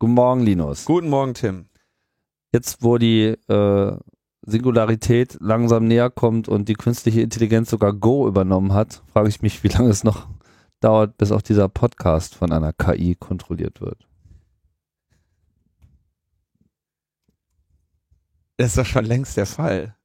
Guten Morgen, Linus. Guten Morgen, Tim. Jetzt, wo die äh, Singularität langsam näher kommt und die künstliche Intelligenz sogar Go übernommen hat, frage ich mich, wie lange es noch dauert, bis auch dieser Podcast von einer KI kontrolliert wird. Das ist doch schon längst der Fall.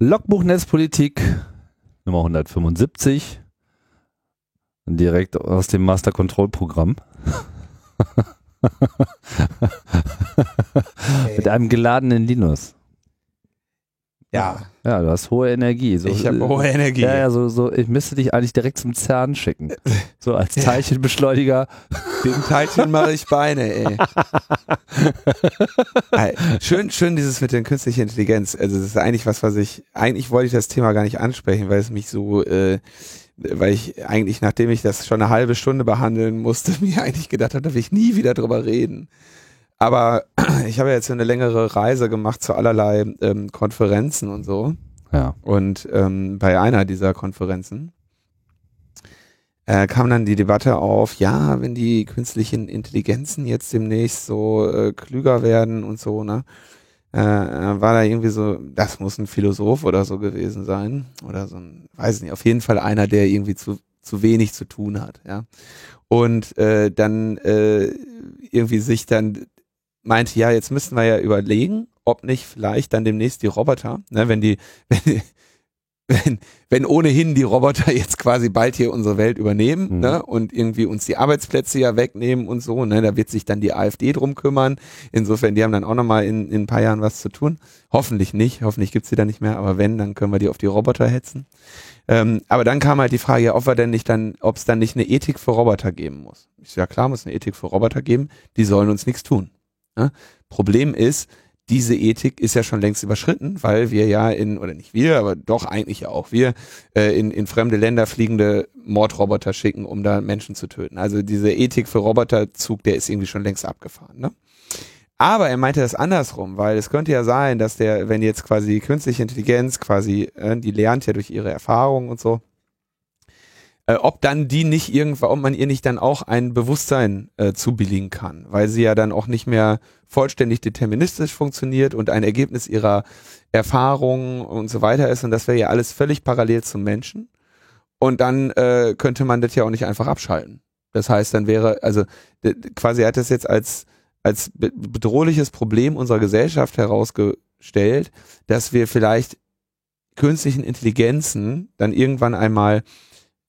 Logbuch Netzpolitik Nummer 175. Direkt aus dem Master Control Programm. Mit einem geladenen Linus. Ja. Ja, du hast hohe Energie. So, ich habe hohe Energie. Ja, ja, so, so, ich müsste dich eigentlich direkt zum CERN schicken. So als Teilchenbeschleuniger. Dem Teilchen mache ich Beine, ey. ey. Schön, schön dieses mit der künstlichen Intelligenz. Also das ist eigentlich was, was ich, eigentlich wollte ich das Thema gar nicht ansprechen, weil es mich so, äh, weil ich eigentlich, nachdem ich das schon eine halbe Stunde behandeln musste, mir eigentlich gedacht habe, da will ich nie wieder drüber reden. Aber ich habe jetzt eine längere Reise gemacht zu allerlei ähm, Konferenzen und so. Ja. Und ähm, bei einer dieser Konferenzen äh, kam dann die Debatte auf, ja, wenn die künstlichen Intelligenzen jetzt demnächst so äh, klüger werden und so, ne? Äh, war da irgendwie so, das muss ein Philosoph oder so gewesen sein. Oder so ein, weiß nicht, auf jeden Fall einer, der irgendwie zu, zu wenig zu tun hat, ja. Und äh, dann äh, irgendwie sich dann meinte, ja, jetzt müssen wir ja überlegen, ob nicht vielleicht dann demnächst die Roboter, ne, wenn die, wenn, wenn, wenn ohnehin die Roboter jetzt quasi bald hier unsere Welt übernehmen Mhm. ne, und irgendwie uns die Arbeitsplätze ja wegnehmen und so, ne, da wird sich dann die AfD drum kümmern. Insofern, die haben dann auch nochmal in, in ein paar Jahren was zu tun. Hoffentlich nicht, hoffentlich gibt's die dann nicht mehr, aber wenn, dann können wir die auf die Roboter hetzen. Ähm, aber dann kam halt die Frage, ja, ob wir denn nicht dann, ob es dann nicht eine Ethik für Roboter geben muss. Ich so, ja klar, muss eine Ethik für Roboter geben, die sollen uns nichts tun. Ne? Problem ist, diese Ethik ist ja schon längst überschritten, weil wir ja in, oder nicht wir, aber doch eigentlich ja auch wir, äh, in, in fremde Länder fliegende Mordroboter schicken, um da Menschen zu töten. Also diese Ethik für Roboterzug, der ist irgendwie schon längst abgefahren. Ne? Aber er meinte das andersrum, weil es könnte ja sein, dass der, wenn jetzt quasi künstliche Intelligenz quasi, äh, die lernt ja durch ihre Erfahrungen und so, äh, ob dann die nicht irgendwann, ob man ihr nicht dann auch ein Bewusstsein äh, zubilligen kann, weil sie ja dann auch nicht mehr vollständig deterministisch funktioniert und ein Ergebnis ihrer Erfahrungen und so weiter ist und das wäre ja alles völlig parallel zum Menschen und dann äh, könnte man das ja auch nicht einfach abschalten. Das heißt, dann wäre, also quasi hat das jetzt als, als be- bedrohliches Problem unserer Gesellschaft herausgestellt, dass wir vielleicht künstlichen Intelligenzen dann irgendwann einmal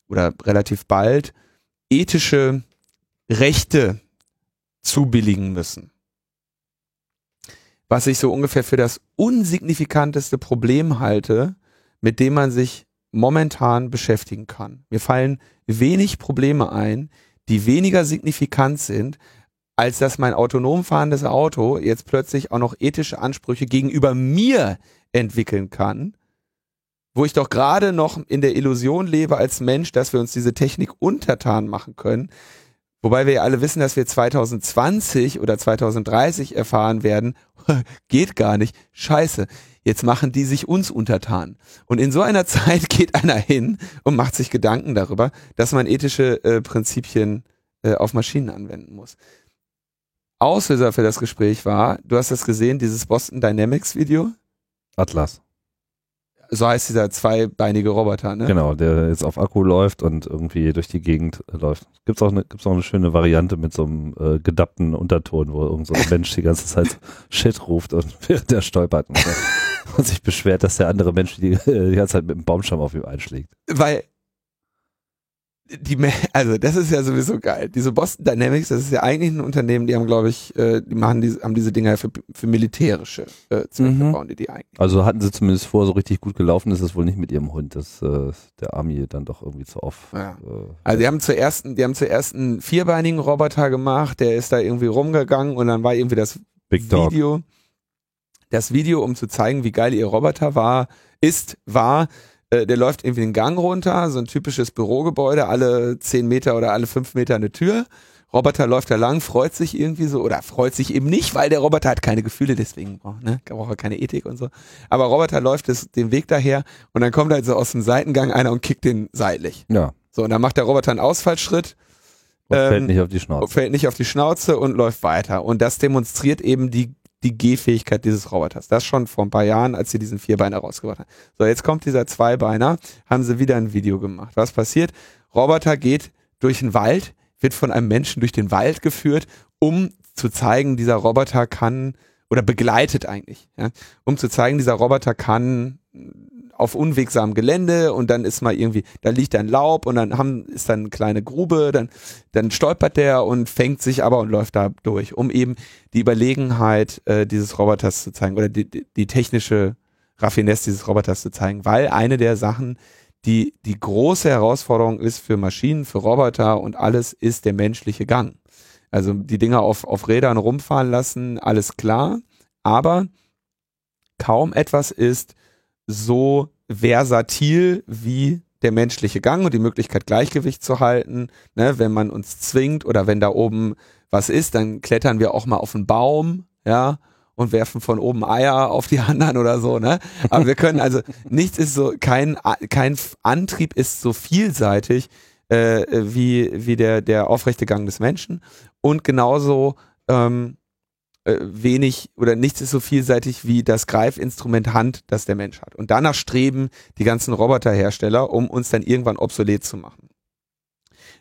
oder relativ bald ethische Rechte zubilligen müssen. Was ich so ungefähr für das unsignifikanteste Problem halte, mit dem man sich momentan beschäftigen kann. Mir fallen wenig Probleme ein, die weniger signifikant sind, als dass mein autonom fahrendes Auto jetzt plötzlich auch noch ethische Ansprüche gegenüber mir entwickeln kann, wo ich doch gerade noch in der Illusion lebe als Mensch, dass wir uns diese Technik untertan machen können. Wobei wir ja alle wissen, dass wir 2020 oder 2030 erfahren werden, geht gar nicht, scheiße, jetzt machen die sich uns untertan. Und in so einer Zeit geht einer hin und macht sich Gedanken darüber, dass man ethische äh, Prinzipien äh, auf Maschinen anwenden muss. Auslöser für das Gespräch war, du hast das gesehen, dieses Boston Dynamics Video, Atlas. So heißt dieser zweibeinige Roboter, ne? Genau, der jetzt auf Akku läuft und irgendwie durch die Gegend äh, läuft. Gibt's auch eine, gibt's auch eine schöne Variante mit so einem äh, gedappten Unterton, wo irgend so ein Mensch die ganze Zeit Shit ruft und während der stolpert und, sich beschwert, dass der andere Mensch die, äh, die ganze Zeit mit dem Baumstamm auf ihm einschlägt. weil die, also das ist ja sowieso geil. Diese Boston Dynamics, das ist ja eigentlich ein Unternehmen, die haben, glaube ich, äh, die machen diese, haben diese Dinger für, für militärische äh, Zwecke Mhm. bauen die die eigentlich. Also hatten sie zumindest vor, so richtig gut gelaufen ist es wohl nicht mit ihrem Hund. Das äh, ist der Army dann doch irgendwie zu oft. Ja. Äh, Also die haben zuerst, die haben zuerst einen vierbeinigen Roboter gemacht, der ist da irgendwie rumgegangen und dann war irgendwie das Big Dog. Video, das Video, um zu zeigen, wie geil ihr Roboter war, ist, war, äh, der läuft irgendwie den Gang runter, so ein typisches Bürogebäude, alle zehn Meter oder alle fünf Meter eine Tür. Roboter läuft da lang, freut sich irgendwie so oder freut sich eben nicht, weil der Roboter hat keine Gefühle, deswegen braucht, ne, braucht er keine Ethik und so. Aber Roboter läuft es, den Weg daher und dann kommt halt so aus dem Seitengang einer und kickt den seitlich. Ja. So, und dann macht der Roboter einen Ausfallschritt, Und Ähm, fällt nicht auf die Schnauze. fällt nicht auf die Schnauze und läuft weiter. Und das demonstriert eben die, die Gehfähigkeit dieses Roboters. Das schon vor ein paar Jahren, als sie diesen Vierbeiner rausgebracht haben. So, jetzt kommt dieser Zweibeiner, haben sie wieder ein Video gemacht. Was passiert? Roboter geht durch den Wald, wird von einem Menschen durch den Wald geführt, um zu zeigen, dieser Roboter kann, oder begleitet eigentlich, ja, um zu zeigen, dieser Roboter kann auf unwegsamem Gelände und dann ist mal irgendwie, da liegt ein Laub und dann haben, ist dann eine kleine Grube, dann, dann stolpert der und fängt sich aber und läuft da durch, um eben die Überlegenheit äh, dieses Roboters zu zeigen oder die, die, die technische Raffinesse dieses Roboters zu zeigen, weil eine der Sachen, die, die große Herausforderung ist für Maschinen, für Roboter und alles, ist der menschliche Gang. Also die Dinger auf, auf Rädern rumfahren lassen, alles klar, aber kaum etwas ist so versatil wie der menschliche Gang und die Möglichkeit, Gleichgewicht zu halten. Ne, wenn man uns zwingt oder wenn da oben was ist, dann klettern wir auch mal auf einen Baum, ja, und werfen von oben Eier auf die anderen oder so, ne? Aber wir können also nichts ist so kein kein Antrieb ist so vielseitig äh, wie wie der der aufrechte Gang des Menschen und genauso ähm, äh, wenig oder nichts ist so vielseitig wie das Greifinstrument Hand, das der Mensch hat. Und danach streben die ganzen Roboterhersteller, um uns dann irgendwann obsolet zu machen.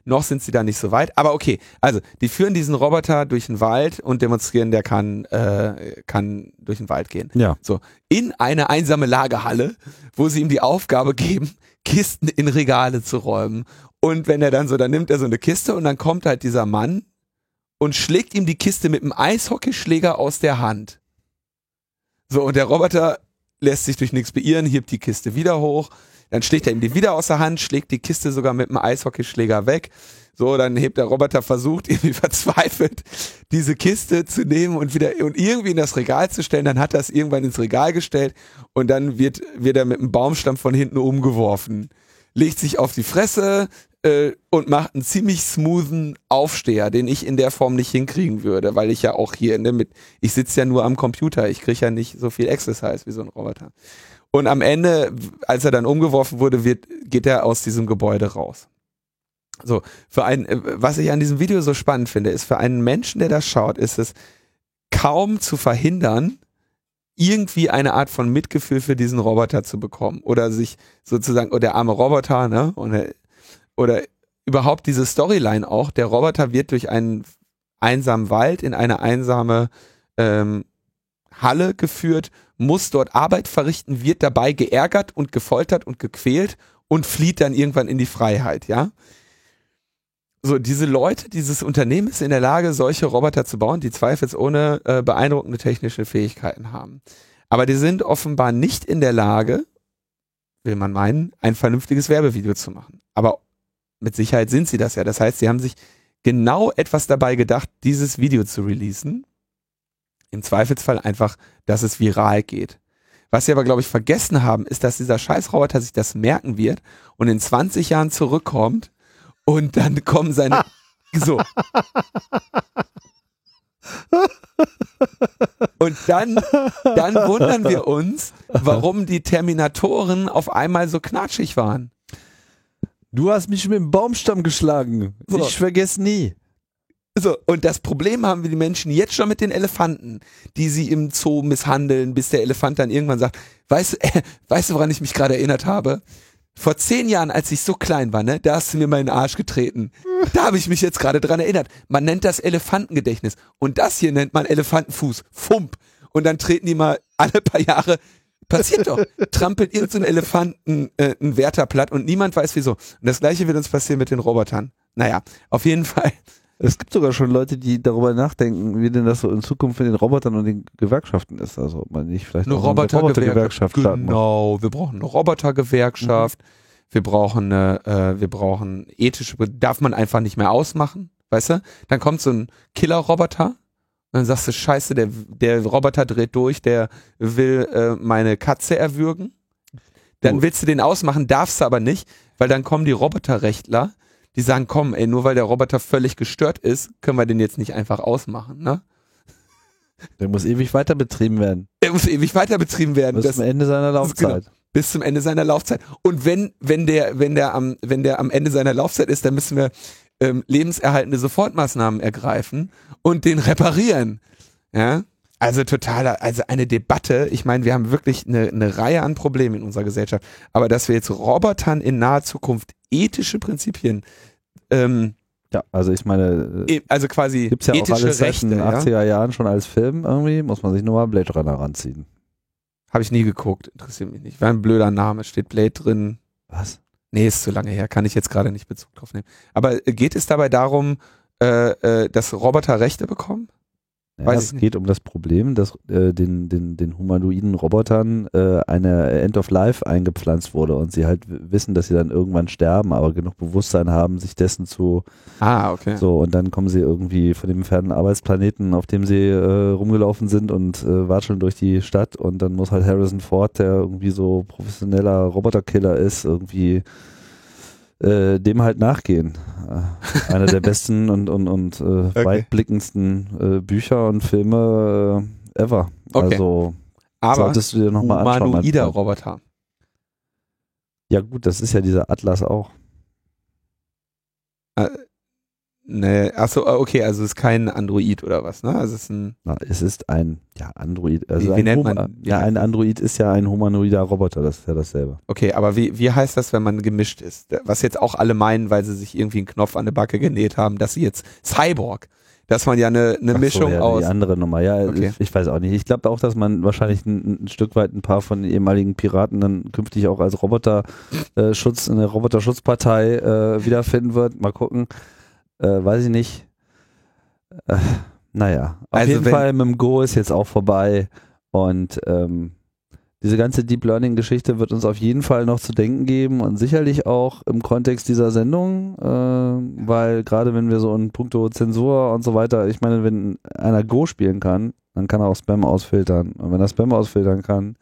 Noch sind sie da nicht so weit, aber okay. Also die führen diesen Roboter durch den Wald und demonstrieren, der kann äh, kann durch den Wald gehen. Ja. So in eine einsame Lagerhalle, wo sie ihm die Aufgabe geben, Kisten in Regale zu räumen. Und wenn er dann so, dann nimmt er so eine Kiste und dann kommt halt dieser Mann und schlägt ihm die Kiste mit einem Eishockeyschläger aus der Hand. So, und der Roboter lässt sich durch nichts beirren, hebt die Kiste wieder hoch, dann schlägt er ihm die wieder aus der Hand, schlägt die Kiste sogar mit einem Eishockeyschläger weg. So, dann hebt der Roboter versucht, irgendwie verzweifelt, diese Kiste zu nehmen und wieder und irgendwie in das Regal zu stellen. Dann hat er es irgendwann ins Regal gestellt und dann wird, wird er mit einem Baumstamm von hinten umgeworfen. Legt sich auf die Fresse, äh, und macht einen ziemlich smoothen Aufsteher, den ich in der Form nicht hinkriegen würde, weil ich ja auch hier ne, mit, ich sitze ja nur am Computer, ich kriege ja nicht so viel Exercise wie so ein Roboter. Und am Ende, als er dann umgeworfen wurde, wird, geht er aus diesem Gebäude raus. So, für einen, äh, was ich an diesem Video so spannend finde, ist für einen Menschen, der das schaut, ist es kaum zu verhindern, irgendwie eine Art von Mitgefühl für diesen Roboter zu bekommen oder sich sozusagen, oder der arme Roboter, ne, und oder überhaupt diese Storyline auch, der Roboter wird durch einen einsamen Wald in eine einsame ähm, Halle geführt, muss dort Arbeit verrichten, wird dabei geärgert und gefoltert und gequält und flieht dann irgendwann in die Freiheit, ja. So, diese Leute, dieses Unternehmen ist in der Lage, solche Roboter zu bauen, die zweifelsohne äh, beeindruckende technische Fähigkeiten haben. Aber die sind offenbar nicht in der Lage, will man meinen, ein vernünftiges Werbevideo zu machen. Aber mit Sicherheit sind sie das ja. Das heißt, sie haben sich genau etwas dabei gedacht, dieses Video zu releasen. Im Zweifelsfall einfach, dass es viral geht. Was sie aber, glaube ich, vergessen haben, ist, dass dieser Scheißroboter sich das merken wird und in 20 Jahren zurückkommt und dann kommen seine. so. Und dann, dann wundern wir uns, warum die Terminatoren auf einmal so knatschig waren. Du hast mich mit dem Baumstamm geschlagen. So. Ich vergesse nie. So, und das Problem haben wir die Menschen jetzt schon mit den Elefanten, die sie im Zoo misshandeln, bis der Elefant dann irgendwann sagt, weißt, du, äh, weißt du, woran ich mich gerade erinnert habe? Vor zehn Jahren, als ich so klein war, ne, da hast du mir meinen Arsch getreten. Da habe ich mich jetzt gerade dran erinnert. Man nennt das Elefantengedächtnis. Und das hier nennt man Elefantenfuß. Fump. Und dann treten die mal alle paar Jahre Passiert doch. Trampelt irgendein Elefanten äh, ein Wärter platt und niemand weiß wieso. Und das gleiche wird uns passieren mit den Robotern. Naja, auf jeden Fall. Es gibt sogar schon Leute, die darüber nachdenken, wie denn das so in Zukunft mit den Robotern und den Gewerkschaften ist. Also ob man nicht vielleicht Eine Robotergewerkschaft. muss. Genau, wir brauchen eine Robotergewerkschaft. Wir brauchen eine, äh, wir brauchen ethische, darf man einfach nicht mehr ausmachen, weißt du? Dann kommt so ein Killer-Roboter. Und dann sagst du, scheiße, der, der Roboter dreht durch, der will äh, meine Katze erwürgen. Dann Gut. willst du den ausmachen, darfst du aber nicht, weil dann kommen die Roboterrechtler, die sagen, komm, ey, nur weil der Roboter völlig gestört ist, können wir den jetzt nicht einfach ausmachen, ne? Der muss ewig weiter betrieben werden. Der muss ewig weiter betrieben werden. Bis Das, zum Ende seiner genau. Laufzeit. bis zum Ende seiner Laufzeit. Und wenn, wenn der, wenn der am, wenn der am Ende seiner Laufzeit ist, dann müssen wir ähm, lebenserhaltende Sofortmaßnahmen ergreifen und den reparieren. Ja. Also totaler, also eine Debatte. Ich meine, wir haben wirklich eine, eine Reihe an Problemen in unserer Gesellschaft. Aber dass wir jetzt Robotern in naher Zukunft ethische Prinzipien, ähm, Ja, also ich meine, äh, e- also quasi gibt's ja auch alles seit Rechte, den ja? 80er Jahren schon als Film irgendwie, muss man sich nur mal Blade Runner ranziehen. habe ich nie geguckt, interessiert mich nicht. War ein blöder Name, steht Blade drin. Was? Nee, ist zu lange her, kann ich jetzt gerade nicht Bezug drauf nehmen. Aber äh, geht es dabei darum, äh, äh, dass Roboter Rechte bekommen? Ja, Weiß es nicht. geht um das Problem, dass äh, den, den, den humanoiden Robotern äh, eine End of Life eingepflanzt wurde und sie halt wissen, dass sie dann irgendwann sterben, aber genug Bewusstsein haben, sich dessen zu Ah, okay. so und dann kommen sie irgendwie von dem fernen Arbeitsplaneten, auf dem sie äh, rumgelaufen sind und äh, watscheln durch die Stadt und dann muss halt Harrison Ford, der irgendwie so professioneller Roboterkiller ist, irgendwie äh, dem halt nachgehen. Äh, einer der besten und, und, und äh, weitblickendsten äh, Bücher und Filme äh, ever. Okay. Also Aber solltest du dir nochmal anschauen. mein humanoider Freund. Roboter. Ja gut, das ist ja dieser Atlas auch. Nee, achso, okay, also es ist kein Android oder was, ne? Also es ist ein, Na, es ist ein ja, Android. Also Wie- wie ein nennt man- wie ja, ein Android ist ja ein humanoider Roboter, das ist ja dasselbe. okay, aber wie, wie heißt das, wenn man gemischt ist? Was jetzt auch alle meinen, weil sie sich irgendwie einen Knopf an der Backe genäht haben, dass sie jetzt Cyborg, dass man ja eine, eine so, Mischung ja, aus, Die andere Nummer, ja, Okay. ich, ich weiß auch nicht. Ich glaube auch, dass man wahrscheinlich ein, ein Stück weit ein paar von den ehemaligen Piraten dann künftig auch als Roboterschutz äh, in der Roboterschutzpartei äh, wiederfinden wird. Mal gucken. Äh, weiß ich nicht. Äh, naja, auf Also jeden Fall mit dem Go ist jetzt auch vorbei und ähm, diese ganze Deep Learning Geschichte wird uns auf jeden Fall noch zu denken geben und sicherlich auch im Kontext dieser Sendung, äh, weil gerade wenn wir so in puncto Zensur und so weiter, ich meine, wenn einer Go spielen kann, dann kann er auch Spam ausfiltern und wenn er Spam ausfiltern kann,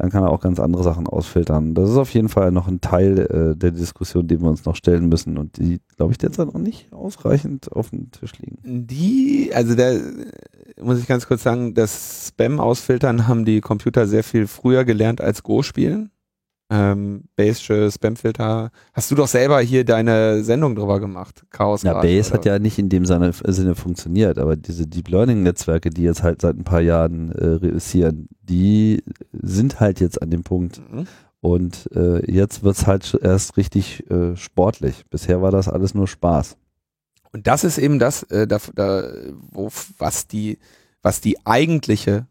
dann kann er auch ganz andere Sachen ausfiltern. Das ist auf jeden Fall noch ein Teil äh, der Diskussion, den wir uns noch stellen müssen und die, glaube ich, derzeit noch nicht ausreichend auf dem Tisch liegen. die, also da muss ich ganz kurz sagen, das Spam ausfiltern haben die Computer sehr viel früher gelernt als Go spielen. Ähm, Bayesche Spamfilter. Hast du doch selber hier deine Sendung drüber gemacht, Chaos. Ja, Base hat ja nicht in dem Sinne, Sinne funktioniert, aber diese Deep Learning Netzwerke, die jetzt halt seit ein paar Jahren äh, reüssieren, die sind halt jetzt an dem Punkt Mhm. und äh, jetzt wird's halt erst richtig äh, sportlich. Bisher war das alles nur Spaß. Und das ist eben das, äh, da, da, wo, was die, was die eigentliche,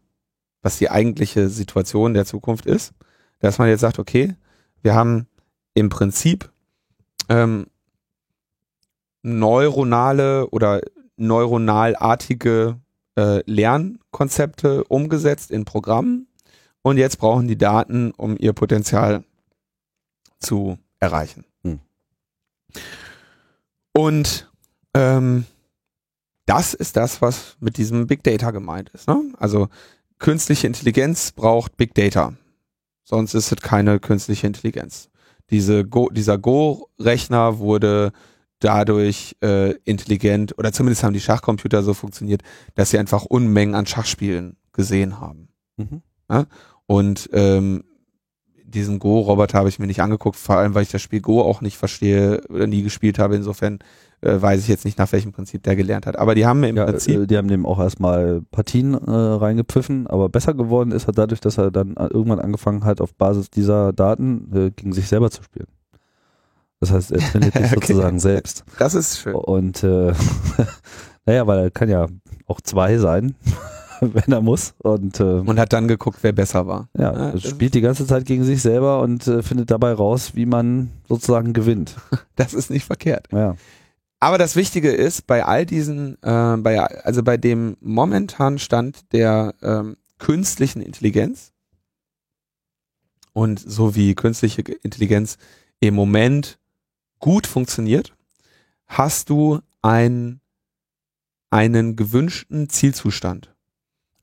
was die eigentliche Situation der Zukunft ist, dass man jetzt sagt, okay, wir haben im Prinzip ähm, neuronale oder neuronalartige äh, Lernkonzepte umgesetzt in Programmen und jetzt brauchen die Daten, um ihr Potenzial zu erreichen. Hm. Und ähm, das ist das, was mit diesem Big Data gemeint ist. Ne? Also künstliche Intelligenz braucht Big Data. Sonst ist es keine künstliche Intelligenz. Diese Go, dieser Go-Rechner wurde dadurch äh, intelligent, oder zumindest haben die Schachcomputer so funktioniert, dass sie einfach Unmengen an Schachspielen gesehen haben. Mhm. Und ähm, diesen Go-Roboter habe ich mir nicht angeguckt, vor allem weil ich das Spiel Go auch nicht verstehe oder nie gespielt habe. Insofern äh, weiß ich jetzt nicht, nach welchem Prinzip der gelernt hat. Aber die haben im Ja, Prinzip äh, die haben dem auch erstmal Partien äh, reingepfiffen, aber besser geworden ist er dadurch, dass er dann äh, irgendwann angefangen hat, auf Basis dieser Daten äh, gegen sich selber zu spielen. Das heißt, er trainiert sich Okay. sozusagen selbst. Das ist schön. Und äh, naja, weil er kann ja auch zwei sein, wenn er muss. Und, äh, Und hat dann geguckt, wer besser war. ja, Ja, spielt die ganze Zeit gegen sich selber und äh, findet dabei raus, wie man sozusagen gewinnt. Das ist nicht verkehrt. Ja. Aber das Wichtige ist, bei all diesen, äh, bei, also bei dem momentanen Stand der ähm, künstlichen Intelligenz und so wie künstliche Intelligenz im Moment gut funktioniert, hast du ein, einen gewünschten Zielzustand.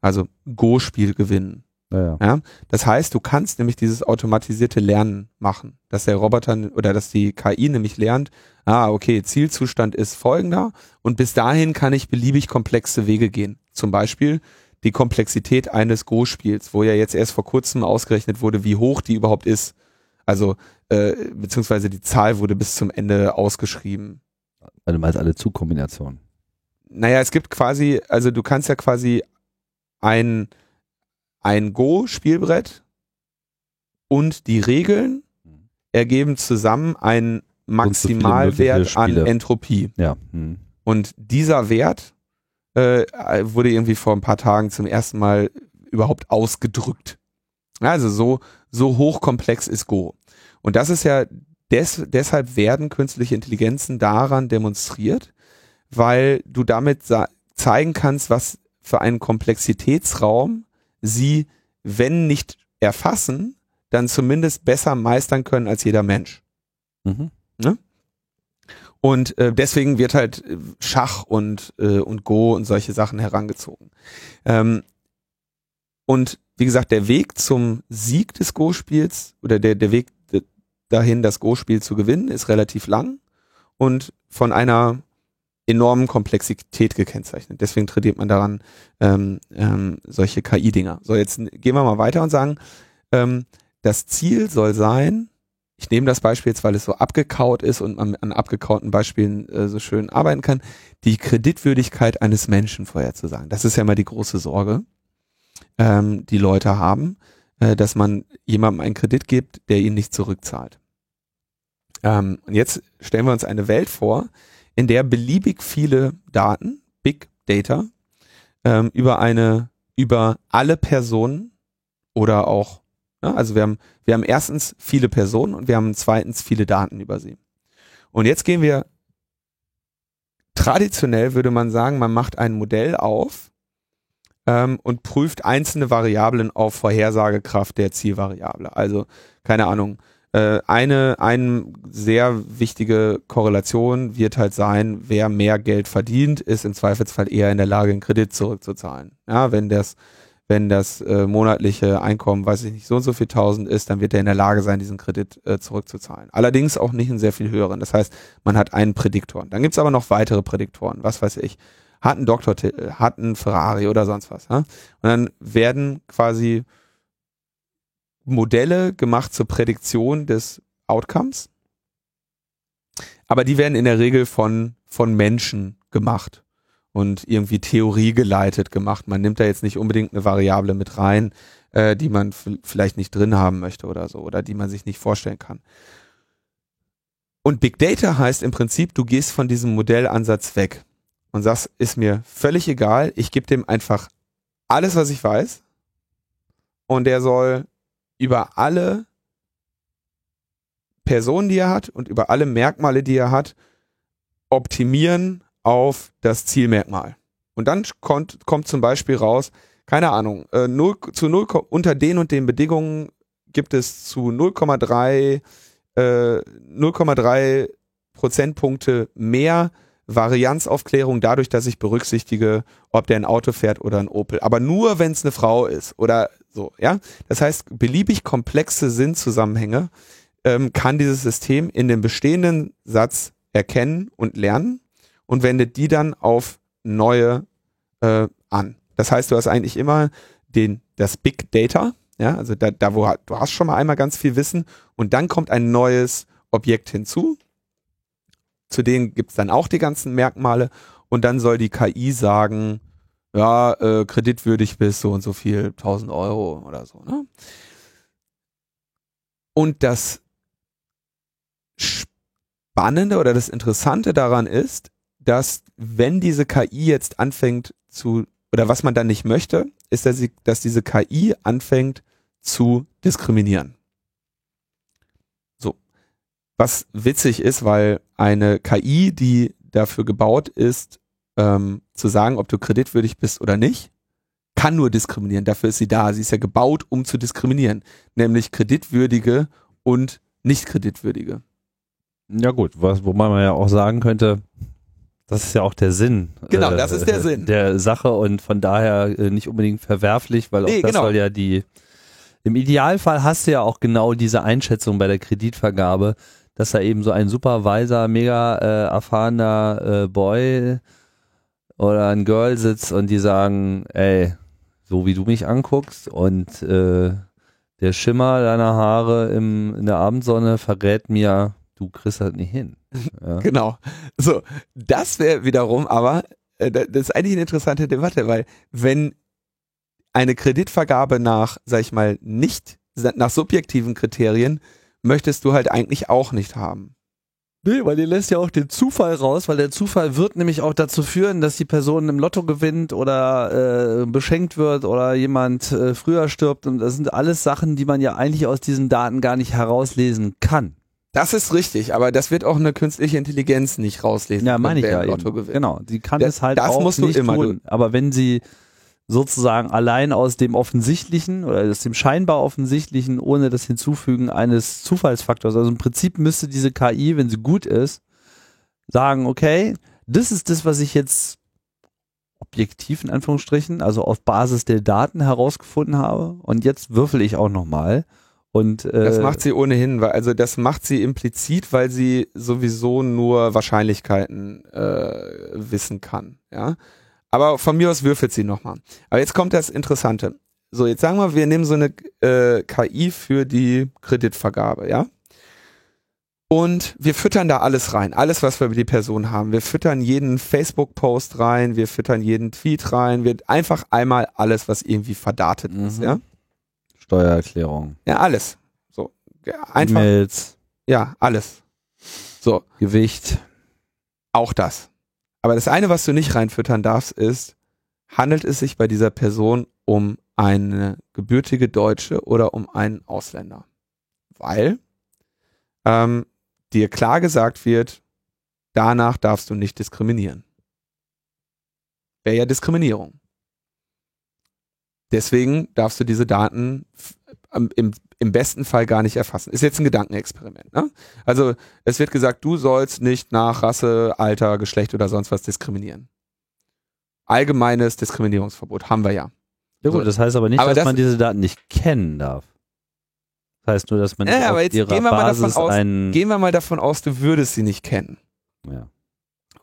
Also Go-Spiel gewinnen. Ja, ja. Das heißt, du kannst nämlich dieses automatisierte Lernen machen, dass der Roboter oder dass die KI nämlich lernt, ah, okay, Zielzustand ist folgender und bis dahin kann ich beliebig komplexe Wege gehen. Zum Beispiel die Komplexität eines Go-Spiels, wo ja jetzt erst vor kurzem ausgerechnet wurde, wie hoch die überhaupt ist. Also, äh, beziehungsweise die Zahl wurde bis zum Ende ausgeschrieben. Weil du meinst alle Zugkombinationen. Naja, es gibt quasi, also du kannst ja quasi ein, ein Go-Spielbrett und die Regeln ergeben zusammen einen so Maximalwert mögliche an. Entropie. Ja. Hm. Und dieser Wert äh, wurde irgendwie vor ein paar Tagen zum ersten Mal überhaupt ausgedrückt. Also so, so hochkomplex ist Go. Und das ist ja, des, deshalb werden künstliche Intelligenzen daran demonstriert, weil du damit zeigen kannst, was für einen Komplexitätsraum sie, wenn nicht erfassen, dann zumindest besser meistern können als jeder Mensch. Mhm. Und äh, deswegen wird halt äh, Schach und, äh, und Go und solche Sachen herangezogen. Ähm, und wie gesagt, der Weg zum Sieg des Go-Spiels oder der, der Weg dahin, das Go-Spiel zu gewinnen, ist relativ lang und von einer enormen Komplexität gekennzeichnet. Deswegen trainiert man daran ähm, ähm, solche KI-Dinger. So, jetzt gehen wir mal weiter und sagen, ähm, das Ziel soll sein, ich nehme das Beispiel jetzt, weil es so abgekaut ist und man an abgekauten Beispielen äh, so schön arbeiten kann, die Kreditwürdigkeit eines Menschen vorherzusagen. Das ist ja immer die große Sorge, ähm, die Leute haben, äh, dass man jemandem einen Kredit gibt, der ihn nicht zurückzahlt. Ähm, und jetzt stellen wir uns eine Welt vor, in der beliebig viele Daten, Big Data, ähm, über eine, über alle Personen oder auch, ja, also wir haben, wir haben erstens viele Personen und wir haben zweitens viele Daten über sie. Und jetzt gehen wir, traditionell würde man sagen, man macht ein Modell auf ähm, und prüft einzelne Variablen auf Vorhersagekraft der Zielvariable. Also, keine Ahnung, eine, eine sehr wichtige Korrelation wird halt sein, wer mehr Geld verdient, ist im Zweifelsfall eher in der Lage, einen Kredit zurückzuzahlen. Ja, wenn das, wenn das äh, monatliche Einkommen, weiß ich nicht, so und so viel tausend ist, dann wird er in der Lage sein, diesen Kredit äh, zurückzuzahlen. Allerdings auch nicht einen sehr viel höheren. Das heißt, man hat einen Prädiktor. Dann gibt's aber noch weitere Prädiktoren, was weiß ich. Hat einen Doktortitel, hat einen Ferrari oder sonst was. Ja? Und dann werden quasi Modelle gemacht zur Prädiktion des Outcomes. Aber die werden in der Regel von, von Menschen gemacht und irgendwie Theorie geleitet gemacht. Man nimmt da jetzt nicht unbedingt eine Variable mit rein, äh, die man vielleicht nicht drin haben möchte oder so, oder die man sich nicht vorstellen kann. Und Big Data heißt im Prinzip, du gehst von diesem Modellansatz weg und sagst, ist mir völlig egal, ich gebe dem einfach alles, was ich weiß und der soll über alle Personen, die er hat und über alle Merkmale, die er hat, optimieren auf das Zielmerkmal. Und dann kommt, kommt zum Beispiel raus, keine Ahnung, äh, 0, zu 0, unter den und den Bedingungen gibt es zu 0,3 äh, 0,3 Prozentpunkte mehr Varianzaufklärung dadurch, dass ich berücksichtige, ob der ein Auto fährt oder ein Opel. Aber nur, wenn es eine Frau ist oder so, ja. Das heißt, beliebig komplexe Sinnzusammenhänge ähm, kann dieses System in dem bestehenden Satz erkennen und lernen und wendet die dann auf neue äh, an. Das heißt, du hast eigentlich immer den, das Big Data, ja, also da, da wo du hast schon mal einmal ganz viel Wissen und dann kommt ein neues Objekt hinzu. Zu denen gibt's dann auch die ganzen Merkmale und dann soll die KI sagen, ja, äh, kreditwürdig bis so und so viel, 1000 Euro oder so. Ne? Und das Spannende oder das Interessante daran ist, dass wenn diese KI jetzt anfängt zu, oder was man dann nicht möchte, ist, dass, sie, dass diese KI anfängt zu diskriminieren. So. Was witzig ist, weil eine KI, die dafür gebaut ist, ähm, zu sagen, ob du kreditwürdig bist oder nicht, kann nur diskriminieren. Dafür ist sie da. Sie ist ja gebaut, um zu diskriminieren. Nämlich kreditwürdige und nicht kreditwürdige. Ja gut, was, wo man ja auch sagen könnte, Das ist ja auch der Sinn. Genau, das ist der äh, Sinn. Der Sache und von daher äh, nicht unbedingt verwerflich, weil auch Nee, das genau. soll ja die. Im Idealfall hast du ja auch genau diese Einschätzung bei der Kreditvergabe, dass da eben so ein super weiser, mega äh, erfahrener äh, Boy oder ein Girl sitzt und die sagen, ey, so wie du mich anguckst und äh, der Schimmer deiner Haare im, in der Abendsonne verrät mir, du kriegst das nicht hin. Ja. Genau. So, das wäre wiederum aber, äh, da- das ist eigentlich eine interessante Debatte, weil wenn eine Kreditvergabe nach, sag ich mal, nicht nach subjektiven Kriterien, möchtest du halt eigentlich auch nicht haben. Nee, weil ihr lässt ja auch den Zufall raus, weil der Zufall wird nämlich auch dazu führen, dass die Person im Lotto gewinnt oder äh, beschenkt wird oder jemand äh, früher stirbt. Und das sind alles Sachen, die man ja eigentlich aus diesen Daten gar nicht herauslesen kann. Das ist richtig, aber das wird auch eine künstliche Intelligenz nicht rauslesen. Ja, meine ich ja Lotto gewinnt. Genau, die kann Das- es halt das auch musst du nicht immer, tun. Aber wenn sie sozusagen allein aus dem Offensichtlichen oder aus dem scheinbar Offensichtlichen ohne das Hinzufügen eines Zufallsfaktors, also im Prinzip müsste diese KI, wenn sie gut ist, sagen, okay, das ist das, was ich jetzt objektiv in Anführungsstrichen, also auf Basis der Daten herausgefunden habe. Und jetzt würfel ich auch nochmal. Und äh, Das macht sie ohnehin, weil, also das macht sie implizit, weil sie sowieso nur Wahrscheinlichkeiten äh, wissen kann. Ja, aber von mir aus würfelt sie nochmal. Aber jetzt kommt das Interessante. So, jetzt sagen wir, wir nehmen so eine äh, KI für die Kreditvergabe, ja. Und wir füttern da alles rein, alles, was wir über die Person haben. Wir füttern jeden Facebook-Post rein, wir füttern jeden Tweet rein, wir einfach einmal alles, was irgendwie verdatet ist, Mhm. ja. Steuererklärung, Ja, alles. So, ja, einfach, E-Mails, ja, alles. So, Gewicht. auch das. Aber das eine, was du nicht reinfüttern darfst, ist, handelt es sich bei dieser Person um eine gebürtige Deutsche oder um einen Ausländer? Weil ähm, dir klar gesagt wird, danach darfst du nicht diskriminieren. Wäre ja Diskriminierung. Deswegen darfst du diese Daten am- im, im besten Fall gar nicht erfassen. Ist jetzt ein Gedankenexperiment. Ne? Also es wird gesagt, du sollst nicht nach Rasse, Alter, Geschlecht oder sonst was diskriminieren. Allgemeines Diskriminierungsverbot haben wir ja. Ja gut, So. das heißt aber nicht, Aber dass das- man diese Daten nicht kennen darf. Das heißt nur, dass man Ja, nicht aber auf jetzt ihrer gehen wir mal davon aus- einen... Gehen wir mal davon aus, du würdest sie nicht kennen. ja.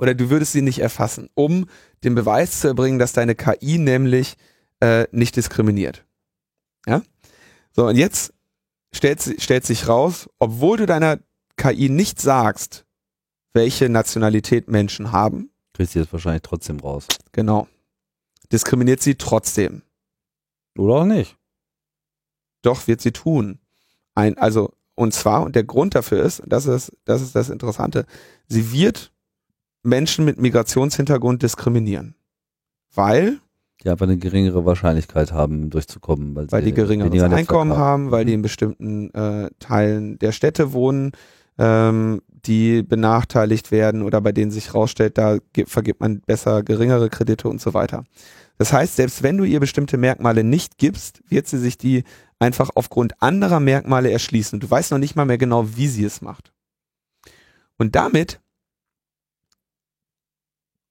Oder du würdest sie nicht erfassen, um den Beweis zu erbringen, dass deine KI nämlich äh, nicht diskriminiert. Ja? So, und jetzt stellt, stellt sich raus, obwohl du deiner KI nicht sagst, welche Nationalität Menschen haben, Kriegst du jetzt wahrscheinlich trotzdem raus. genau, diskriminiert sie trotzdem. Oder auch nicht. Doch wird sie tun. Ein, also, und zwar, und der Grund dafür ist, das ist, das ist das Interessante, sie wird Menschen mit Migrationshintergrund diskriminieren. Weil, Die einfach eine geringere Wahrscheinlichkeit haben, durchzukommen. Weil, weil sie die geringeres Einkommen haben, weil die in bestimmten äh, Teilen der Städte wohnen, ähm, die benachteiligt werden oder bei denen sich rausstellt, da gibt, vergibt man besser geringere Kredite und so weiter. Das heißt, selbst wenn du ihr bestimmte Merkmale nicht gibst, wird sie sich die einfach aufgrund anderer Merkmale erschließen. Du weißt noch nicht mal mehr genau, wie sie es macht. Und damit,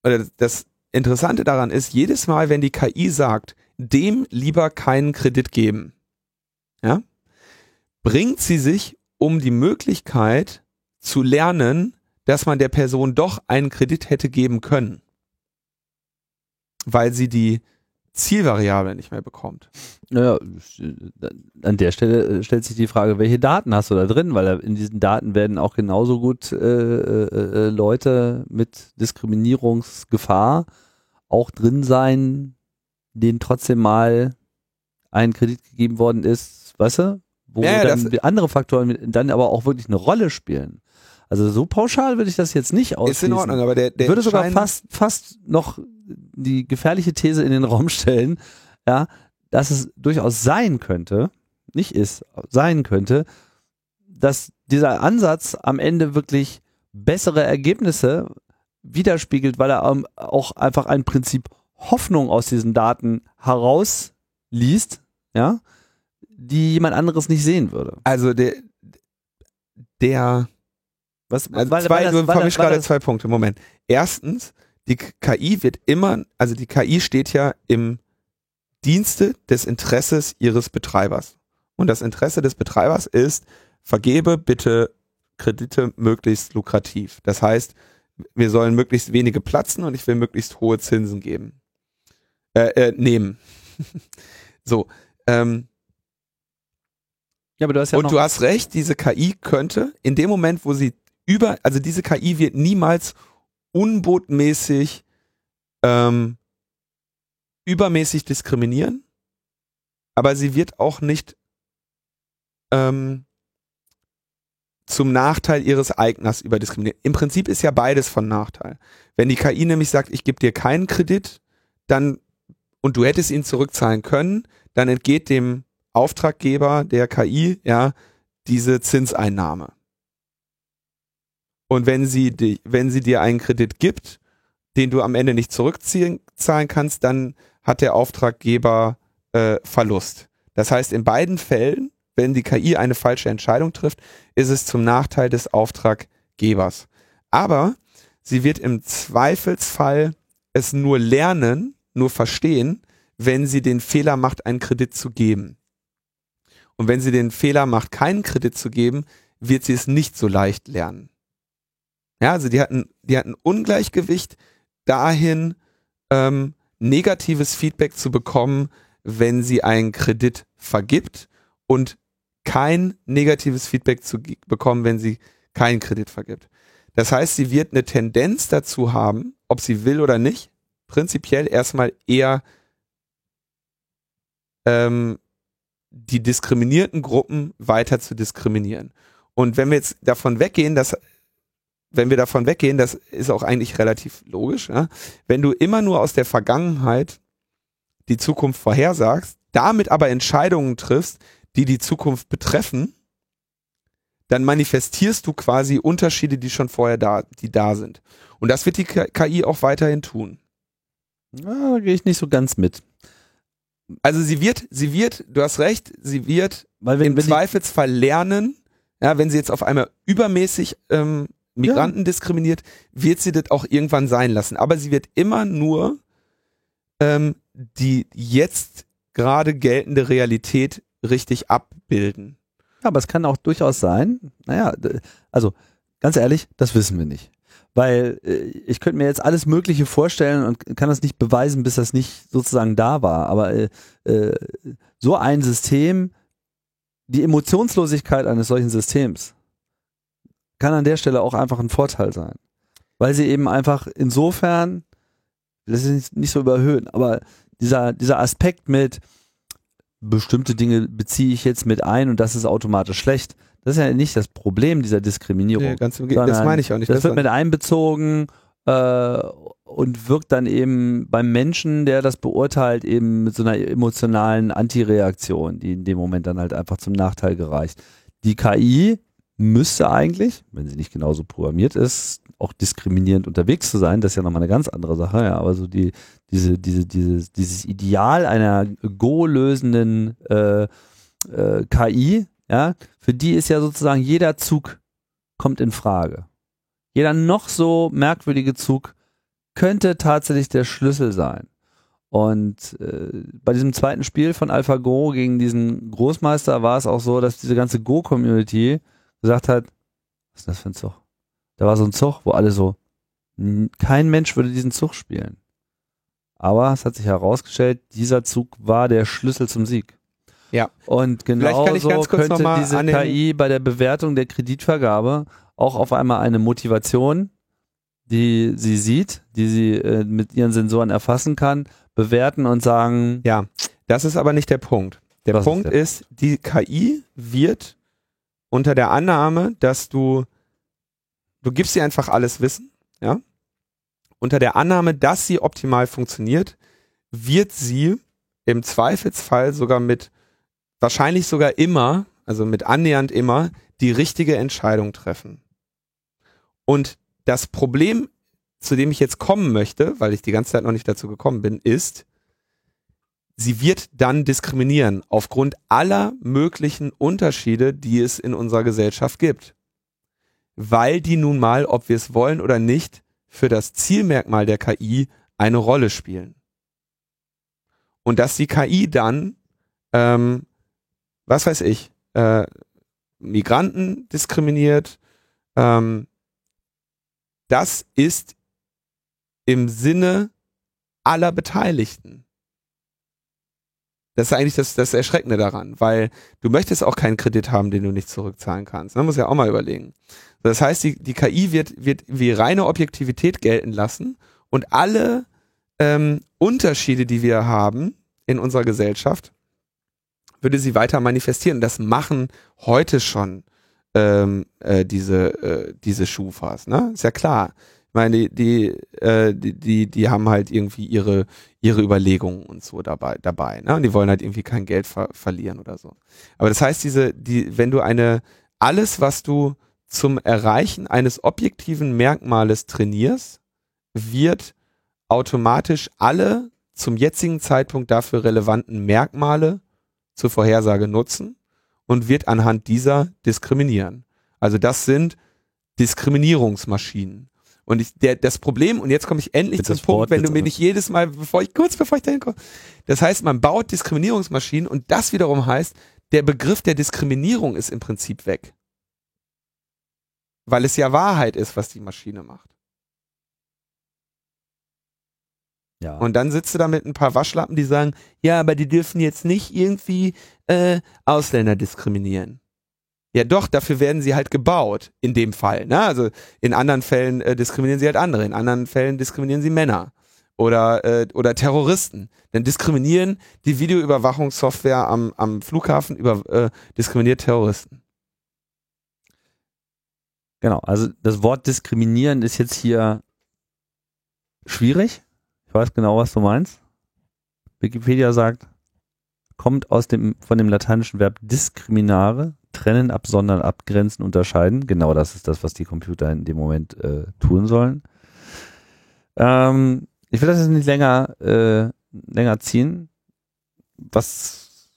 oder das Interessante daran ist, jedes Mal, wenn die KI sagt, dem lieber keinen Kredit geben, ja, bringt sie sich um die Möglichkeit zu lernen, dass man der Person doch einen Kredit hätte geben können, weil sie die Zielvariable nicht mehr bekommt. Naja, an der Stelle äh, stellt sich die Frage, welche Daten hast du da drin? Weil in diesen Daten werden auch genauso gut äh, äh, äh, Leute mit Diskriminierungsgefahr auch drin sein, denen trotzdem mal ein Kredit gegeben worden ist, weißt du? Wo Ja, dann andere Faktoren dann aber auch wirklich eine Rolle spielen. Also so pauschal würde ich das jetzt nicht ausschließen. Ist in Ordnung, aber der, der würde sogar fast, fast noch die gefährliche These in den Raum stellen, ja, dass es durchaus sein könnte, nicht ist, sein könnte, dass dieser Ansatz am Ende wirklich bessere Ergebnisse widerspiegelt, weil er ähm, auch einfach ein Prinzip Hoffnung aus diesen Daten herausliest, ja, die jemand anderes nicht sehen würde. Also der, der, Was, Also weil- zwei, weil das- du vermischst gerade zwei Punkte. Moment. Erstens, die KI wird immer, also die KI steht ja im Dienste des Interesses ihres Betreibers. Und das Interesse des Betreibers ist, vergebe bitte Kredite möglichst lukrativ. Das heißt, wir sollen möglichst wenige platzen und ich will möglichst hohe Zinsen geben. Äh, äh, nehmen. so. Ähm, Ja, aber du hast ja und du hast recht, diese KI könnte in dem Moment, wo sie über, also diese KI wird niemals unbotmäßig ähm, übermäßig diskriminieren, aber sie wird auch nicht ähm, zum Nachteil ihres Eigners überdiskriminieren. Im Prinzip ist ja beides von Nachteil. Wenn die KI nämlich sagt, ich gebe dir keinen Kredit, dann und du hättest ihn zurückzahlen können, dann entgeht dem Auftraggeber der KI ja diese Zinseinnahme. Und wenn sie, di- wenn sie dir einen Kredit gibt, den du am Ende nicht zurückzahlen zahlen kannst, dann hat der Auftraggeber äh, Verlust. Das heißt, in beiden Fällen, wenn die KI eine falsche Entscheidung trifft, ist es zum Nachteil des Auftraggebers. Aber sie wird im Zweifelsfall es nur lernen, nur verstehen, wenn sie den Fehler macht, einen Kredit zu geben. Und wenn sie den Fehler macht, keinen Kredit zu geben, wird sie es nicht so leicht lernen. Ja, also die hatten, die hatten Ungleichgewicht dahin, ähm, negatives Feedback zu bekommen, wenn sie einen Kredit vergibt und kein negatives Feedback zu bekommen, wenn sie keinen Kredit vergibt. Das heißt, sie wird eine Tendenz dazu haben, ob sie will oder nicht, prinzipiell erstmal eher ähm, die diskriminierten Gruppen weiter zu diskriminieren. Und wenn wir jetzt davon weggehen, dass wenn wir davon weggehen, das ist auch eigentlich relativ logisch, ja? wenn du immer nur aus der Vergangenheit die Zukunft vorhersagst, damit aber Entscheidungen triffst, die die Zukunft betreffen, dann manifestierst du quasi Unterschiede, die schon vorher da, die da sind. Und das wird die KI auch weiterhin tun. Ja, da gehe ich nicht so ganz mit. Also sie wird, sie wird, du hast recht, sie wird Weil wenn, im wenn Zweifelsfall lernen, ja, wenn sie jetzt auf einmal übermäßig ähm, Migranten diskriminiert, wird sie das auch irgendwann sein lassen. Aber sie wird immer nur ähm, die jetzt gerade geltende Realität richtig abbilden. Ja, aber es kann auch durchaus sein, naja, also ganz ehrlich, das wissen wir nicht. Weil äh, ich könnte mir jetzt alles Mögliche vorstellen und kann das nicht beweisen, bis das nicht sozusagen da war. Aber äh, äh, so ein System, die Emotionslosigkeit eines solchen Systems kann an der Stelle auch einfach ein Vorteil sein. Weil sie eben einfach insofern, das ist nicht, nicht so überhöhen, aber dieser, dieser Aspekt mit, bestimmte Dinge beziehe ich jetzt mit ein und das ist automatisch schlecht. Das ist ja nicht das Problem dieser Diskriminierung. Nee, ganz im Ge- das meine ich auch nicht. Das Das wird mit einbezogen äh, und wirkt dann eben beim Menschen, der das beurteilt, eben mit so einer emotionalen Antireaktion, die in dem Moment dann halt einfach zum Nachteil gereicht. Die KI müsste eigentlich, wenn sie nicht genauso programmiert ist, auch diskriminierend unterwegs zu sein, das ist ja nochmal eine ganz andere Sache, ja, aber so die, diese, diese, dieses, dieses Ideal einer Go-lösenden äh, äh, KI, ja, für die ist ja sozusagen jeder Zug kommt in Frage. Jeder noch so merkwürdige Zug könnte tatsächlich der Schlüssel sein. Und äh, bei diesem zweiten Spiel von AlphaGo gegen diesen Großmeister war es auch so, dass diese ganze Go-Community gesagt hat, was ist das für ein Zug? Da war so ein Zug, wo alle so, kein Mensch würde diesen Zug spielen. Aber es hat sich herausgestellt, dieser Zug war der Schlüssel zum Sieg. Ja. Und genau so könnte diese KI bei der Bewertung der Kreditvergabe auch auf einmal eine Motivation, die sie sieht, die sie äh, mit ihren Sensoren erfassen kann, bewerten und sagen, Ja, das ist aber nicht der Punkt. Der Was ist Punkt der? ist, die KI wird unter der Annahme, dass du, du gibst ihr einfach alles Wissen, ja, unter der Annahme, dass sie optimal funktioniert, wird sie im Zweifelsfall sogar mit, wahrscheinlich sogar immer, also mit annähernd immer, die richtige Entscheidung treffen. Und das Problem, zu dem ich jetzt kommen möchte, weil ich die ganze Zeit noch nicht dazu gekommen bin, ist, sie wird dann diskriminieren aufgrund aller möglichen Unterschiede, die es in unserer Gesellschaft gibt. weil die nun mal, ob wir es wollen oder nicht, für das Zielmerkmal der KI eine Rolle spielen. Und dass die KI dann, ähm, was weiß ich, äh, Migranten diskriminiert, ähm, das ist im Sinne aller Beteiligten. Das ist eigentlich das, das Erschreckende daran, weil du möchtest auch keinen Kredit haben, den du nicht zurückzahlen kannst. Man muss ja auch mal überlegen. Das heißt, die, die KI wird, wird wie reine Objektivität gelten lassen und alle ähm, Unterschiede, die wir haben in unserer Gesellschaft, würde sie weiter manifestieren. Das machen heute schon ähm, äh, diese, äh, diese Schufas. Ne? Ist ja klar. Meine, die, die, äh, die, die, die haben halt irgendwie ihre, ihre Überlegungen und so dabei, dabei, ne? Und die wollen halt irgendwie kein Geld ver verlieren oder so. Aber das heißt, diese, die, wenn du eine, alles, was du zum Erreichen eines objektiven Merkmales trainierst, wird automatisch alle zum jetzigen Zeitpunkt dafür relevanten Merkmale zur Vorhersage nutzen und wird anhand dieser diskriminieren. Also das sind Diskriminierungsmaschinen. Und ich, der, das Problem, und jetzt komme ich endlich Bitte zum Punkt, Sport, wenn du mir nicht jedes Mal, bevor ich, kurz bevor ich dahin komme. Das heißt, man baut Diskriminierungsmaschinen und das wiederum heißt, der Begriff der Diskriminierung ist im Prinzip weg. Weil es ja Wahrheit ist, was die Maschine macht. Ja. Und dann sitzt du da mit ein paar Waschlappen, die sagen, ja, aber die dürfen jetzt nicht irgendwie äh, Ausländer diskriminieren. Ja doch, dafür werden sie halt gebaut, in dem Fall. Ne? Also in anderen Fällen äh, diskriminieren sie halt andere, in anderen Fällen diskriminieren sie Männer oder, äh, oder Terroristen. Dann diskriminieren die Videoüberwachungssoftware am, am Flughafen über äh, diskriminiert Terroristen. Genau, also das Wort diskriminieren ist jetzt hier schwierig. Ich weiß genau, was du meinst. Wikipedia sagt, kommt aus dem, von dem lateinischen Verb discriminare, trennen, absondern, abgrenzen, unterscheiden. Genau das ist das, was die Computer in dem Moment äh, tun sollen. Ähm, ich will das jetzt nicht länger, äh, länger ziehen. Was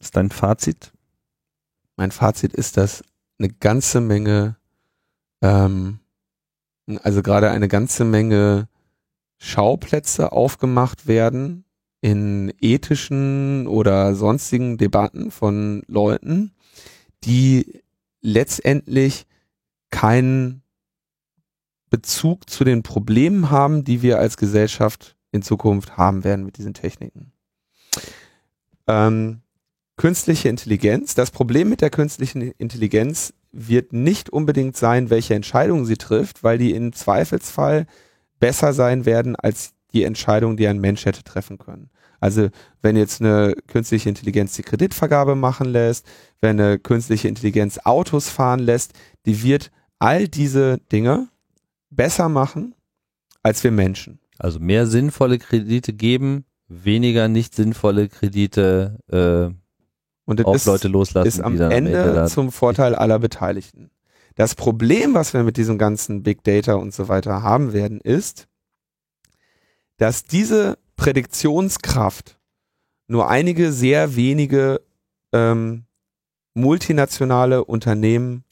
ist dein Fazit? Mein Fazit ist, dass eine ganze Menge, ähm, also gerade eine ganze Menge Schauplätze aufgemacht werden in ethischen oder sonstigen Debatten von Leuten, die letztendlich keinen Bezug zu den Problemen haben, die wir als Gesellschaft in Zukunft haben werden mit diesen Techniken. Ähm, künstliche Intelligenz. Das Problem mit der künstlichen Intelligenz wird nicht unbedingt sein, welche Entscheidungen sie trifft, weil die im Zweifelsfall besser sein werden als die Entscheidung, die ein Mensch hätte treffen können. Also wenn jetzt eine künstliche Intelligenz die Kreditvergabe machen lässt, wenn eine künstliche Intelligenz Autos fahren lässt, die wird all diese Dinge besser machen als wir Menschen. Also mehr sinnvolle Kredite geben, weniger nicht sinnvolle Kredite äh, Und das auf ist, Leute loslassen, ist am am Ende da- zum Vorteil aller Beteiligten. Das Problem, was wir mit diesem ganzen Big Data und so weiter haben werden, ist, dass diese Prädiktionskraft nur einige sehr wenige ähm, multinationale Unternehmen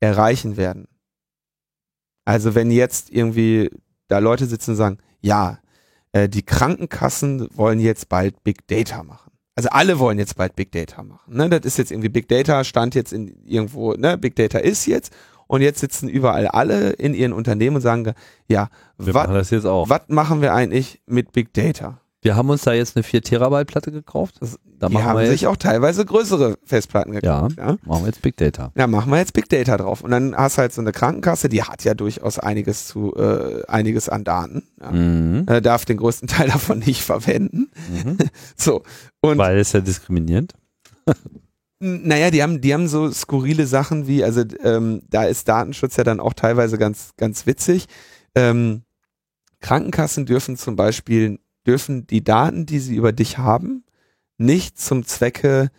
erreichen werden. Also wenn jetzt irgendwie da Leute sitzen und sagen, ja, äh, die Krankenkassen wollen jetzt bald Big Data machen. Also alle wollen jetzt bald Big Data machen. Ne? Das ist jetzt irgendwie Big Data, stand jetzt in irgendwo, ne? Big Data ist jetzt und jetzt sitzen überall alle in ihren Unternehmen und sagen, ja, was machen machen wir eigentlich mit Big Data? Wir haben uns da jetzt eine 4 Terabyte Platte gekauft. Das, Da die haben wir sich auch teilweise größere Festplatten gekauft. Ja. machen wir jetzt Big Data. ja, machen wir jetzt Big Data drauf. Und dann hast du halt so eine Krankenkasse, die hat ja durchaus einiges zu, äh, einiges an Daten. Ja. Mhm. Äh, darf den größten Teil davon nicht verwenden. Mhm. So. Und Weil es ja diskriminierend. Naja, die haben, die haben so skurrile Sachen wie, also ähm, da ist Datenschutz ja dann auch teilweise ganz, ganz witzig. Ähm, Krankenkassen dürfen zum Beispiel, dürfen die Daten, die sie über dich haben, nicht zum Zwecke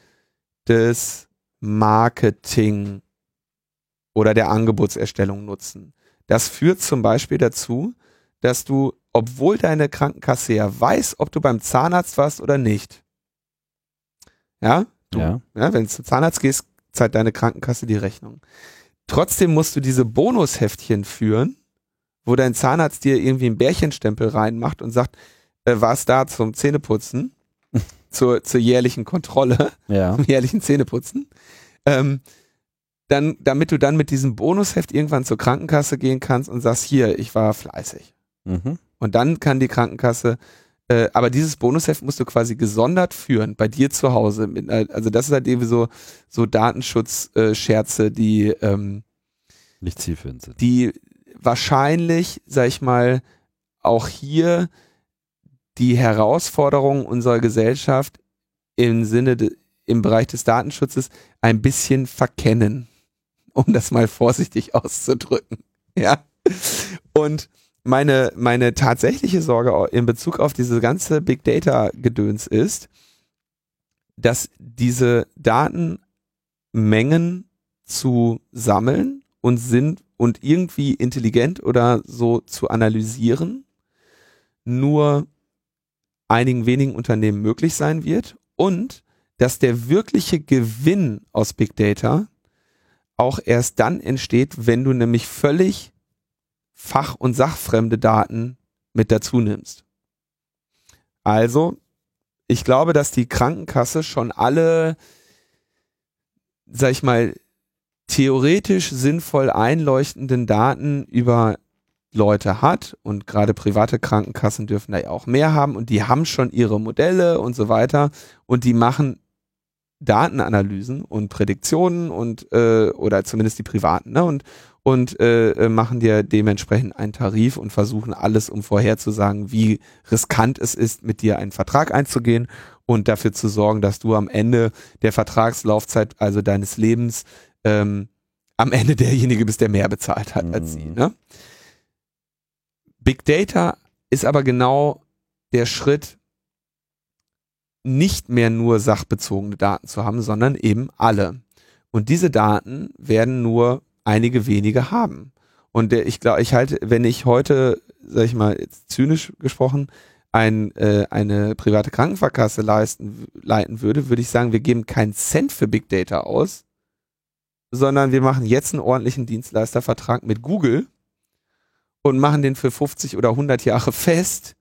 des Marketing oder der Angebotserstellung nutzen. Das führt zum Beispiel dazu, dass du, obwohl deine Krankenkasse ja weiß, ob du beim Zahnarzt warst oder nicht, ja, Du, Ja. ja, wenn du zum Zahnarzt gehst, zahlt deine Krankenkasse die Rechnung. trotzdem musst du diese Bonusheftchen führen, wo dein Zahnarzt dir irgendwie einen Bärchenstempel reinmacht und sagt, äh, war's da zum Zähneputzen, zur, zur jährlichen Kontrolle, Ja. zum jährlichen Zähneputzen. Ähm, dann, damit du dann mit diesem Bonusheft irgendwann zur Krankenkasse gehen kannst und sagst, hier, ich war fleißig. Mhm. Und dann kann die Krankenkasse, äh, aber dieses Bonusheft musst du quasi gesondert führen, bei dir zu Hause. Mit, äh, also das ist halt eben so, so Datenschutz-Scherze, die, ähm, Nicht zielführend sind. die wahrscheinlich, sag ich mal, auch hier die Herausforderungen unserer Gesellschaft im Sinne, de, im Bereich des Datenschutzes ein bisschen verkennen, um das mal vorsichtig auszudrücken. Ja. Und meine, meine tatsächliche Sorge in Bezug auf diese ganze Big Data Gedöns ist, dass diese Datenmengen zu sammeln und sind und irgendwie intelligent oder so zu analysieren nur einigen wenigen Unternehmen möglich sein wird und dass der wirkliche Gewinn aus Big Data auch erst dann entsteht, wenn du nämlich völlig fach- und sachfremde Daten mit dazu nimmst. Also, ich glaube, dass die Krankenkasse schon alle, sag ich mal, theoretisch sinnvoll einleuchtenden Daten über Leute hat und gerade private Krankenkassen dürfen da ja auch mehr haben und die haben schon ihre Modelle und so weiter und die machen Datenanalysen und Prädiktionen und äh, oder zumindest die privaten ne? und und äh, machen dir dementsprechend einen Tarif und versuchen alles, um vorherzusagen, wie riskant es ist, mit dir einen Vertrag einzugehen und dafür zu sorgen, dass du am Ende der Vertragslaufzeit, also deines Lebens, ähm, am Ende derjenige bist, der mehr bezahlt hat als sie. Mhm. Ne? Big Data ist aber genau der Schritt, nicht mehr nur sachbezogene Daten zu haben, sondern eben alle. Und diese Daten werden nur einige wenige haben. Und der, ich glaube, ich halte, wenn ich heute, sag ich mal, zynisch gesprochen, ein, äh, eine private Krankenverkasse leisten, leiten würde, würde ich sagen, wir geben keinen Cent für Big Data aus, sondern wir machen jetzt einen ordentlichen Dienstleistervertrag mit Google und machen den für 50 oder 100 Jahre fest,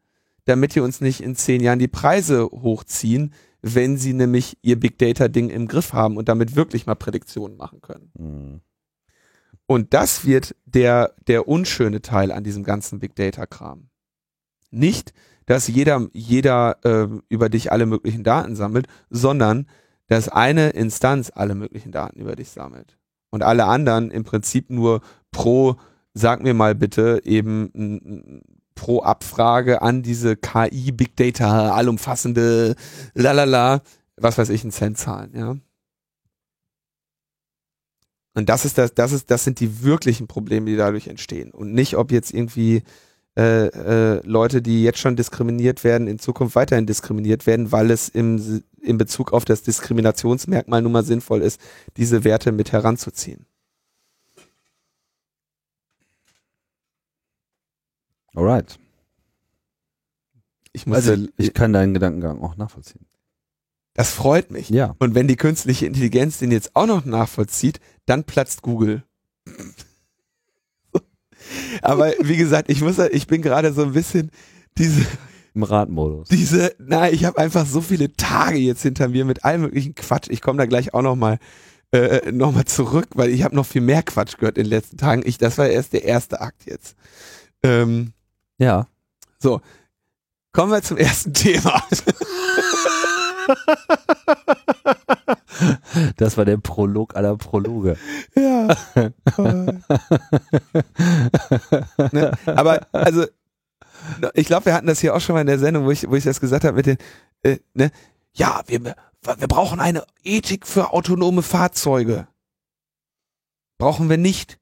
damit die uns nicht in 10 Jahren die Preise hochziehen, wenn sie nämlich ihr Big Data Ding im Griff haben und damit wirklich mal Prädiktionen machen können. Mhm. Und das wird der, der unschöne Teil an diesem ganzen Big Data Kram. Nicht, dass jeder, jeder äh, über dich alle möglichen Daten sammelt, sondern dass eine Instanz alle möglichen Daten über dich sammelt. Und alle anderen im Prinzip nur pro, sag mir mal bitte, eben pro Abfrage an diese KI Big Data allumfassende lalala, was weiß ich, einen Cent zahlen, ja. Und das ist das, das ist, das sind die wirklichen Probleme, die dadurch entstehen. Und nicht, ob jetzt irgendwie äh, äh, Leute, die jetzt schon diskriminiert werden, in Zukunft weiterhin diskriminiert werden, weil es im, in Bezug auf das Diskriminationsmerkmal nun mal sinnvoll ist, diese Werte mit heranzuziehen. Alright. Ich muss, Also ich, ich kann deinen Gedankengang auch nachvollziehen. Das freut mich. Ja. Und wenn die künstliche Intelligenz den jetzt auch noch nachvollzieht, dann platzt Google. Aber wie gesagt, ich muss, ich bin gerade so ein bisschen diese, Im Radmodus. diese, nein, ich habe einfach so viele Tage jetzt hinter mir mit allem möglichen Quatsch. Ich komme da gleich auch noch mal, äh, noch mal zurück, weil ich habe noch viel mehr Quatsch gehört in den letzten Tagen. Ich, das war erst der erste Akt jetzt. Ähm, Ja. kommen wir zum ersten Thema. Das war der Prolog aller Prologe. Ja. ne? Aber also, ich glaube, wir hatten das hier auch schon mal in der Sendung, wo ich, wo ich das gesagt habe mit den, äh, ne? Ja, wir, wir brauchen eine Ethik für autonome Fahrzeuge. Brauchen wir nicht.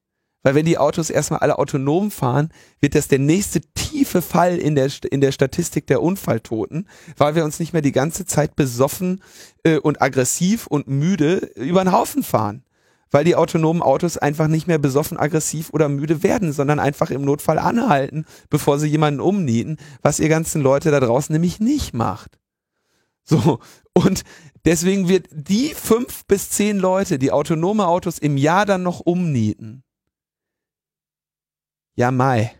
Weil wenn die Autos erstmal alle autonom fahren, wird das der nächste tiefe Fall in der, in der Statistik der Unfalltoten, weil wir uns nicht mehr die ganze Zeit besoffen äh, und aggressiv und müde über den Haufen fahren. Weil die autonomen Autos einfach nicht mehr besoffen, aggressiv oder müde werden, sondern einfach im Notfall anhalten, bevor sie jemanden umnieten, was ihr ganzen Leute da draußen nämlich nicht macht. So, und Deswegen wird die fünf bis zehn Leute, die autonome Autos im Jahr dann noch umnieten. Ja, Mai.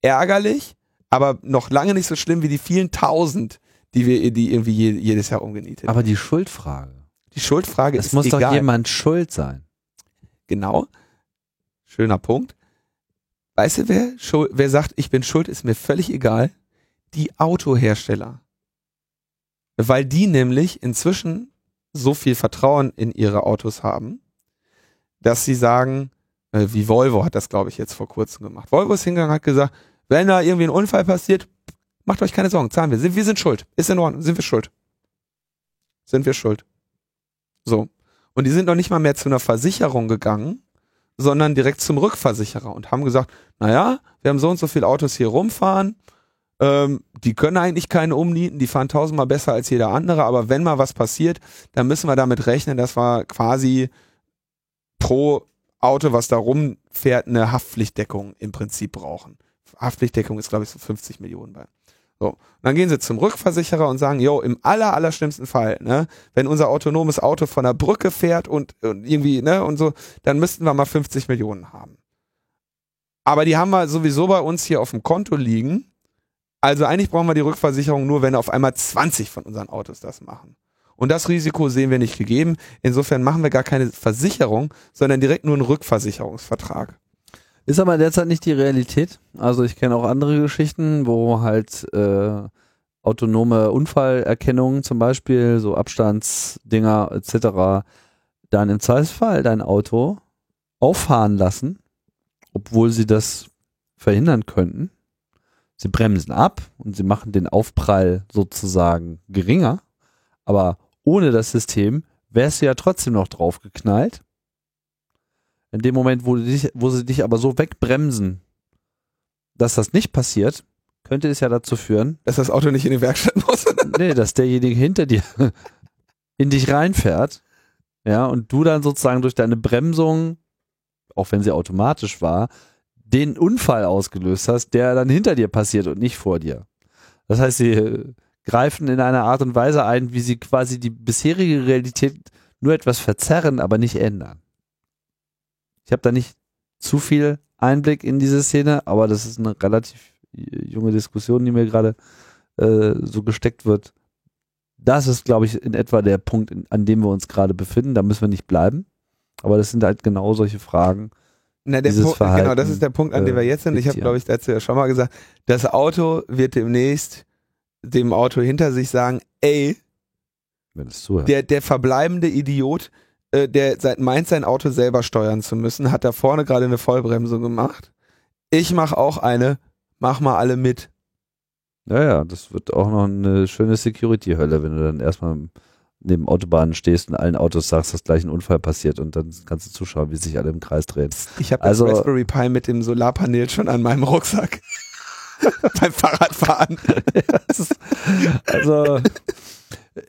Ärgerlich, aber noch lange nicht so schlimm wie die vielen tausend, die wir, die irgendwie je, jedes Jahr umgenietet. Aber die Schuldfrage. die Schuldfrage Es ist muss egal. doch jemand schuld sein. Genau. Schöner Punkt. Weißt du, wer, schuld, wer sagt, ich bin schuld, ist mir völlig egal? Die Autohersteller. Weil die nämlich inzwischen so viel Vertrauen in ihre Autos haben, dass sie sagen, äh, wie Volvo hat das, glaube ich, jetzt vor kurzem gemacht. Volvo ist hingegangen, hat gesagt, wenn da irgendwie ein Unfall passiert, macht euch keine Sorgen, zahlen wir. Sind- Wir sind schuld. Ist in Ordnung. Sind wir schuld. Sind wir schuld. So. Und die sind noch nicht mal mehr zu einer Versicherung gegangen, sondern direkt zum Rückversicherer und haben gesagt, naja, wir haben so und so viele Autos hier rumfahren, ähm, die können eigentlich keine umnieten, die fahren tausendmal besser als jeder andere, aber wenn mal was passiert, dann müssen wir damit rechnen, dass wir quasi pro Auto, was da rumfährt, eine Haftpflichtdeckung im Prinzip brauchen. Haftpflichtdeckung ist, glaube ich, so 50 Millionen bei. So. Und dann gehen sie zum Rückversicherer und sagen, yo, im aller, aller schlimmsten Fall, ne, wenn unser autonomes Auto von der Brücke fährt und, und irgendwie, ne, und so, dann müssten wir mal 50 Millionen haben. Aber die haben wir sowieso bei uns hier auf dem Konto liegen. Also eigentlich brauchen wir die Rückversicherung nur, wenn auf einmal 20 von unseren Autos das machen. Und das Risiko sehen wir nicht gegeben. Insofern machen wir gar keine Versicherung, sondern direkt nur einen Rückversicherungsvertrag. Ist aber derzeit nicht die Realität. Also ich kenne auch andere Geschichten, wo halt äh, autonome Unfallerkennung zum Beispiel, so Abstandsdinger etc., dann im Zweifelsfall dein Auto auffahren lassen, obwohl sie das verhindern könnten. Sie bremsen ab und sie machen den Aufprall sozusagen geringer, aber ohne das System wärst du ja trotzdem noch draufgeknallt. In dem Moment, wo, dich, wo sie dich aber so wegbremsen, dass das nicht passiert, könnte es ja dazu führen, Dass das Auto nicht in die Werkstatt muss. nee, dass derjenige hinter dir in dich reinfährt, ja, und du dann sozusagen durch deine Bremsung, auch wenn sie automatisch war, den Unfall ausgelöst hast, der dann hinter dir passiert und nicht vor dir. Das heißt, sie greifen in einer Art und Weise ein, wie sie quasi die bisherige Realität nur etwas verzerren, aber nicht ändern. Ich habe da nicht zu viel Einblick in diese Szene, aber das ist eine relativ äh, junge Diskussion, die mir gerade äh, so gesteckt wird. Das ist, glaube ich, in etwa der Punkt, in, an dem wir uns gerade befinden. Da müssen wir nicht bleiben. Aber das sind halt genau solche Fragen. Na, der Punkt, Verhalten, genau, das ist der Punkt, an dem wir jetzt sind. Ich habe, glaube ich, dazu ja schon mal gesagt, das Auto wird demnächst dem Auto hinter sich sagen, ey, der, der verbleibende Idiot, äh, der seit meint, sein Auto selber steuern zu müssen, hat da vorne gerade eine Vollbremsung gemacht. Ich mache auch eine, mach mal alle mit. Ja, ja, das wird auch noch eine schöne Security-Hölle, wenn du dann erstmal neben Autobahnen stehst und allen Autos sagst, dass gleich ein Unfall passiert und dann kannst du zuschauen, wie sich alle im Kreis drehen. Ich habe Also- das Raspberry Pi mit dem Solarpanel schon an meinem Rucksack. Beim Fahrradfahren. Ist, also,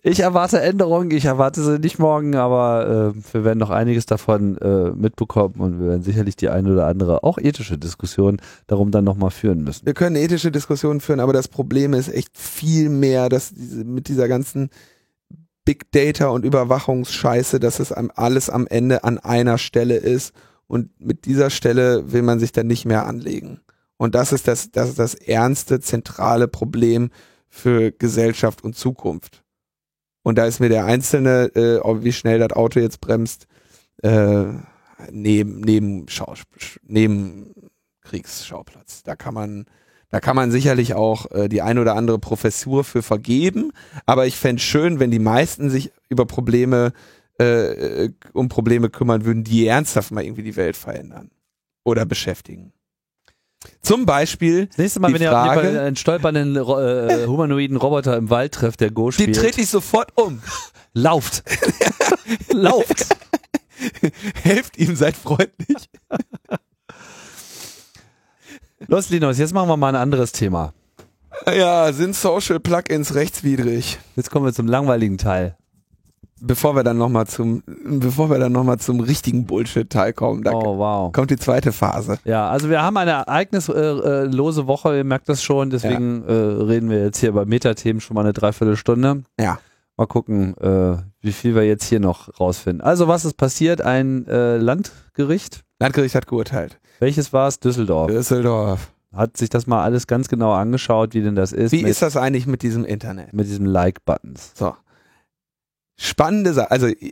ich erwarte Änderungen, ich erwarte sie nicht morgen, aber äh, wir werden noch einiges davon äh, mitbekommen und wir werden sicherlich die eine oder andere, auch ethische Diskussion darum dann nochmal führen müssen. Wir können ethische Diskussionen führen, aber das Problem ist echt viel mehr, dass diese, mit dieser ganzen Big Data und Überwachungsscheiße, dass es alles am Ende an einer Stelle ist und mit dieser Stelle will man sich dann nicht mehr anlegen. Und das ist das, das ist das ernste, zentrale Problem für Gesellschaft und Zukunft. Und da ist mir der Einzelne, äh, wie schnell das Auto jetzt bremst, äh, neben, neben, neben Kriegsschauplatz. Da kann man, da kann man sicherlich auch äh, die ein oder andere Professur für vergeben. Aber ich fänd's schön, wenn die meisten sich über Probleme, äh, äh, um Probleme kümmern würden, die ernsthaft mal irgendwie die Welt verändern oder beschäftigen. Zum Beispiel, Das nächste Mal, wenn ihr einen stolpernden äh, humanoiden Roboter im Wald trefft, der Go die spielt, trete ich sofort um. lauft. lauft. Helft ihm, seid freundlich. Los, Linus, jetzt machen wir mal ein anderes Thema. Ja, sind Social Plugins rechtswidrig? Jetzt kommen wir zum langweiligen Teil. Bevor wir dann nochmal zum, bevor wir dann noch mal zum richtigen Bullshit-Teil kommen, da Oh, wow. kommt die zweite Phase. Ja, also wir haben eine ereignislose Woche, ihr merkt das schon, deswegen äh, reden wir jetzt hier bei Metathemen schon mal eine Dreiviertelstunde. Ja. Mal gucken, äh, wie viel wir jetzt hier noch rausfinden. Also was ist passiert? Ein äh, Landgericht. Landgericht hat geurteilt. Welches war es? Düsseldorf. Düsseldorf. Hat sich das mal alles ganz genau angeschaut, wie denn das ist. Wie ist das eigentlich mit diesem Internet? mit diesen Like-Buttons. So. Spannende Sache. Also, wir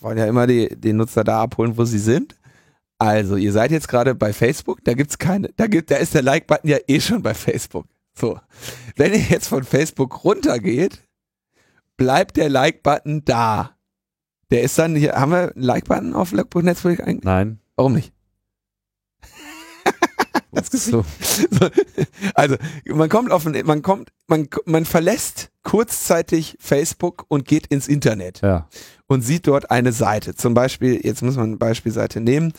wollen ja immer die, den Nutzer da abholen, wo sie sind. Also, ihr seid jetzt gerade bei Facebook, da gibt's keine, da gibt, da ist der Like-Button ja eh schon bei Facebook. So. Wenn ihr jetzt von Facebook runtergeht, bleibt der Like-Button da. Der ist dann hier, haben wir einen Like-Button auf Logbuch-Netzwerk eigentlich? Nein. Warum nicht? So. So, Also, man kommt auf, ein- man kommt, man, man verlässt kurzzeitig Facebook und geht ins Internet Ja. und sieht dort eine Seite. Zum Beispiel, jetzt muss man eine Beispielseite nehmen,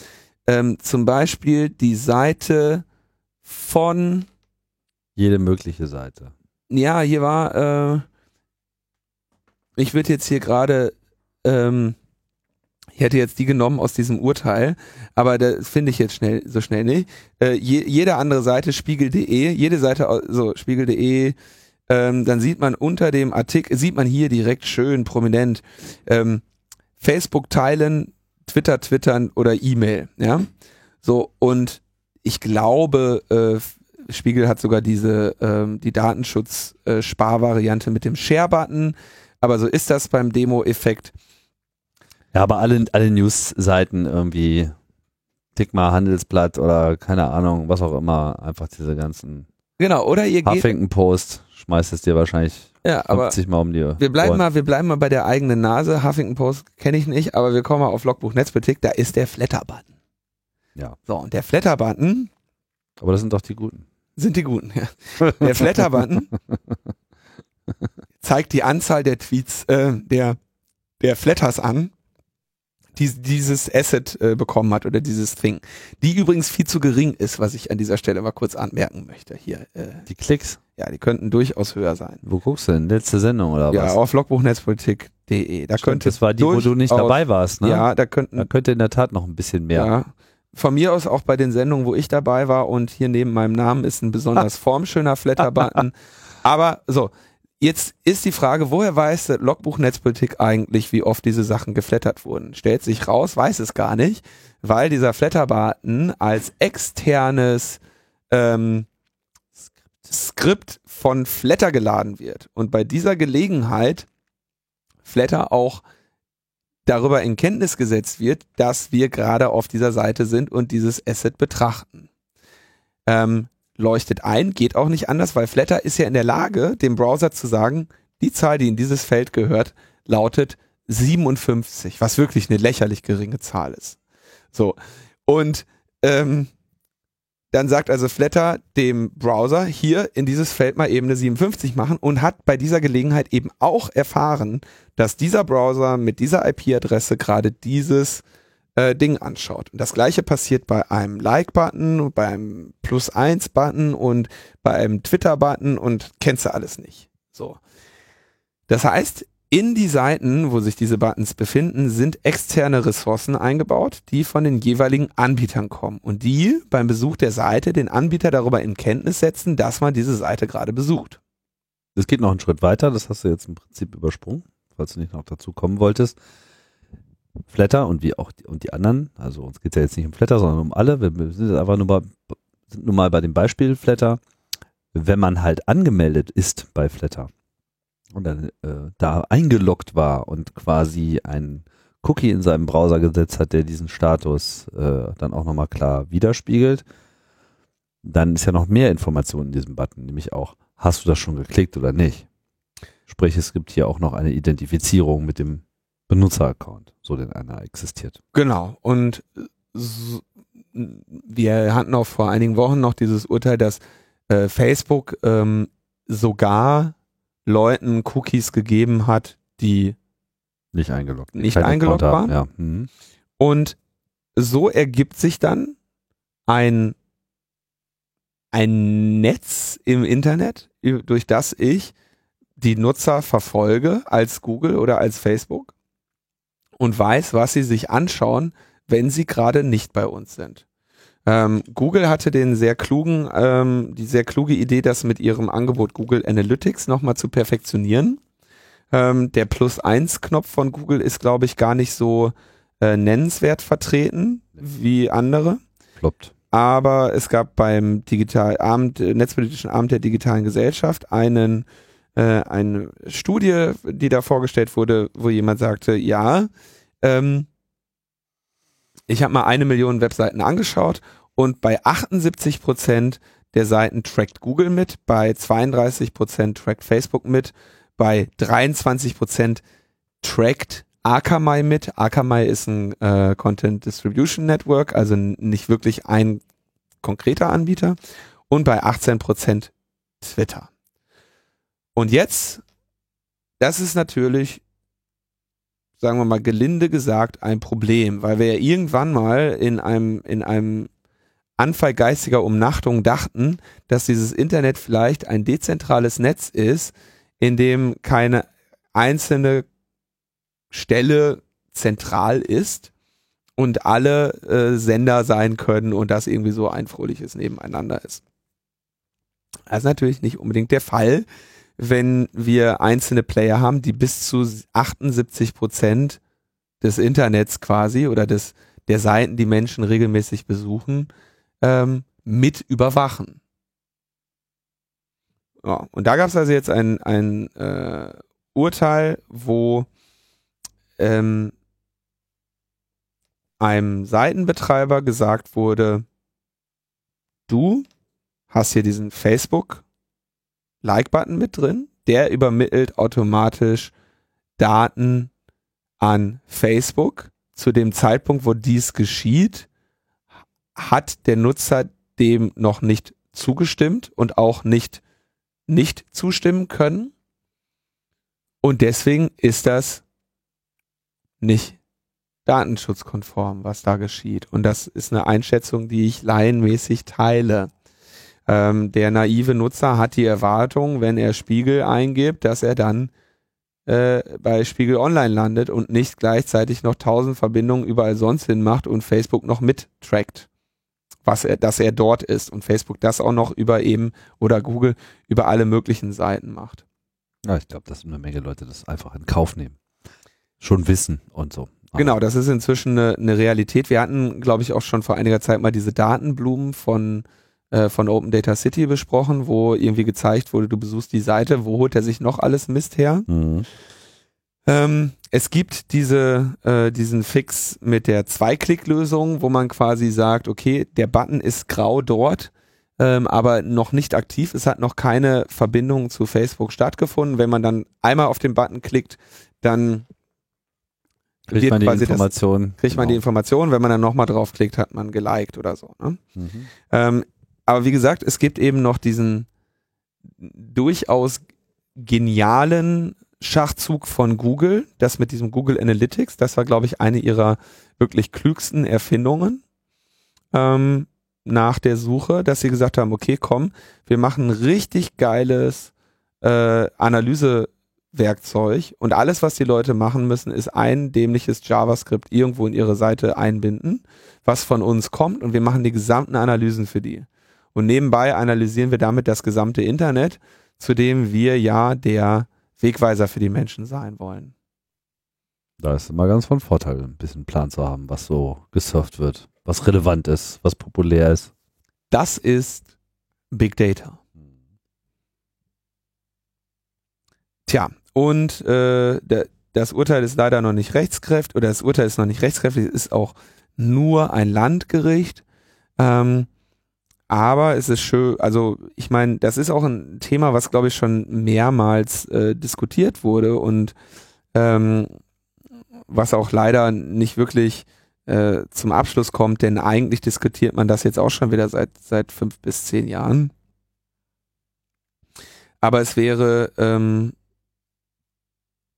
ähm, zum Beispiel die Seite von, Jede mögliche Seite. ja, hier war, äh, ich würde jetzt hier gerade, ähm, ich hätte jetzt die genommen aus diesem Urteil, aber das finde ich jetzt schnell so schnell nicht. Äh, je, jede andere Seite, spiegel.de, jede Seite, so spiegel.de, ähm, dann sieht man unter dem Artikel, sieht man hier direkt schön prominent ähm, Facebook teilen, Twitter twittern oder E-Mail, ja. So, und ich glaube, äh, Spiegel hat sogar diese, ähm, die Datenschutz-Sparvariante mit dem Share-Button, aber so ist das beim Demo-Effekt. Ja, aber alle, alle News-Seiten irgendwie, tick mal Handelsblatt oder keine Ahnung, was auch immer, einfach diese ganzen Genau, oder ihr geht, Huffington Post schmeißt es dir wahrscheinlich ja, aber 50 Mal um die Wir bleiben Ohren. mal, wir bleiben mal bei der eigenen Nase. Huffington Post kenne ich nicht, aber wir kommen mal auf Logbuch Netzpolitik. Da ist der Flatter-Button. Ja. So, und der Flatter-Button Aber das sind doch die guten. sind die guten. Ja. Der Flatter-Button zeigt die Anzahl der Tweets, äh, der, der Flatters an, die dieses Asset äh, bekommen hat oder dieses Thing. Die übrigens viel zu gering ist, was ich an dieser Stelle mal kurz anmerken möchte. Hier, äh, Die Klicks. ja, die könnten durchaus höher sein. Wo guckst du denn? Letzte Sendung oder Ja, was? auf logbuchnetzpolitik.de. Da Stimmt, könnte das war die, wo du nicht durchaus- dabei warst, ne? Ja, da könnten Da könnte in der Tat noch ein bisschen mehr. Ja. Von mir aus auch bei den Sendungen, wo ich dabei war und hier neben meinem Namen ist ein besonders formschöner Flatter-Button. Aber so, jetzt ist die Frage, woher weiß der Logbuch eigentlich, wie oft diese Sachen geflattert wurden? Stellt sich raus, weiß es gar nicht, weil dieser Flatter-Button als externes ähm, Skript von Flatter geladen wird. Und bei dieser Gelegenheit Flatter auch darüber in Kenntnis gesetzt wird, dass wir gerade auf dieser Seite sind und dieses Asset betrachten. Ähm, leuchtet ein, geht auch nicht anders, weil Flatter ist ja in der Lage, dem Browser zu sagen, die Zahl, die in dieses Feld gehört, lautet 57, was wirklich eine lächerlich geringe Zahl ist. So. Und ähm, dann sagt also Flatter dem Browser, hier in dieses Feld mal eben eine 57 machen und hat bei dieser Gelegenheit eben auch erfahren, dass dieser Browser mit dieser IP-Adresse gerade dieses äh, Ding anschaut. Und das gleiche passiert bei einem Like-Button, beim Plus-1-Button und bei einem Twitter-Button und kennst du alles nicht. So. Das heißt, in die Seiten, wo sich diese Buttons befinden, sind externe Ressourcen eingebaut, die von den jeweiligen Anbietern kommen und die beim Besuch der Seite den Anbieter darüber in Kenntnis setzen, dass man diese Seite gerade besucht. Das geht noch einen Schritt weiter, das hast du jetzt im Prinzip übersprungen, falls du nicht noch dazu kommen wolltest. Flatter und wie auch die, und die anderen, also uns geht es ja jetzt nicht um Flatter, sondern um alle. Wir wir sind einfach nur mal, sind nur mal bei dem Beispiel Flatter. Wenn man halt angemeldet ist bei Flatter und dann äh, da eingeloggt war und quasi ein Cookie in seinem Browser gesetzt hat, der diesen Status äh, dann auch nochmal klar widerspiegelt, dann ist ja noch mehr Information in diesem Button, nämlich auch, hast du das schon geklickt oder nicht? Sprich, es gibt hier auch noch eine Identifizierung mit dem Benutzeraccount, so denn einer existiert. Genau. Und so, wir hatten auch vor einigen Wochen noch dieses Urteil, dass äh, Facebook ähm, sogar Leuten Cookies gegeben hat, die Nicht eingeloggt. Nicht eingeloggt Account waren? Ja. Mhm. Und so ergibt sich dann ein, ein Netz im Internet, durch das ich die Nutzer verfolge als Google oder als Facebook und weiß, was sie sich anschauen, wenn sie gerade nicht bei uns sind. Ähm, Google hatte den sehr klugen, ähm, die sehr kluge Idee, das mit ihrem Angebot Google Analytics nochmal zu perfektionieren. Ähm, der Plus-1-Knopf von Google ist, glaube ich, gar nicht so äh, nennenswert vertreten wie andere. Kloppt. Aber es gab beim Digital Abend, äh, Netzpolitischen Abend der digitalen Gesellschaft einen äh, eine Studie, die da vorgestellt wurde, wo jemand sagte, ja, ähm, ich habe mal eine Million Webseiten angeschaut und bei 78 Prozent der Seiten trackt Google mit, bei 32 Prozent trackt Facebook mit, bei 23 Prozent trackt Akamai mit. Akamai ist ein äh, Content Distribution Network, also nicht wirklich ein konkreter Anbieter. Und bei 18 Prozent Twitter. Und jetzt, das ist natürlich, sagen wir mal gelinde gesagt, ein Problem, weil wir ja irgendwann mal in einem, in einem Anfall geistiger Umnachtung dachten, dass dieses Internet vielleicht ein dezentrales Netz ist, in dem keine einzelne Stelle zentral ist und alle äh, Sender sein können und das irgendwie so ein fröhliches Nebeneinander ist. Das ist natürlich nicht unbedingt der Fall, wenn wir einzelne Player haben, die bis zu 78 Prozent des Internets quasi oder des, der Seiten, die Menschen regelmäßig besuchen, ähm, mit überwachen. Ja, und da gab es also jetzt ein, ein äh, Urteil, wo ähm, einem Seitenbetreiber gesagt wurde, du hast hier diesen Facebook Like-Button mit drin. Der übermittelt automatisch Daten an Facebook. Zu dem Zeitpunkt, wo dies geschieht, hat der Nutzer dem noch nicht zugestimmt und auch nicht nicht zustimmen können. Und deswegen ist das nicht datenschutzkonform, was da geschieht. Und das ist eine Einschätzung, die ich laienmäßig teile. Ähm, der naive Nutzer hat die Erwartung, wenn er Spiegel eingibt, dass er dann äh, bei Spiegel Online landet und nicht gleichzeitig noch tausend Verbindungen überall sonst hin macht und Facebook noch mittrackt, was er, dass er dort ist und Facebook das auch noch über eben oder Google über alle möglichen Seiten macht. Ja, ich glaube, dass eine Menge Leute das einfach in Kauf nehmen. Schon wissen und so. Aber genau, das ist inzwischen eine, eine Realität. Wir hatten, glaube ich, auch schon vor einiger Zeit mal diese Datenblumen von äh, von Open Data City besprochen, wo irgendwie gezeigt wurde, du besuchst die Seite, wo holt er sich noch alles Mist her? Mhm. Ähm, es gibt diese, äh, diesen Fix mit der Zwei-Klick-Lösung, wo man quasi sagt, okay, der Button ist grau dort, ähm, aber noch nicht aktiv. Es hat noch keine Verbindung zu Facebook stattgefunden. Wenn man dann einmal auf den Button klickt, dann kriegt man die Information. Das, kriegt man die genau. Information. Wenn man dann nochmal draufklickt, hat man geliked oder so. Ne? Mhm. Ähm, aber wie gesagt, es gibt eben noch diesen durchaus genialen Schachzug von Google, das mit diesem Google Analytics, das war, glaube ich, eine ihrer wirklich klügsten Erfindungen ähm, nach der Suche, dass sie gesagt haben, okay, komm, wir machen richtig geiles äh, Analysewerkzeug und alles, was die Leute machen müssen, ist ein dämliches JavaScript irgendwo in ihre Seite einbinden, was von uns kommt und wir machen die gesamten Analysen für die. Und nebenbei analysieren wir damit das gesamte Internet, zu dem wir ja der Wegweiser für die Menschen sein wollen. Da ist immer ganz von Vorteil, ein bisschen Plan zu haben, was so gesurft wird, was relevant ist, was populär ist. Das ist Big Data. Tja, und äh, der, das Urteil ist leider noch nicht rechtskräftig, oder das Urteil ist noch nicht rechtskräftig, es ist auch nur ein Landgericht. Ähm, aber es ist schön, also ich meine, das ist auch ein Thema, was glaube ich schon mehrmals äh, diskutiert wurde und ähm, was auch leider nicht wirklich äh, zum Abschluss kommt, denn eigentlich diskutiert man das jetzt auch schon wieder seit seit fünf bis zehn Jahren. Aber es wäre, ähm,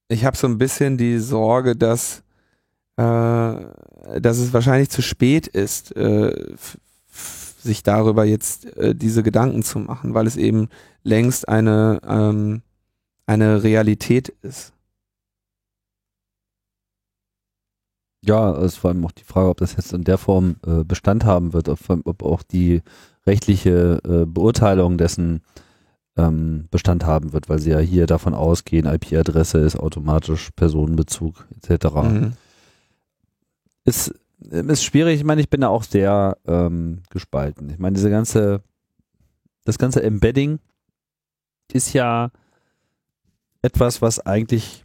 ich habe so ein bisschen die Sorge, dass äh, dass es wahrscheinlich zu spät ist äh, sich darüber jetzt äh, diese Gedanken zu machen, weil es eben längst eine, ähm, eine Realität ist. Ja, es ist vor allem auch die Frage, ob das jetzt in der Form äh, Bestand haben wird, ob, ob auch die rechtliche äh, Beurteilung dessen ähm, Bestand haben wird, weil sie ja hier davon ausgehen, IP-Adresse ist automatisch Personenbezug etc. Mhm. Ist, ist schwierig, ich meine, ich bin da auch sehr ähm, gespalten. Ich meine, diese ganze, das ganze Embedding ist ja etwas, was eigentlich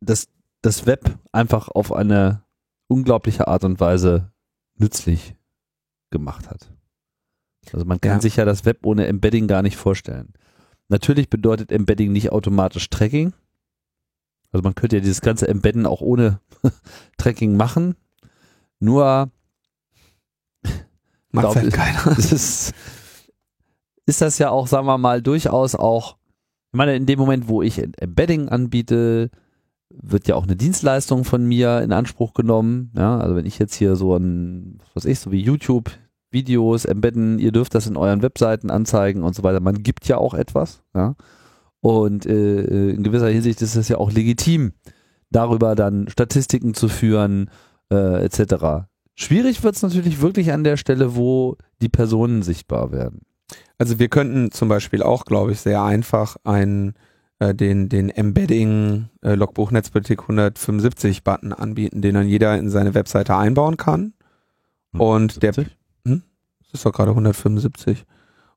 das, das Web einfach auf eine unglaubliche Art und Weise nützlich gemacht hat. Also man kann Ja. sich ja das Web ohne Embedding gar nicht vorstellen. Natürlich bedeutet Embedding nicht automatisch Tracking. Also man könnte ja dieses ganze Embedden auch ohne Tracking machen. Nur Macht Glaub halt keiner. ist, ist das ja auch, sagen wir mal, durchaus auch, ich meine, in dem Moment, wo ich Embedding anbiete, wird ja auch eine Dienstleistung von mir in Anspruch genommen. Ja, also wenn ich jetzt hier so ein, was weiß ich, so wie YouTube Videos embedden, ihr dürft das in euren Webseiten anzeigen und so weiter. Man gibt ja auch etwas, ja. Und äh, in gewisser Hinsicht ist es ja auch legitim, darüber dann Statistiken zu führen, äh, etc. Schwierig wird es natürlich wirklich an der Stelle, wo die Personen sichtbar werden. Also wir könnten zum Beispiel auch, glaube ich, sehr einfach einen äh, den, den Embedding äh, Logbuch Netzpolitik 175 Button anbieten, den dann jeder in seine Webseite einbauen kann. Und der- 70? Das ist doch gerade 175.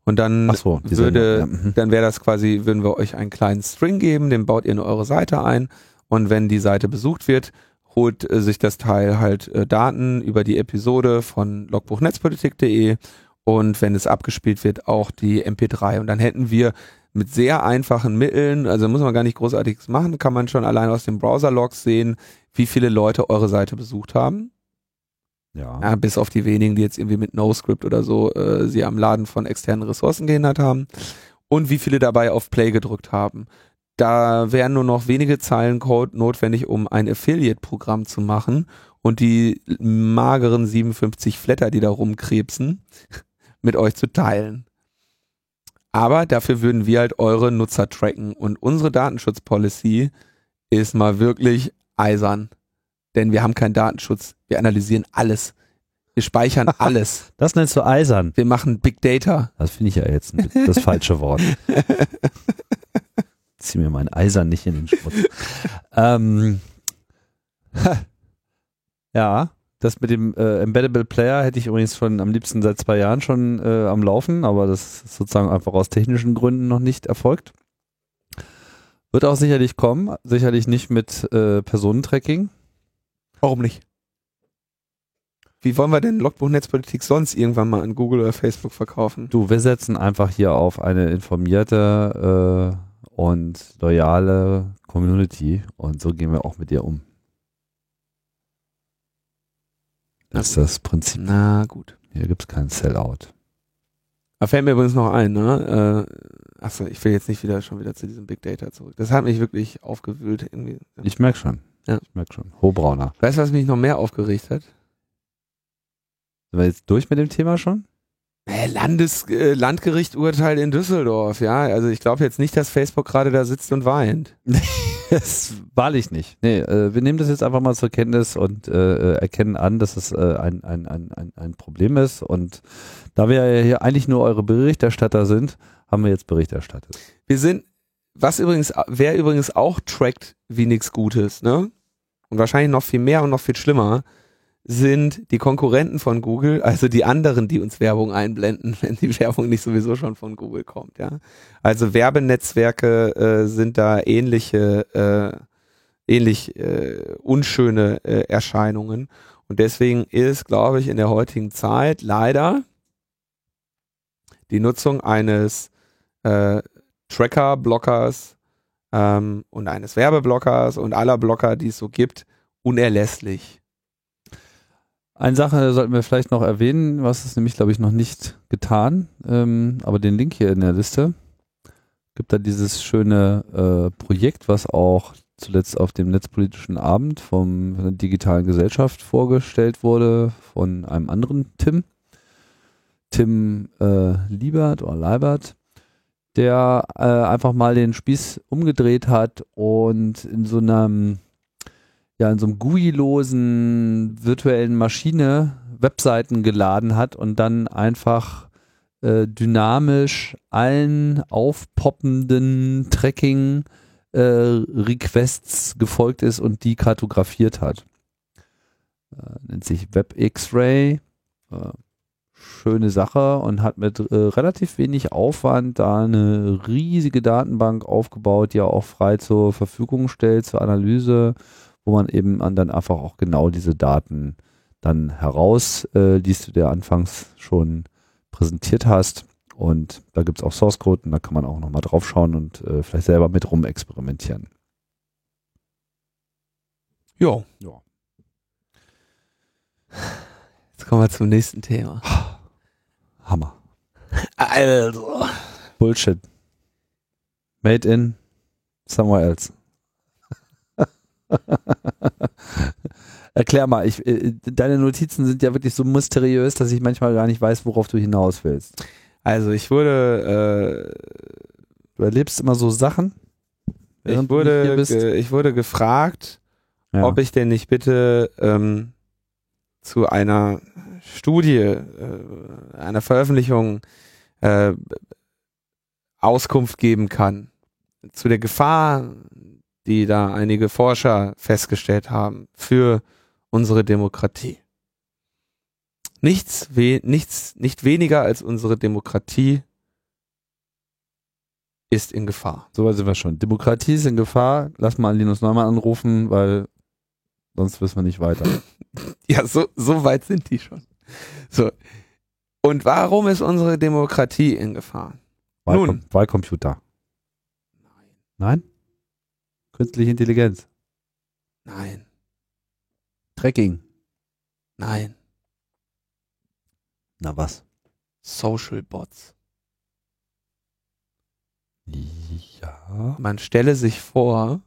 Und dann so, würde, ja, mhm. dann wäre das quasi, würden wir euch einen kleinen String geben, den baut ihr in eure Seite ein und wenn die Seite besucht wird, holt äh, sich das Teil halt äh, Daten über die Episode von logbuchnetzpolitik.de und wenn es abgespielt wird, auch die MP3 und dann hätten wir mit sehr einfachen Mitteln, also muss man gar nicht großartiges machen, kann man schon allein aus den Browser-Logs sehen, wie viele Leute eure Seite besucht haben. Ja. Ja, bis auf die wenigen, die jetzt irgendwie mit NoScript oder so äh, sie am Laden von externen Ressourcen gehindert haben. Und wie viele dabei auf Play gedrückt haben. Da wären nur noch wenige Zeilen Code notwendig, um ein Affiliate-Programm zu machen und die mageren 57 Flatter, die da rumkrebsen, mit euch zu teilen. Aber dafür würden wir halt eure Nutzer tracken und unsere Datenschutzpolicy ist mal wirklich eisern. Denn wir haben keinen Datenschutz. Wir analysieren alles. Wir speichern alles. Das nennst du eisern. Wir machen Big Data. Das finde ich ja jetzt ein- das falsche Wort. Zieh mir mein Eisern nicht in den Schmutz. ähm, ja, das mit dem äh, Embeddable Player hätte ich übrigens schon am liebsten seit zwei Jahren schon äh, am Laufen, aber das ist sozusagen einfach aus technischen Gründen noch nicht erfolgt. Wird auch sicherlich kommen, sicherlich nicht mit äh, Personentracking. Warum nicht? Wie wollen wir denn Logbuch Netzpolitik sonst irgendwann mal an Google oder Facebook verkaufen? Du, wir setzen einfach hier auf eine informierte äh, und loyale Community und so gehen wir auch mit dir um. Das ist das Prinzip. Na gut. Hier gibt es kein Sellout. Da fällt mir übrigens noch ein, ne? Äh, achso, ich will jetzt nicht wieder schon wieder zu diesem Big Data zurück. Das hat mich wirklich aufgewühlt irgendwie. Ich merke schon. Ja. Ich merke schon. Hobrauner. Weißt du, was mich noch mehr aufgeregt hat? Sind wir jetzt durch mit dem Thema schon? Äh, Landes, äh, Landgericht-Urteil in Düsseldorf, ja. Also ich glaube jetzt nicht, dass Facebook gerade da sitzt und weint. Das wahrlich nicht. Nee, äh, wir nehmen das jetzt einfach mal zur Kenntnis und äh, äh, erkennen an, dass es äh, ein, ein, ein, ein, ein Problem ist. Und da wir ja hier eigentlich nur eure Berichterstatter sind, haben wir jetzt Bericht erstattet. Wir sind, was übrigens, wer übrigens auch trackt wie nichts Gutes, ne? Und wahrscheinlich noch viel mehr und noch viel schlimmer, sind die Konkurrenten von Google, also die anderen, die uns Werbung einblenden, wenn die Werbung nicht sowieso schon von Google kommt, ja. Also Werbenetzwerke äh, sind da ähnliche, äh, ähnlich äh, unschöne äh, Erscheinungen. Und deswegen ist, glaube ich, in der heutigen Zeit leider die Nutzung eines äh, Tracker-Blockers ähm, und eines Werbeblockers und aller Blocker, die es so gibt, unerlässlich. Eine Sache sollten wir vielleicht noch erwähnen, was ist nämlich, glaube ich, noch nicht getan, ähm, aber den Link hier in der Liste. Gibt da dieses schöne äh, Projekt, was auch zuletzt auf dem netzpolitischen Abend vom, von der digitalen Gesellschaft vorgestellt wurde von einem anderen Tim, Tim äh, Liebert oder Leibert, der äh, einfach mal den Spieß umgedreht hat und in so einem ja in so einem GUI-losen virtuellen Maschine Webseiten geladen hat und dann einfach äh, dynamisch allen aufpoppenden Tracking äh, Requests gefolgt ist und die kartografiert hat. Äh, nennt sich Web X-Ray. Schöne Sache und hat mit äh, relativ wenig Aufwand da eine riesige Datenbank aufgebaut, die er auch frei zur Verfügung stellt zur Analyse, wo man eben dann einfach auch genau diese Daten dann heraus äh, liest, du dir anfangs schon präsentiert hast. Und da gibt es auch Source Code und da kann man auch nochmal drauf schauen und äh, vielleicht selber mit rum experimentieren. Jo. Ja. Jetzt kommen wir zum nächsten Thema. Hammer. Also. Bullshit. Made in somewhere else. Erklär mal, ich, äh, deine Notizen sind ja wirklich so mysteriös, dass ich manchmal gar nicht weiß, worauf du hinaus willst. Also ich wurde, äh, du erlebst immer so Sachen. Ich wurde, ich wurde gefragt, ja. ob ich denn nicht bitte ähm, zu einer Studie, äh, einer Veröffentlichung äh, Auskunft geben kann zu der Gefahr, die da einige Forscher festgestellt haben für unsere Demokratie. Nichts, we nichts, nicht weniger als unsere Demokratie ist in Gefahr. So weit sind wir schon. Demokratie ist in Gefahr. Lass mal Linus Neumann anrufen, weil sonst wissen wir nicht weiter. ja, so, so weit sind die schon. So. Und warum ist unsere Demokratie in Gefahr? Wahlcom Nun. Wahlcomputer. Nein. Nein? Künstliche Intelligenz. Nein. Tracking. Nein. Na was? Social Bots. Ja. Man stelle sich vor,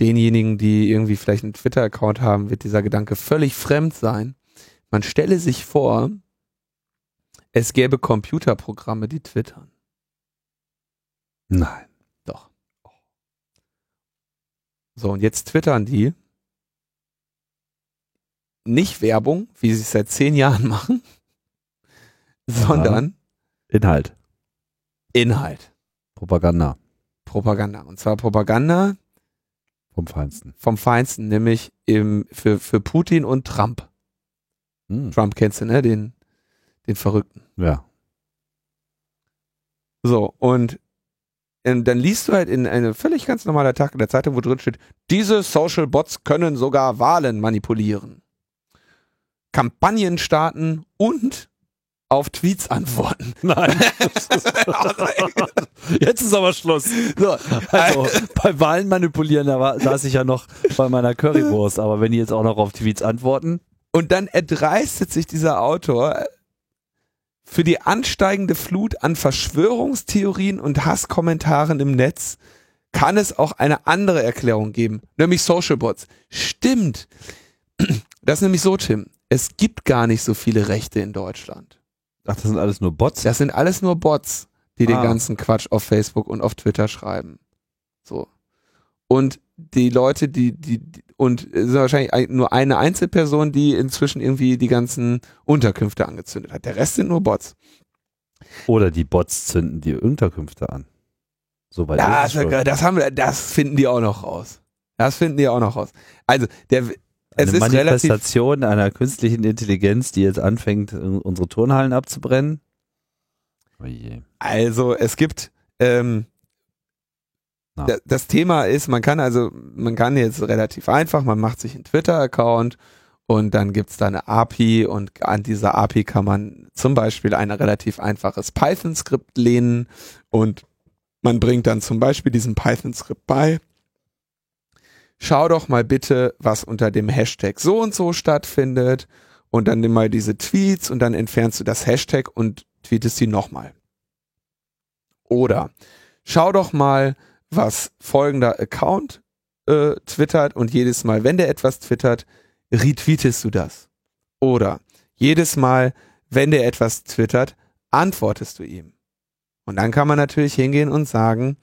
denjenigen, die irgendwie vielleicht einen Twitter-Account haben, wird dieser Gedanke völlig fremd sein. Man stelle sich vor, es gäbe Computerprogramme, die twittern. Nein. Doch. So, und jetzt twittern die nicht Werbung, wie sie es seit zehn Jahren machen, sondern Inhalt. Inhalt. Propaganda. Propaganda. Und zwar Propaganda vom Feinsten. Vom Feinsten, nämlich im, für, für Putin und Trump. Hm. Trump kennst du, ne? Den, den Verrückten. Ja. So, und ähm, dann liest du halt in eine völlig ganz normale Tag in der Zeitung, wo drin steht, diese Social Bots können sogar Wahlen manipulieren. Kampagnen starten und auf Tweets antworten. Nein. Jetzt ist aber Schluss. So, also bei Wahlen manipulieren, da war, saß ich ja noch bei meiner Currywurst, aber wenn die jetzt auch noch auf Tweets antworten. Und dann erdreistet sich dieser Autor für die ansteigende Flut an Verschwörungstheorien und Hasskommentaren im Netz kann es auch eine andere Erklärung geben, nämlich Social Bots. Stimmt. Das ist nämlich so, Tim. Es gibt gar nicht so viele Rechte in Deutschland. Ach, das sind alles nur Bots? Das sind alles nur Bots, die ah. den ganzen Quatsch auf Facebook und auf Twitter schreiben. So. Und die Leute, die, die, und es ist wahrscheinlich nur eine Einzelperson, die inzwischen irgendwie die ganzen Unterkünfte angezündet hat. Der Rest sind nur Bots. Oder die Bots zünden die Unterkünfte an. Soweit das, das haben wir, das finden die auch noch raus. Das finden die auch noch raus. Also, der, es Eine ist Manifestation einer künstlichen Intelligenz, die jetzt anfängt, unsere Turnhallen abzubrennen. Oh also es gibt ähm, das Thema ist, man kann also, man kann jetzt relativ einfach, man macht sich einen Twitter-Account und dann gibt's da eine API und an dieser API kann man zum Beispiel ein relativ einfaches Python-Skript lehnen und man bringt dann zum Beispiel diesem Python-Skript bei schau doch mal bitte, was unter dem Hashtag so und so stattfindet und dann nimm mal diese Tweets und dann entfernst du das Hashtag und tweetest sie nochmal. Oder schau doch mal, was folgender Account äh, twittert und jedes Mal, wenn der etwas twittert, retweetest du das. Oder jedes Mal, wenn der etwas twittert, antwortest du ihm. Und dann kann man natürlich hingehen und sagen,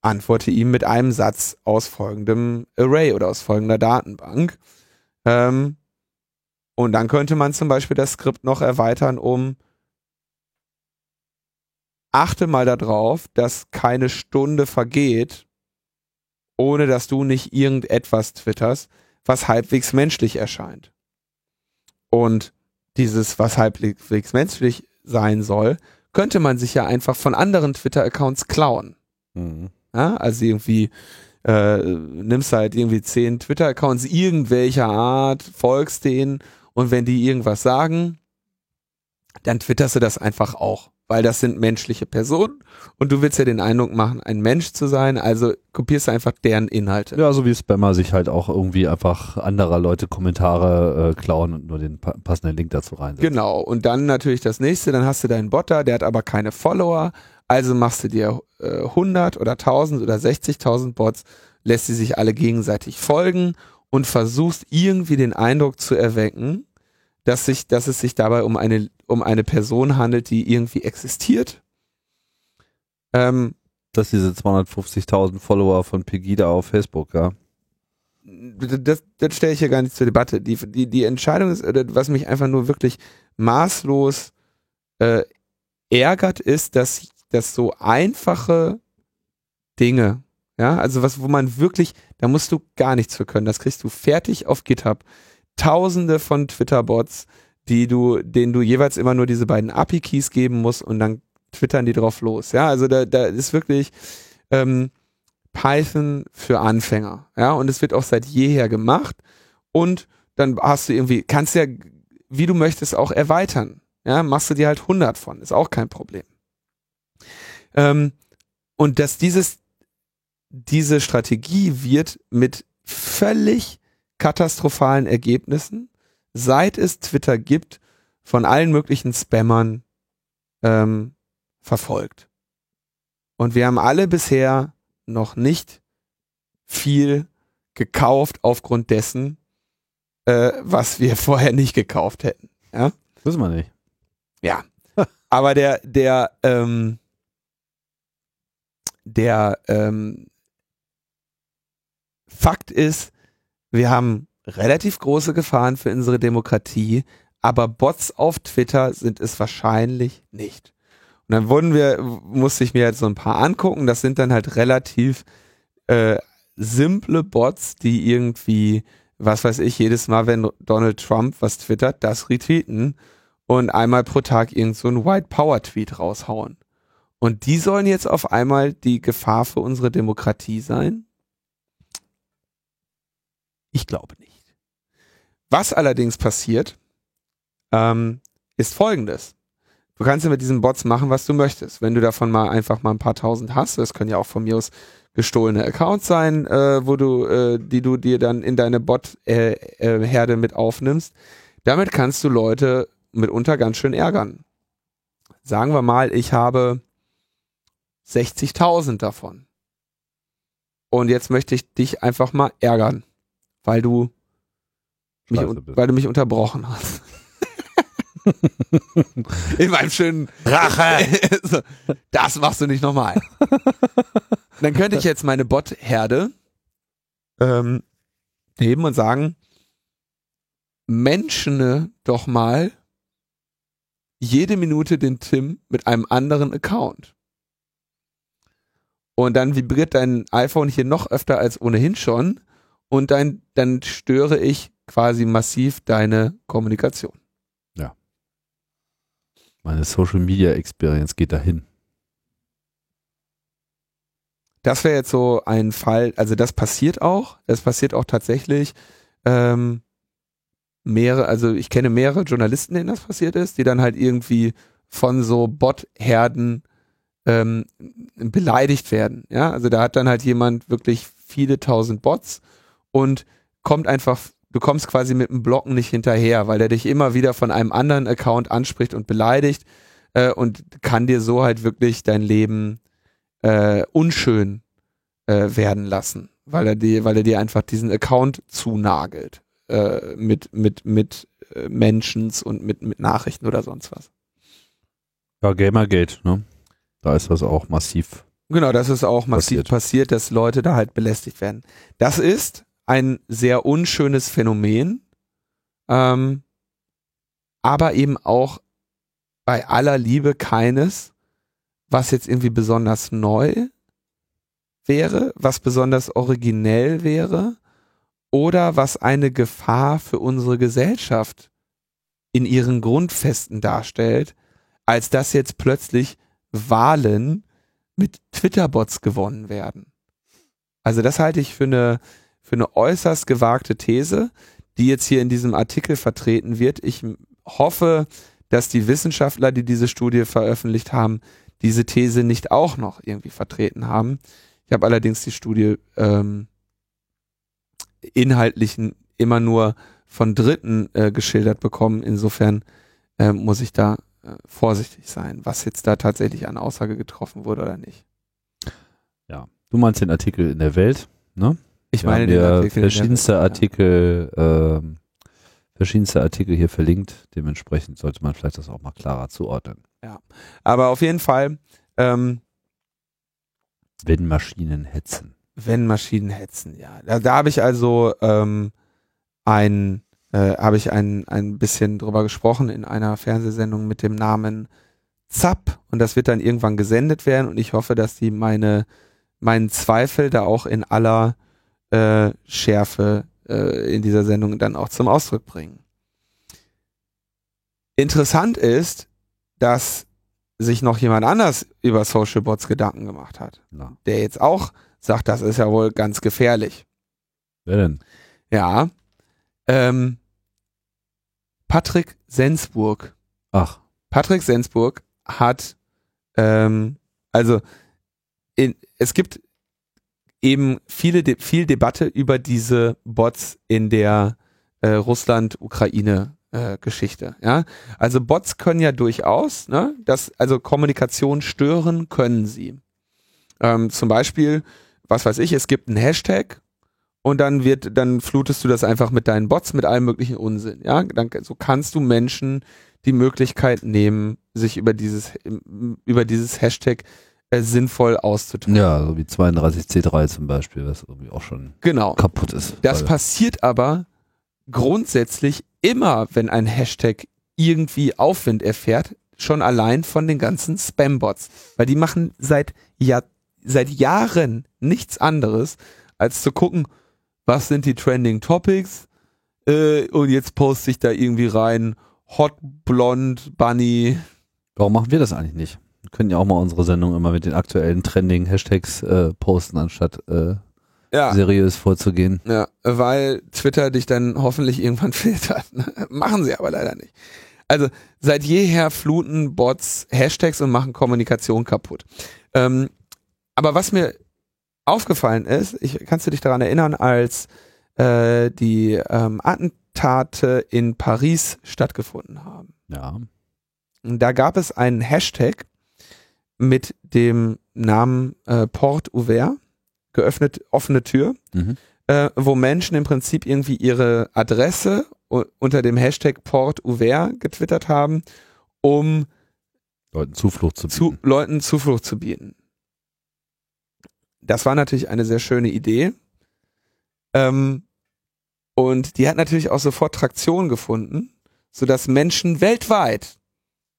antworte ihm mit einem Satz aus folgendem Array oder aus folgender Datenbank. Ähm, und dann könnte man zum Beispiel das Skript noch erweitern um achte mal darauf, dass keine Stunde vergeht, ohne dass du nicht irgendetwas twitterst, was halbwegs menschlich erscheint. Und dieses, was halbwegs menschlich sein soll, könnte man sich ja einfach von anderen Twitter-Accounts klauen. Mhm. Ja, also irgendwie äh, nimmst halt irgendwie zehn Twitter-Accounts irgendwelcher Art, folgst denen und wenn die irgendwas sagen, dann twitterst du das einfach auch weil das sind menschliche Personen und du willst ja den Eindruck machen, ein Mensch zu sein, also kopierst du einfach deren Inhalte. Ja, so wie Spammer sich halt auch irgendwie einfach anderer Leute Kommentare äh, klauen und nur den pa passenden Link dazu reinsetzen. Genau, und dann natürlich das nächste, dann hast du deinen Botter, der hat aber keine Follower, also machst du dir äh, 100 oder 1000 oder 60.000 Bots, lässt sie sich alle gegenseitig folgen und versuchst irgendwie den Eindruck zu erwecken, dass sich, dass es sich dabei um eine, um eine Person handelt, die irgendwie existiert. Ähm, dass diese 250.000 Follower von Pegida auf Facebook, ja. Das, das stelle ich hier gar nicht zur Debatte. Die, die, die Entscheidung ist, was mich einfach nur wirklich maßlos äh, ärgert, ist, dass, dass so einfache Dinge, ja, also was, wo man wirklich, da musst du gar nichts für können, das kriegst du fertig auf GitHub tausende von Twitter-Bots, die du, denen du jeweils immer nur diese beiden API-Keys geben musst und dann twittern die drauf los. Ja, also da, da ist wirklich ähm, Python für Anfänger. Ja, und es wird auch seit jeher gemacht. Und dann hast du irgendwie, kannst ja, wie du möchtest, auch erweitern. Ja, machst du dir halt 100 von, ist auch kein Problem. Ähm, und dass dieses, diese Strategie wird mit völlig katastrophalen Ergebnissen, seit es Twitter gibt, von allen möglichen Spammern ähm, verfolgt. Und wir haben alle bisher noch nicht viel gekauft aufgrund dessen, äh, was wir vorher nicht gekauft hätten. Ja? Wissen wir nicht. Ja. Aber der, der, ähm, der ähm, Fakt ist, wir haben relativ große Gefahren für unsere Demokratie, aber Bots auf Twitter sind es wahrscheinlich nicht. Und dann wurden wir, musste ich mir jetzt so ein paar angucken, das sind dann halt relativ äh, simple Bots, die irgendwie, was weiß ich, jedes Mal, wenn Donald Trump was twittert, das retweeten und einmal pro Tag irgend so ein White Power Tweet raushauen. Und die sollen jetzt auf einmal die Gefahr für unsere Demokratie sein? Ich glaube nicht. Was allerdings passiert, ähm, ist folgendes. Du kannst ja mit diesen Bots machen, was du möchtest. Wenn du davon mal einfach mal ein paar tausend hast, das können ja auch von mir aus gestohlene Accounts sein, äh, wo du, äh, die du dir dann in deine Bot-Herde äh, mit aufnimmst. Damit kannst du Leute mitunter ganz schön ärgern. Sagen wir mal, ich habe 60.000 davon. Und jetzt möchte ich dich einfach mal ärgern weil du mich, weil du mich unterbrochen hast. In meinem schönen Rache. das machst du nicht nochmal. Dann könnte ich jetzt meine Bot-Herde ähm, nehmen und sagen, menschene doch mal jede Minute den Tim mit einem anderen Account. Und dann vibriert dein iPhone hier noch öfter als ohnehin schon und dann, dann störe ich quasi massiv deine Kommunikation. Ja. Meine Social Media Experience geht dahin. Das wäre jetzt so ein Fall, also das passiert auch, das passiert auch tatsächlich. Ähm, mehrere, also ich kenne mehrere Journalisten, denen das passiert ist, die dann halt irgendwie von so Bot-Herden ähm, beleidigt werden. Ja, also da hat dann halt jemand wirklich viele tausend Bots und kommt einfach, du kommst quasi mit dem Blocken nicht hinterher, weil er dich immer wieder von einem anderen Account anspricht und beleidigt äh, und kann dir so halt wirklich dein Leben äh, unschön äh, werden lassen, weil er dir, weil er dir einfach diesen Account zunagelt äh, mit mit mit äh, Mentions und mit mit Nachrichten oder sonst was. Ja, Gamergate, ne? Da ist das auch massiv Genau, das ist auch massiv Passiert. passiert. dass Leute da halt belästigt werden. Das ist ein sehr unschönes Phänomen, ähm, aber eben auch bei aller Liebe keines, was jetzt irgendwie besonders neu wäre, was besonders originell wäre oder was eine Gefahr für unsere Gesellschaft in ihren Grundfesten darstellt, als dass jetzt plötzlich Wahlen mit Twitter-Bots gewonnen werden. Also das halte ich für eine, für eine äußerst gewagte These, die jetzt hier in diesem Artikel vertreten wird. Ich hoffe, dass die Wissenschaftler, die diese Studie veröffentlicht haben, diese These nicht auch noch irgendwie vertreten haben. Ich habe allerdings die Studie ähm, inhaltlich n- immer nur von Dritten äh, geschildert bekommen. Insofern äh, muss ich da äh, vorsichtig sein, was jetzt da tatsächlich an Aussage getroffen wurde oder nicht. Du meinst den Artikel in der Welt, ne? Ich Wir meine haben den dir Artikel verschiedenste Welt, ja. Artikel, ähm, verschiedenste Artikel hier verlinkt. Dementsprechend sollte man vielleicht das auch mal klarer zuordnen. Aber auf jeden Fall, ähm, Wenn Maschinen hetzen. wenn Maschinen hetzen, ja. Da, da habe ich also ähm, ein, äh, habe ich ein, ein bisschen drüber gesprochen in einer Fernsehsendung mit dem Namen Zapp und das wird dann irgendwann gesendet werden und ich hoffe, dass die meine meinen Zweifel da auch in aller äh, Schärfe äh, in dieser Sendung dann auch zum Ausdruck bringen. Interessant ist, dass sich noch jemand anders über Social Bots Gedanken gemacht hat Na, der jetzt auch sagt, das ist ja wohl ganz gefährlich. wer denn? Ja. Ähm, Patrick Sensburg. Ach, Patrick Sensburg hat, ähm, also in, es gibt eben viele De viel Debatte über diese Bots in der äh, Russland-Ukraine-Geschichte. ja, also Bots können ja durchaus, ne, das also Kommunikation stören können sie. Ähm, zum Beispiel, was weiß ich, es gibt einen Hashtag und dann wird, dann flutest du das einfach mit deinen Bots mit allem möglichen Unsinn. Ja, dann so kannst du Menschen die Möglichkeit nehmen, sich über dieses über dieses Hashtag äh, sinnvoll auszudrücken. ja, so wie 32C3 zum Beispiel, was irgendwie auch schon Genau. kaputt ist. Das passiert aber grundsätzlich immer, wenn ein Hashtag irgendwie Aufwind erfährt, schon allein von den ganzen Spam-Bots. Weil die machen seit, Jahr, seit Jahren nichts anderes, als zu gucken, was sind die Trending Topics äh, und jetzt poste ich da irgendwie rein Hot Blond Bunny. Warum machen wir das eigentlich nicht? Können ja auch mal unsere Sendung immer mit den aktuellen trending Hashtags äh, posten, anstatt äh, Ja, seriös vorzugehen. ja, weil Twitter dich dann hoffentlich irgendwann filtert. Machen sie aber leider nicht. Also seit jeher fluten Bots Hashtags und machen Kommunikation kaputt. Ähm, aber was mir aufgefallen ist, ich kannst du dich daran erinnern, als äh, die ähm, Attentate in Paris stattgefunden haben. Ja. Da gab es einen Hashtag mit dem Namen äh, Port Ouvert, geöffnet, offene Tür, Mhm. äh, wo Menschen im Prinzip irgendwie ihre Adresse unter dem Hashtag Port Ouvert getwittert haben, um Leuten Zuflucht zu zu bieten. Leuten Zuflucht zu bieten. Das war natürlich eine sehr schöne Idee. Ähm, und die hat natürlich auch sofort Traktion gefunden, sodass Menschen weltweit,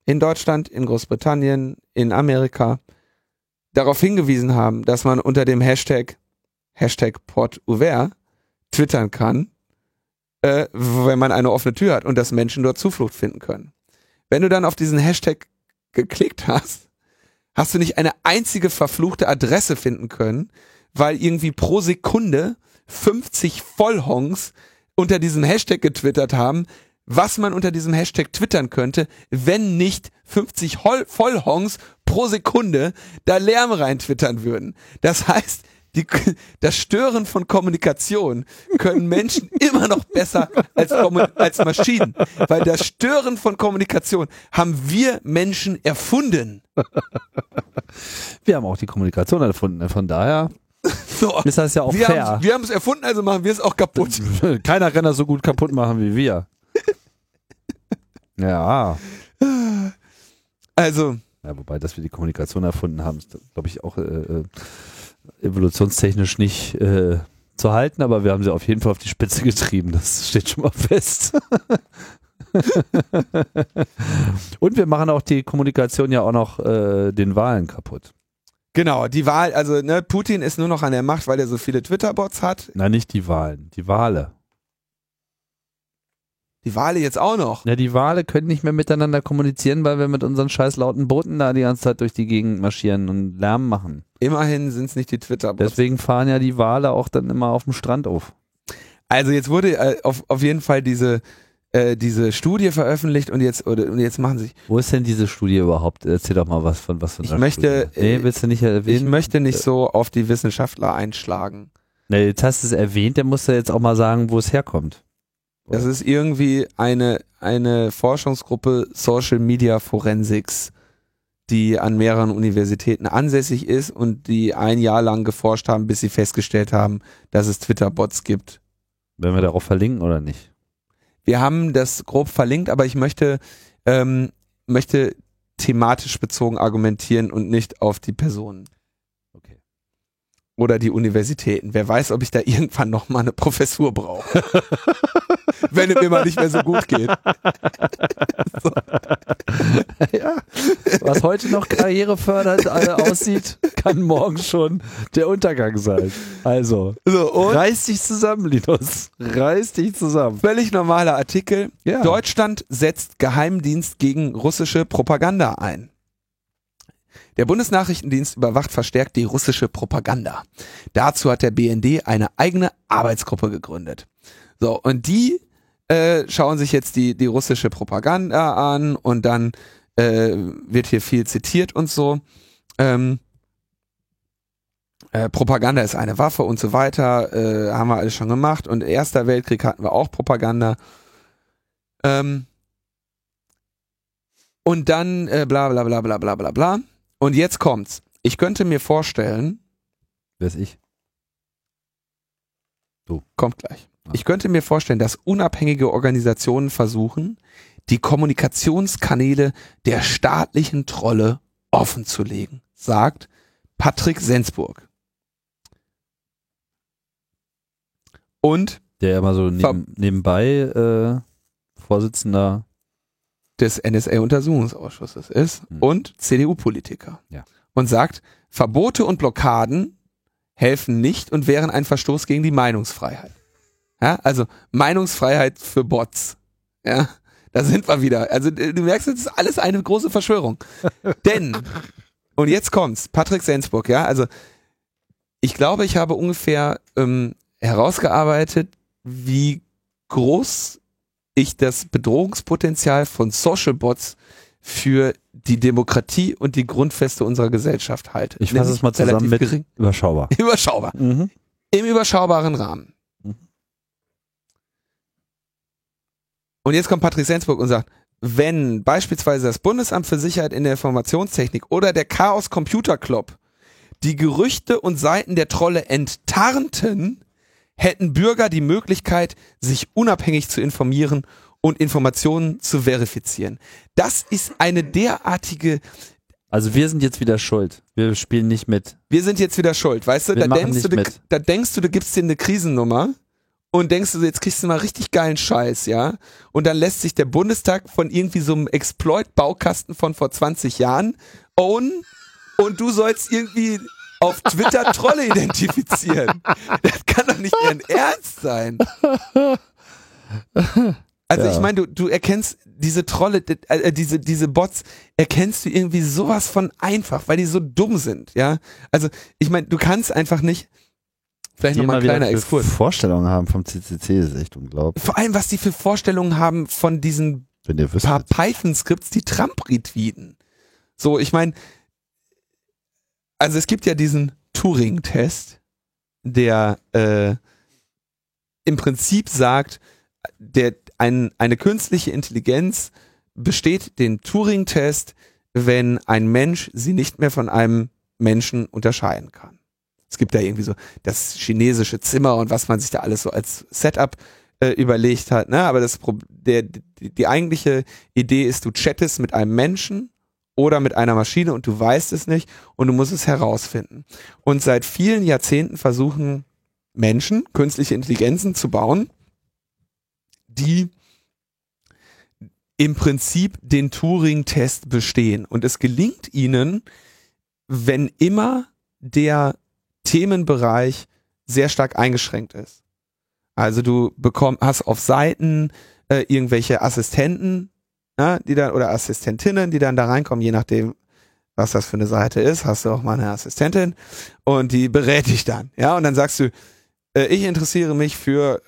in Deutschland, in Großbritannien, in Amerika, darauf hingewiesen haben, dass man unter dem Hashtag, Hashtag Port Ouvert, twittern kann, äh, wenn man eine offene Tür hat und dass Menschen dort Zuflucht finden können. Wenn du dann auf diesen Hashtag geklickt hast, hast du nicht eine einzige verfluchte Adresse finden können, weil irgendwie pro Sekunde 50 Vollhongs unter diesem Hashtag getwittert haben, was man unter diesem Hashtag twittern könnte, wenn nicht 50 Hol Vollhongs pro Sekunde da Lärm rein twittern würden. Das heißt, die, das Stören von Kommunikation können Menschen immer noch besser als, als Maschinen. Weil das Stören von Kommunikation haben wir Menschen erfunden. Wir haben auch die Kommunikation erfunden. Von daher So. ist das ja auch Wir fair. haben wir haben es erfunden, also machen wir es auch kaputt. Keiner kann das so gut kaputt machen wie wir. Ja, Also, Ja, wobei, dass wir die Kommunikation erfunden haben, ist, glaube ich, auch äh, äh, evolutionstechnisch nicht äh, zu halten, aber wir haben sie auf jeden Fall auf die Spitze getrieben. Das steht schon mal fest. Und wir machen auch die Kommunikation ja auch noch äh, den Wahlen kaputt. Genau, die Wahl, also ne, Putin ist nur noch an der Macht, weil er so viele Twitter-Bots hat. Nein, nicht die Wahlen, die Wale. Die Wale jetzt auch noch. Ja, die Wale können nicht mehr miteinander kommunizieren, weil wir mit unseren scheiß lauten Booten da die ganze Zeit durch die Gegend marschieren und Lärm machen. Immerhin sind es nicht die Twitter-Bots. Deswegen fahren ja die Wale auch dann immer auf dem Strand auf. Also jetzt wurde äh, auf, auf jeden Fall diese äh, diese Studie veröffentlicht und jetzt oder, und jetzt machen sich. Wo ist denn diese Studie überhaupt? Erzähl doch mal was von was von Ich möchte, Studie. Nee, äh, willst du nicht erwähnen? Ich möchte nicht so auf die Wissenschaftler einschlagen. Nee, jetzt hast du es erwähnt, der muss ja jetzt auch mal sagen, wo es herkommt. Das ist irgendwie eine eine Forschungsgruppe Social Media Forensics, die an mehreren Universitäten ansässig ist und die ein Jahr lang geforscht haben, bis sie festgestellt haben, dass es Twitter-Bots gibt. Wenn wir darauf verlinken oder nicht? Wir haben das grob verlinkt, aber ich möchte, ähm, möchte thematisch bezogen argumentieren und nicht auf die Personen. Okay. Oder die Universitäten. Wer weiß, ob ich da irgendwann nochmal eine Professur brauche. Wenn es mir mal nicht mehr so gut geht. so. ja. Was heute noch karrierefördernd aussieht, kann morgen schon der Untergang sein. Also, so, reiß dich zusammen, Linus. Reiß dich zusammen. Völlig normaler Artikel. Ja. Deutschland setzt Geheimdienst gegen russische Propaganda ein. Der Bundesnachrichtendienst überwacht verstärkt die russische Propaganda. Dazu hat der BND eine eigene Arbeitsgruppe gegründet. So, und die äh, schauen sich jetzt die, die russische Propaganda an und dann äh, wird hier viel zitiert und so. Ähm, äh, Propaganda ist eine Waffe und so weiter, äh, haben wir alles schon gemacht. Und Erster Weltkrieg hatten wir auch Propaganda. Ähm, und dann äh, bla bla bla bla bla bla bla. Und jetzt kommt's. Ich könnte mir vorstellen. Wer ist ich? Du. Kommt gleich. Ich könnte mir vorstellen, dass unabhängige Organisationen versuchen, die Kommunikationskanäle der staatlichen Trolle offenzulegen, sagt Patrick Sensburg. Und der immer so neben, nebenbei äh, Vorsitzender des NSA-Untersuchungsausschusses ist mhm. und CDU-Politiker. Ja. Und sagt, Verbote und Blockaden helfen nicht und wären ein Verstoß gegen die Meinungsfreiheit. Ja, also Meinungsfreiheit für Bots. Ja, da sind wir wieder. Also du merkst, es ist alles eine große Verschwörung. Denn, und jetzt kommt's, Patrick Sensburg, ja, also ich glaube, ich habe ungefähr ähm, herausgearbeitet, wie groß ich das Bedrohungspotenzial von Social Bots für die Demokratie und die Grundfeste unserer Gesellschaft halte. Ich fasse es mal zusammen mit gering. überschaubar. Überschaubar. Mhm. Im überschaubaren Rahmen. Und jetzt kommt Patrick Sensburg und sagt, wenn beispielsweise das Bundesamt für Sicherheit in der Informationstechnik oder der Chaos Computer Club die Gerüchte und Seiten der Trolle enttarnten, hätten Bürger die Möglichkeit, sich unabhängig zu informieren und Informationen zu verifizieren. Das ist eine derartige also wir sind jetzt wieder schuld. Wir spielen nicht mit. Wir sind jetzt wieder schuld, weißt du? Wir da denkst du, du, mit. da denkst du, du gibst dir eine Krisennummer und denkst du, jetzt kriegst du mal richtig geilen Scheiß, ja? Und dann lässt sich der Bundestag von irgendwie so einem Exploit-Baukasten von vor 20 Jahren ownen und du sollst irgendwie auf Twitter Trolle identifizieren. Das kann doch nicht ihren Ernst sein. Also Ja. ich meine, du, du erkennst diese Trolle, äh, diese, diese Bots, erkennst du irgendwie sowas von einfach, weil die so dumm sind, ja. Also ich meine, du kannst einfach nicht, vielleicht nochmal ein kleiner für Exkurs. Vorstellungen haben vom CCC ist echt unglaublich. Vor allem, was die für Vorstellungen haben von diesen wisst. paar Python-Skripts, die Trump retweeten. So, ich meine, also es gibt ja diesen Turing-Test, der äh, im Prinzip sagt, der ein, eine künstliche Intelligenz besteht den Turing-Test, wenn ein Mensch sie nicht mehr von einem Menschen unterscheiden kann. Es gibt da irgendwie so das chinesische Zimmer und was man sich da alles so als Setup äh, überlegt hat. Ne? Aber das der, die, die eigentliche Idee ist, du chattest mit einem Menschen oder mit einer Maschine und du weißt es nicht und du musst es herausfinden. Und seit vielen Jahrzehnten versuchen Menschen, künstliche Intelligenzen zu bauen, die im Prinzip den Turing-Test bestehen. Und es gelingt ihnen, wenn immer der Themenbereich sehr stark eingeschränkt ist. Also du bekommst, hast auf Seiten äh, irgendwelche Assistenten, ja, die dann, oder Assistentinnen, die dann da reinkommen, je nachdem, was das für eine Seite ist, hast du auch mal eine Assistentin und die berät dich dann, ja, und dann sagst du, äh, ich interessiere mich für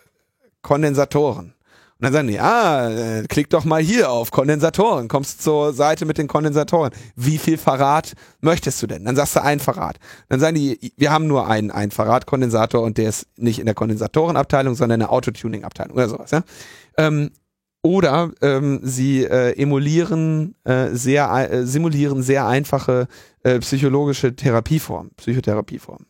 Kondensatoren. Und dann sagen die, ah, äh, klick doch mal hier auf Kondensatoren, kommst zur Seite mit den Kondensatoren. Wie viel Verrat möchtest du denn? Dann sagst du ein Verrat. Dann sagen die, wir haben nur einen, einen Verrat-Kondensator und der ist nicht in der Kondensatorenabteilung, sondern in der Autotuning-Abteilung oder sowas. Ja? Ähm, oder ähm, sie äh, emulieren äh, sehr, äh, simulieren sehr einfache äh, psychologische Therapieformen, Psychotherapieformen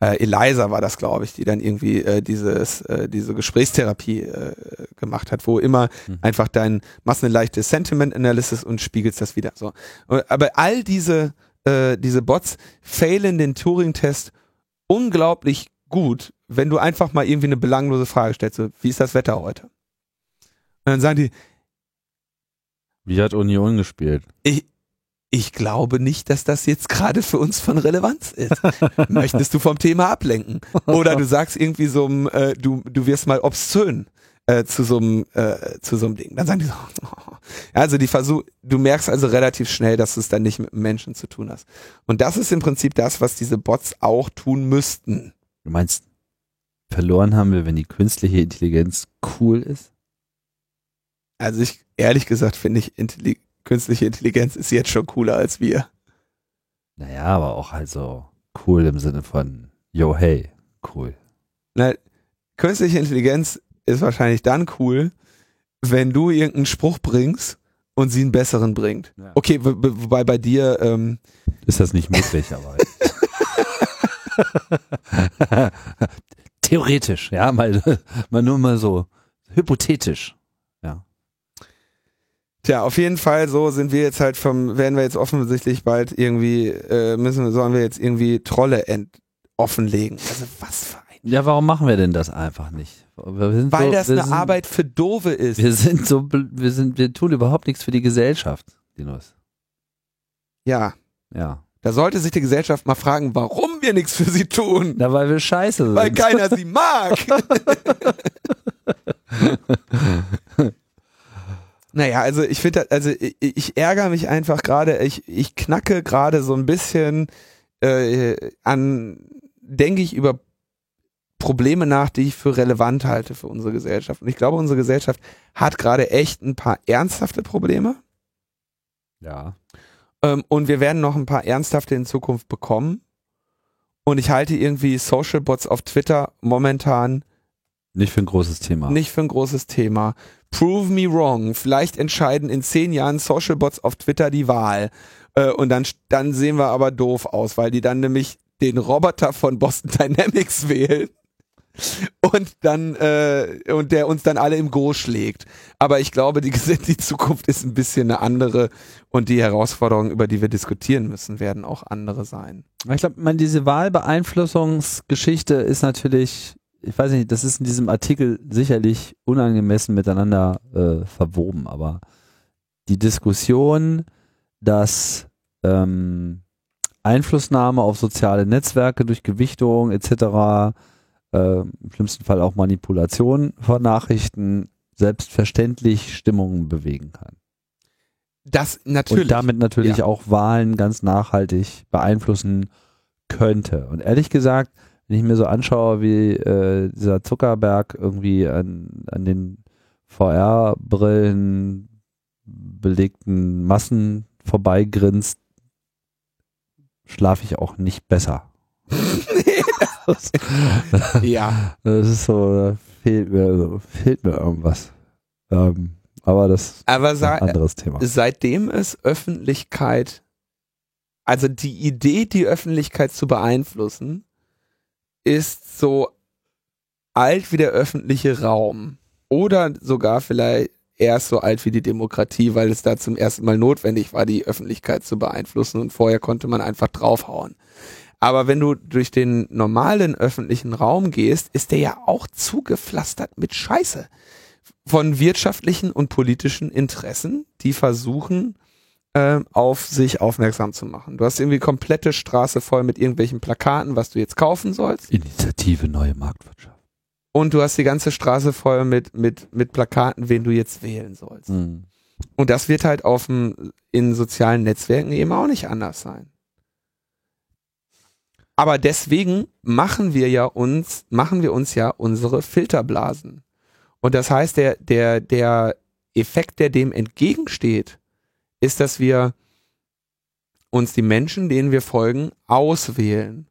äh, Eliza war das, glaube ich, die dann irgendwie äh, dieses, äh, diese Gesprächstherapie äh, gemacht hat, wo immer mhm. einfach dein machst eine leichte Sentiment Analysis und spiegelst das wieder. So, aber all diese äh, diese Bots failen den Turing-Test unglaublich gut, wenn du einfach mal irgendwie eine belanglose Frage stellst, so, wie ist das Wetter heute? Und dann sagen die, wie hat Union gespielt? Ich, ich glaube nicht, dass das jetzt gerade für uns von Relevanz ist. Möchtest du vom Thema ablenken? Oder du sagst irgendwie so, äh, du, du wirst mal obszön äh, zu so einem äh, zu so einem Ding. Dann sagen die so, oh. also die Versuch, du merkst also relativ schnell, dass du es dann nicht mit Menschen zu tun hast. Und das ist im Prinzip das, was diese Bots auch tun müssten. Du meinst, verloren haben wir, wenn die künstliche Intelligenz cool ist? Also ich ehrlich gesagt finde ich Intelligenz künstliche Intelligenz ist jetzt schon cooler als wir. Naja, aber auch halt so cool im Sinne von, yo, hey, cool. Na, künstliche Intelligenz ist wahrscheinlich dann cool, wenn du irgendeinen Spruch bringst und sie einen besseren bringt. Ja. Okay, wobei bei dir ähm, ist das nicht möglich, aber theoretisch, ja, mal, mal nur mal so hypothetisch. Tja, auf jeden Fall so sind wir jetzt halt vom, werden wir jetzt offensichtlich bald irgendwie, äh, müssen, sollen wir jetzt irgendwie Trolle offenlegen. Also was für ein. Ja, warum machen wir denn das einfach nicht? Weil so, das eine sind, Arbeit für Dove ist. Wir sind so, wir sind, wir tun überhaupt nichts für die Gesellschaft, Dinos. Ja. Ja. Da sollte sich die Gesellschaft mal fragen, warum wir nichts für sie tun. Na, weil wir scheiße sind. Weil keiner sie mag. Naja, also ich finde, also ich, ich, ärgere mich einfach gerade, ich, ich knacke gerade so ein bisschen äh, an, denke ich über Probleme nach, die ich für relevant halte für unsere Gesellschaft. Und ich glaube, unsere Gesellschaft hat gerade echt ein paar ernsthafte Probleme. Ja. Ähm, und wir werden noch ein paar ernsthafte in Zukunft bekommen. Und ich halte irgendwie Social Bots auf Twitter momentan nicht für ein großes Thema. Nicht für ein großes Thema. Prove me wrong. Vielleicht entscheiden in zehn Jahren Social Bots auf Twitter die Wahl. Äh, und dann, dann sehen wir aber doof aus, weil die dann nämlich den Roboter von Boston Dynamics wählen und dann äh, und der uns dann alle im Go schlägt. Aber ich glaube, die, die Zukunft ist ein bisschen eine andere und die Herausforderungen, über die wir diskutieren müssen, werden auch andere sein. Ich glaube, diese Wahlbeeinflussungsgeschichte ist natürlich ich weiß nicht, das ist in diesem Artikel sicherlich unangemessen miteinander äh, verwoben, aber die Diskussion, dass ähm, Einflussnahme auf soziale Netzwerke durch Gewichtung etc., äh, im schlimmsten Fall auch Manipulation von Nachrichten, selbstverständlich Stimmungen bewegen kann. Das natürlich. Und damit natürlich ja. auch Wahlen ganz nachhaltig beeinflussen könnte. Und ehrlich gesagt, wenn ich mir so anschaue, wie äh, dieser Zuckerberg irgendwie an, an den VR-Brillen belegten Massen vorbeigrinst, schlafe ich auch nicht besser. ja. Das ist so, da fehlt mir, fehlt mir irgendwas. Ähm, aber das aber ist ein anderes Thema. Seitdem es Öffentlichkeit, also die Idee, die Öffentlichkeit zu beeinflussen, ist so alt wie der öffentliche Raum. Oder sogar vielleicht erst so alt wie die Demokratie, weil es da zum ersten Mal notwendig war, die Öffentlichkeit zu beeinflussen. Und vorher konnte man einfach draufhauen. Aber wenn du durch den normalen öffentlichen Raum gehst, ist der ja auch zugepflastert mit Scheiße. Von wirtschaftlichen und politischen Interessen, die versuchen, äh, auf sich aufmerksam zu machen. Du hast irgendwie komplette Straße voll mit irgendwelchen Plakaten, was du jetzt kaufen sollst. Initiative Neue Marktwirtschaft. Und du hast die ganze Straße voll mit, mit, mit Plakaten, wen du jetzt wählen sollst. Mhm. Und das wird halt auf dem, in sozialen Netzwerken eben auch nicht anders sein. Aber deswegen machen wir ja uns, machen wir uns ja unsere Filterblasen. Und das heißt, der, der, der Effekt, der dem entgegensteht, ist, dass wir uns die Menschen, denen wir folgen, auswählen.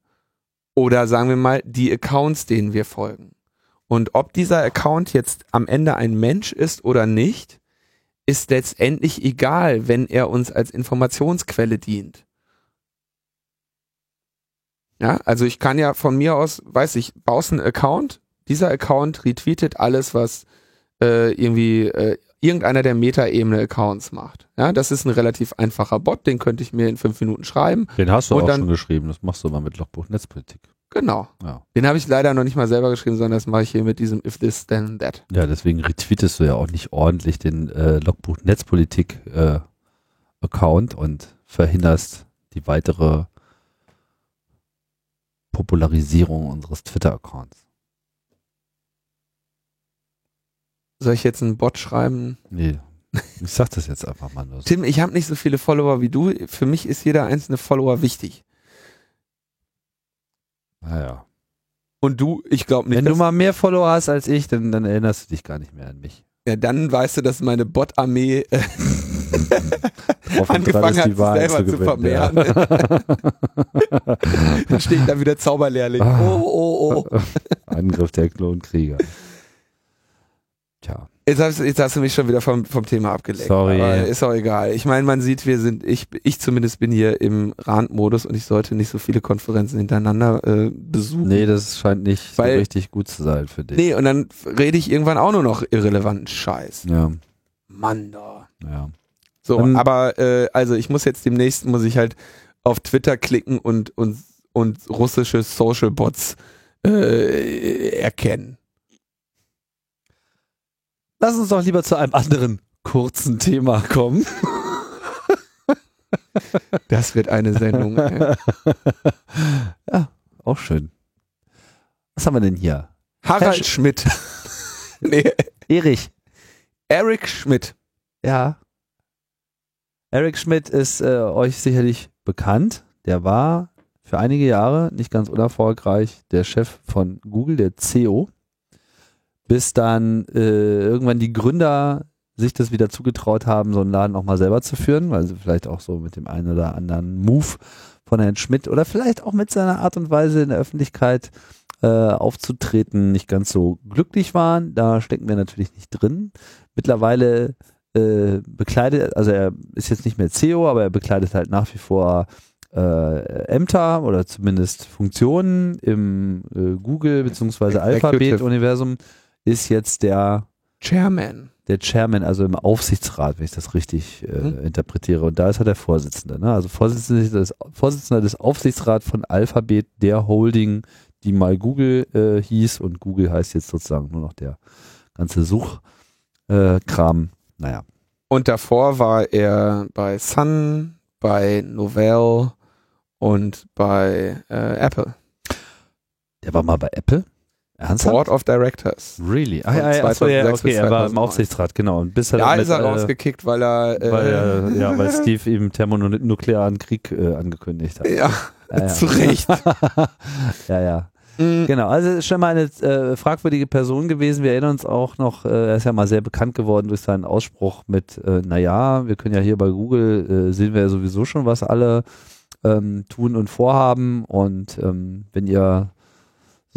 Oder sagen wir mal, die Accounts, denen wir folgen. Und ob dieser Account jetzt am Ende ein Mensch ist oder nicht, ist letztendlich egal, wenn er uns als Informationsquelle dient. Ja, also ich kann ja von mir aus, weiß ich, baust einen Account, dieser Account retweetet alles, was äh, irgendwie äh, irgendeiner der Meta-Ebene-Accounts macht. Ja, das ist ein relativ einfacher Bot, den könnte ich mir in fünf Minuten schreiben. Den hast du auch dann- schon geschrieben, das machst du mal mit Logbuch Netzpolitik. Genau. Ja. Den habe ich leider noch nicht mal selber geschrieben, sondern das mache ich hier mit diesem If This Then That. Ja, deswegen retweetest du ja auch nicht ordentlich den äh, Logbuch Netzpolitik äh, Account und verhinderst die weitere Popularisierung unseres Twitter-Accounts. Soll ich jetzt einen Bot schreiben? Nee, ich sag das jetzt einfach mal nur. so. Tim, ich habe nicht so viele Follower wie du. Für mich ist jeder einzelne Follower wichtig. Naja. Und du, ich glaube nicht. Wenn du mal mehr Follower hast als ich, dann, dann erinnerst du dich gar nicht mehr an mich. ja, dann weißt du, dass meine Bot-Armee äh, angefangen hat, selber zu gewinnen, ja. vermehren. dann steht da wieder Zauberlehrling. Ah. Oh, oh, oh. Angriff der Klonkrieger. Jetzt hast, jetzt hast du mich schon wieder vom, vom Thema abgelenkt. Sorry. Aber ist auch egal. Ich meine, man sieht, wir sind, ich, ich zumindest bin hier im Randmodus und ich sollte nicht so viele Konferenzen hintereinander äh, besuchen. nee, das scheint nicht Weil- so richtig gut zu sein für dich. Nee, und dann rede ich irgendwann auch nur noch irrelevanten Scheiß. Ja, Mann da. ja. So, Ähm, aber äh, also ich muss jetzt demnächst muss ich halt auf Twitter klicken und und und russische Social Bots äh, erkennen. Lass uns doch lieber zu einem anderen kurzen Thema kommen. Das wird eine Sendung. ey. ja, auch schön. Was haben wir denn hier? Harald Herr Schmidt. nee, Erich. Eric Schmidt. Ja. Eric Schmidt ist äh, euch sicherlich bekannt. Der war für einige Jahre nicht ganz unerfolgreich der Chef von Google, der CEO. Bis dann äh, irgendwann die Gründer sich das wieder zugetraut haben, so einen Laden auch mal selber zu führen, weil sie vielleicht auch so mit dem einen oder anderen Move von Herrn Schmidt oder vielleicht auch mit seiner Art und Weise in der Öffentlichkeit äh, aufzutreten nicht ganz so glücklich waren. Da stecken wir natürlich nicht drin. Mittlerweile äh, bekleidet, also er ist jetzt nicht mehr CEO, aber er bekleidet halt nach wie vor äh, Ämter oder zumindest Funktionen im äh, Google bzw. Alphabet-Universum, ist jetzt der Chairman. der Chairman, also im Aufsichtsrat, wenn ich das richtig äh, Mhm. interpretiere. Und da ist er der Vorsitzende. Ne? Also Vorsitzender des, Vorsitzender des Aufsichtsrats von Alphabet, der Holding, die mal Google äh, hieß. Und Google heißt jetzt sozusagen nur noch der ganze Suchkram. Äh, naja. Und davor war er bei Sun, bei Novell und bei äh, Apple. Der war mal bei Apple. Ernsthaft? Board of Directors. Really? Ah, ja, ja, achso, ja, 2006 okay, er war im 2009. Aufsichtsrat, genau. Und bis er Da dann ist er mit, äh, rausgekickt, weil er äh, weil, er- ja, weil Steve ihm thermonuklearen Krieg äh, angekündigt hat. ja, Ja, ja. zu Recht. ja, ja. Mhm. Genau, also ist schon mal eine äh, fragwürdige Person gewesen. Wir erinnern uns auch noch, äh, er ist ja mal sehr bekannt geworden durch seinen Ausspruch mit, äh, naja, wir können ja hier bei Google, äh, sehen wir ja sowieso schon, was alle ähm, tun und vorhaben. Und ähm, wenn ihr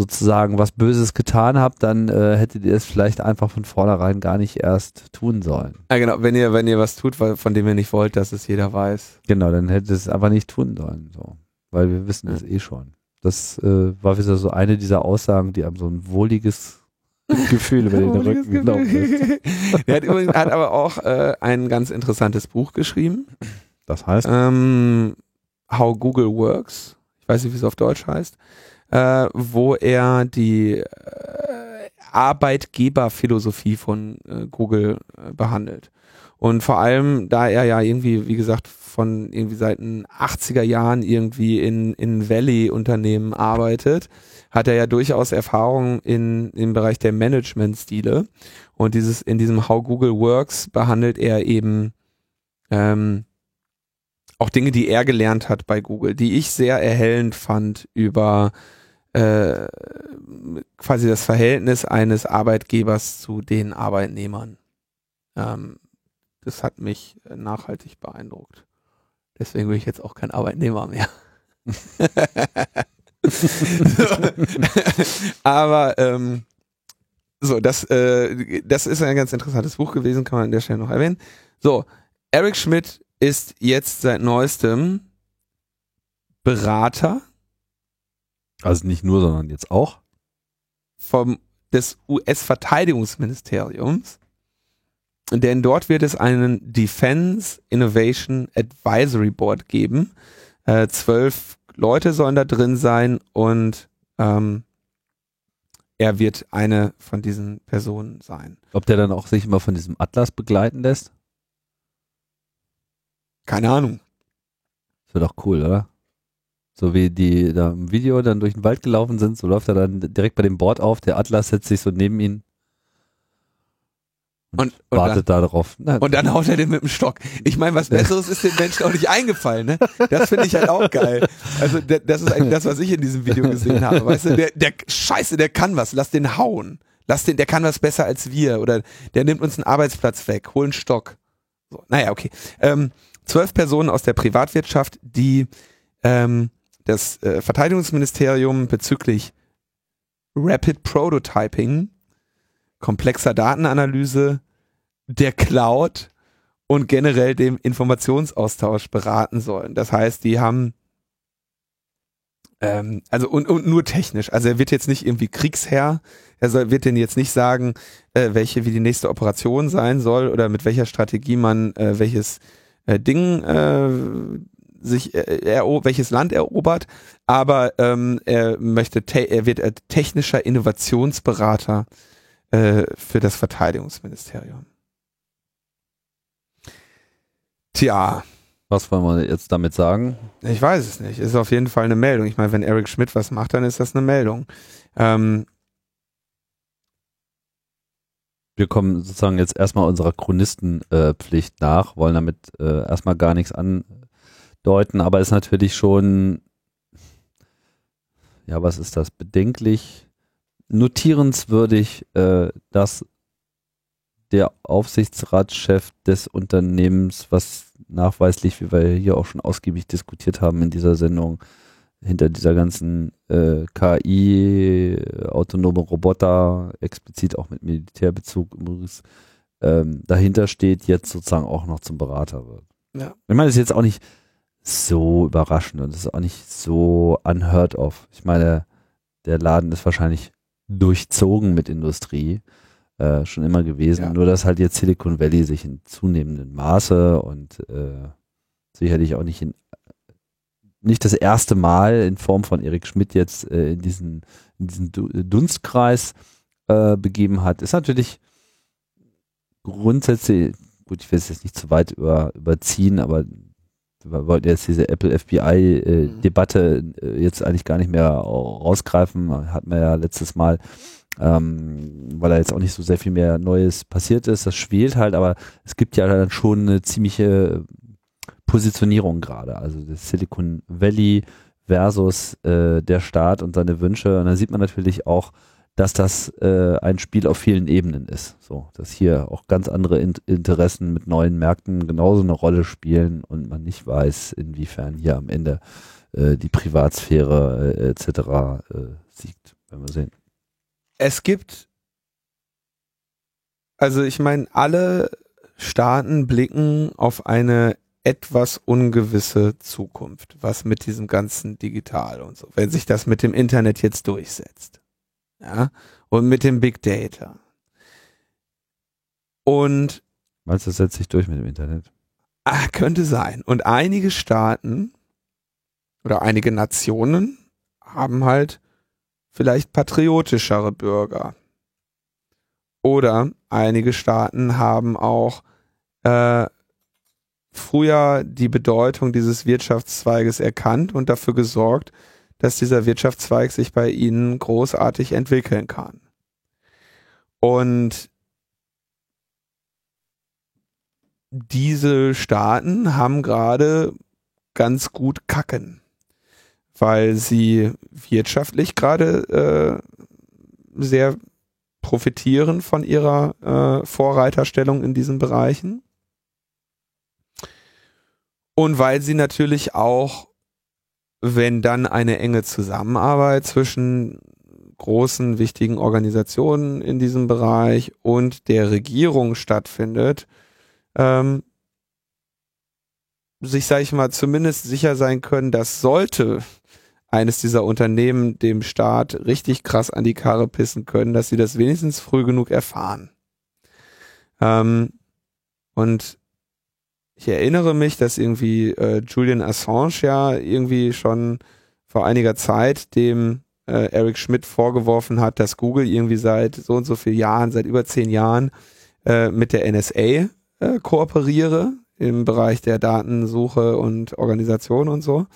sozusagen was Böses getan habt, dann äh, hättet ihr es vielleicht einfach von vornherein gar nicht erst tun sollen. Ja, genau, wenn ihr, wenn ihr was tut, weil- von dem ihr nicht wollt, dass es jeder weiß. Genau, dann hättet ihr es einfach nicht tun sollen. So. Weil wir wissen es eh schon. Das äh, war wieder so eine dieser Aussagen, die einem so ein wohliges Gefühl über den Rücken laufen. er hat, übrigens, hat aber auch äh, ein ganz interessantes Buch geschrieben. Das heißt? Ähm, How Google Works. Ich weiß nicht, wie es auf Deutsch heißt. Äh, wo er die äh, Arbeitgeberphilosophie von äh, Google äh, behandelt. Und vor allem, da er ja irgendwie, wie gesagt, von irgendwie seit den 80er Jahren irgendwie in, in Valley-Unternehmen arbeitet, hat er ja durchaus Erfahrung in, im Bereich der Management-Stile. Und dieses, in diesem How Google Works behandelt er eben ähm, auch Dinge, die er gelernt hat bei Google, die ich sehr erhellend fand über äh, quasi das Verhältnis eines Arbeitgebers zu den Arbeitnehmern. Ähm, das hat mich nachhaltig beeindruckt. Deswegen bin ich jetzt auch kein Arbeitnehmer mehr. Aber ähm, so, das, äh, das ist ein ganz interessantes Buch gewesen, kann man an der Stelle noch erwähnen. So, Eric Schmidt ist jetzt seit neuestem Berater. Also nicht nur, sondern jetzt auch. Vom, des US-Verteidigungsministeriums. Denn dort wird es einen Defense Innovation Advisory Board geben. Äh, zwölf Leute sollen da drin sein und ähm, er wird eine von diesen Personen sein. Ob der dann auch sich immer von diesem Atlas begleiten lässt? Keine Ahnung. Das wäre doch cool, oder? So wie die da im Video dann durch den Wald gelaufen sind, so läuft er dann direkt bei dem Board auf, der Atlas setzt sich so neben ihn und, und, und wartet dann, darauf. Na, und dann haut er den mit dem Stock. Ich meine, was Besseres ist den Menschen auch nicht eingefallen, ne? Das finde ich halt auch geil. Also das ist eigentlich das, was ich in diesem Video gesehen habe. Weißt du, der, der Scheiße, der kann was, lass den hauen. Lass den, der kann was besser als wir. Oder der nimmt uns einen Arbeitsplatz weg, hol einen Stock. So, naja, okay. Ähm, zwölf Personen aus der Privatwirtschaft, die ähm, das äh, Verteidigungsministerium bezüglich Rapid Prototyping komplexer Datenanalyse, der Cloud und generell dem Informationsaustausch beraten sollen. Das heißt, die haben ähm, also und, und nur technisch. Also er wird jetzt nicht irgendwie Kriegsherr. Er soll, wird denn jetzt nicht sagen, äh, welche wie die nächste Operation sein soll oder mit welcher Strategie man äh, welches äh, Ding äh, sich äh, welches Land erobert, aber ähm, er möchte er wird äh, technischer Innovationsberater äh, für das Verteidigungsministerium. Tja. Was wollen wir jetzt damit sagen? Ich weiß es nicht. Ist auf jeden Fall eine Meldung. Ich meine, wenn Eric Schmidt was macht, dann ist das eine Meldung. Ähm, wir kommen sozusagen jetzt erstmal unserer Chronistenpflicht äh, nach, wollen damit äh, erstmal gar nichts andeuten, aber ist natürlich schon, ja, was ist das, bedenklich, notierenswürdig, äh, dass der Aufsichtsratschef des Unternehmens, was nachweislich, wie wir hier auch schon ausgiebig diskutiert haben in dieser Sendung, hinter dieser ganzen äh, KI, autonome Roboter, explizit auch mit Militärbezug übrigens, ähm, dahinter steht, jetzt sozusagen auch noch zum Berater wird. Ja. Ich meine, das ist jetzt auch nicht so überraschend und das ist auch nicht so unheard of. Ich meine, der Laden ist wahrscheinlich durchzogen mit Industrie. Äh, schon immer gewesen. Ja. Nur dass halt jetzt Silicon Valley sich in zunehmendem Maße und äh, sicherlich auch nicht in nicht das erste Mal in Form von Erik Schmidt jetzt äh, in diesen, in diesen Dunstkreis äh, begeben hat, ist natürlich grundsätzlich, gut, ich will es jetzt nicht zu weit über, überziehen, aber wir wollten jetzt diese Apple FBI-Debatte äh, mhm. äh, jetzt eigentlich gar nicht mehr rausgreifen. Hatten wir ja letztes Mal, ähm, weil da jetzt auch nicht so sehr viel mehr Neues passiert ist. Das schwelt halt, aber es gibt ja dann schon eine ziemliche Positionierung gerade. Also das Silicon Valley versus äh, der Staat und seine Wünsche. Und da sieht man natürlich auch, dass das äh, ein Spiel auf vielen Ebenen ist. So, dass hier auch ganz andere in Interessen mit neuen Märkten genauso eine Rolle spielen und man nicht weiß, inwiefern hier am Ende äh, die Privatsphäre äh, etc. Äh, siegt. Werden wir sehen. Es gibt, also ich meine, alle Staaten blicken auf eine etwas ungewisse Zukunft, was mit diesem ganzen Digital und so, wenn sich das mit dem Internet jetzt durchsetzt. Ja? und mit dem Big Data. Und Meinst du, das setzt sich durch mit dem Internet? ah, könnte sein. Und einige Staaten oder einige Nationen haben halt vielleicht patriotischere Bürger. Oder einige Staaten haben auch äh, früher die Bedeutung dieses Wirtschaftszweiges erkannt und dafür gesorgt, dass dieser Wirtschaftszweig sich bei ihnen großartig entwickeln kann. Und diese Staaten haben gerade ganz gut kacken, weil sie wirtschaftlich gerade äh, sehr profitieren von ihrer äh, Vorreiterstellung in diesen Bereichen. Und weil sie natürlich auch, wenn dann eine enge Zusammenarbeit zwischen großen, wichtigen Organisationen in diesem Bereich und der Regierung stattfindet, ähm, sich, sage ich mal, zumindest sicher sein können, dass sollte eines dieser Unternehmen dem Staat richtig krass an die Karre pissen können, dass sie das wenigstens früh genug erfahren. Ähm, und ich erinnere mich, dass irgendwie äh, Julian Assange ja irgendwie schon vor einiger Zeit dem äh, Eric Schmidt vorgeworfen hat, dass Google irgendwie seit so und so vielen Jahren, seit über zehn Jahren äh, mit der NSA äh, kooperiere im Bereich der Datensuche und Organisation und so.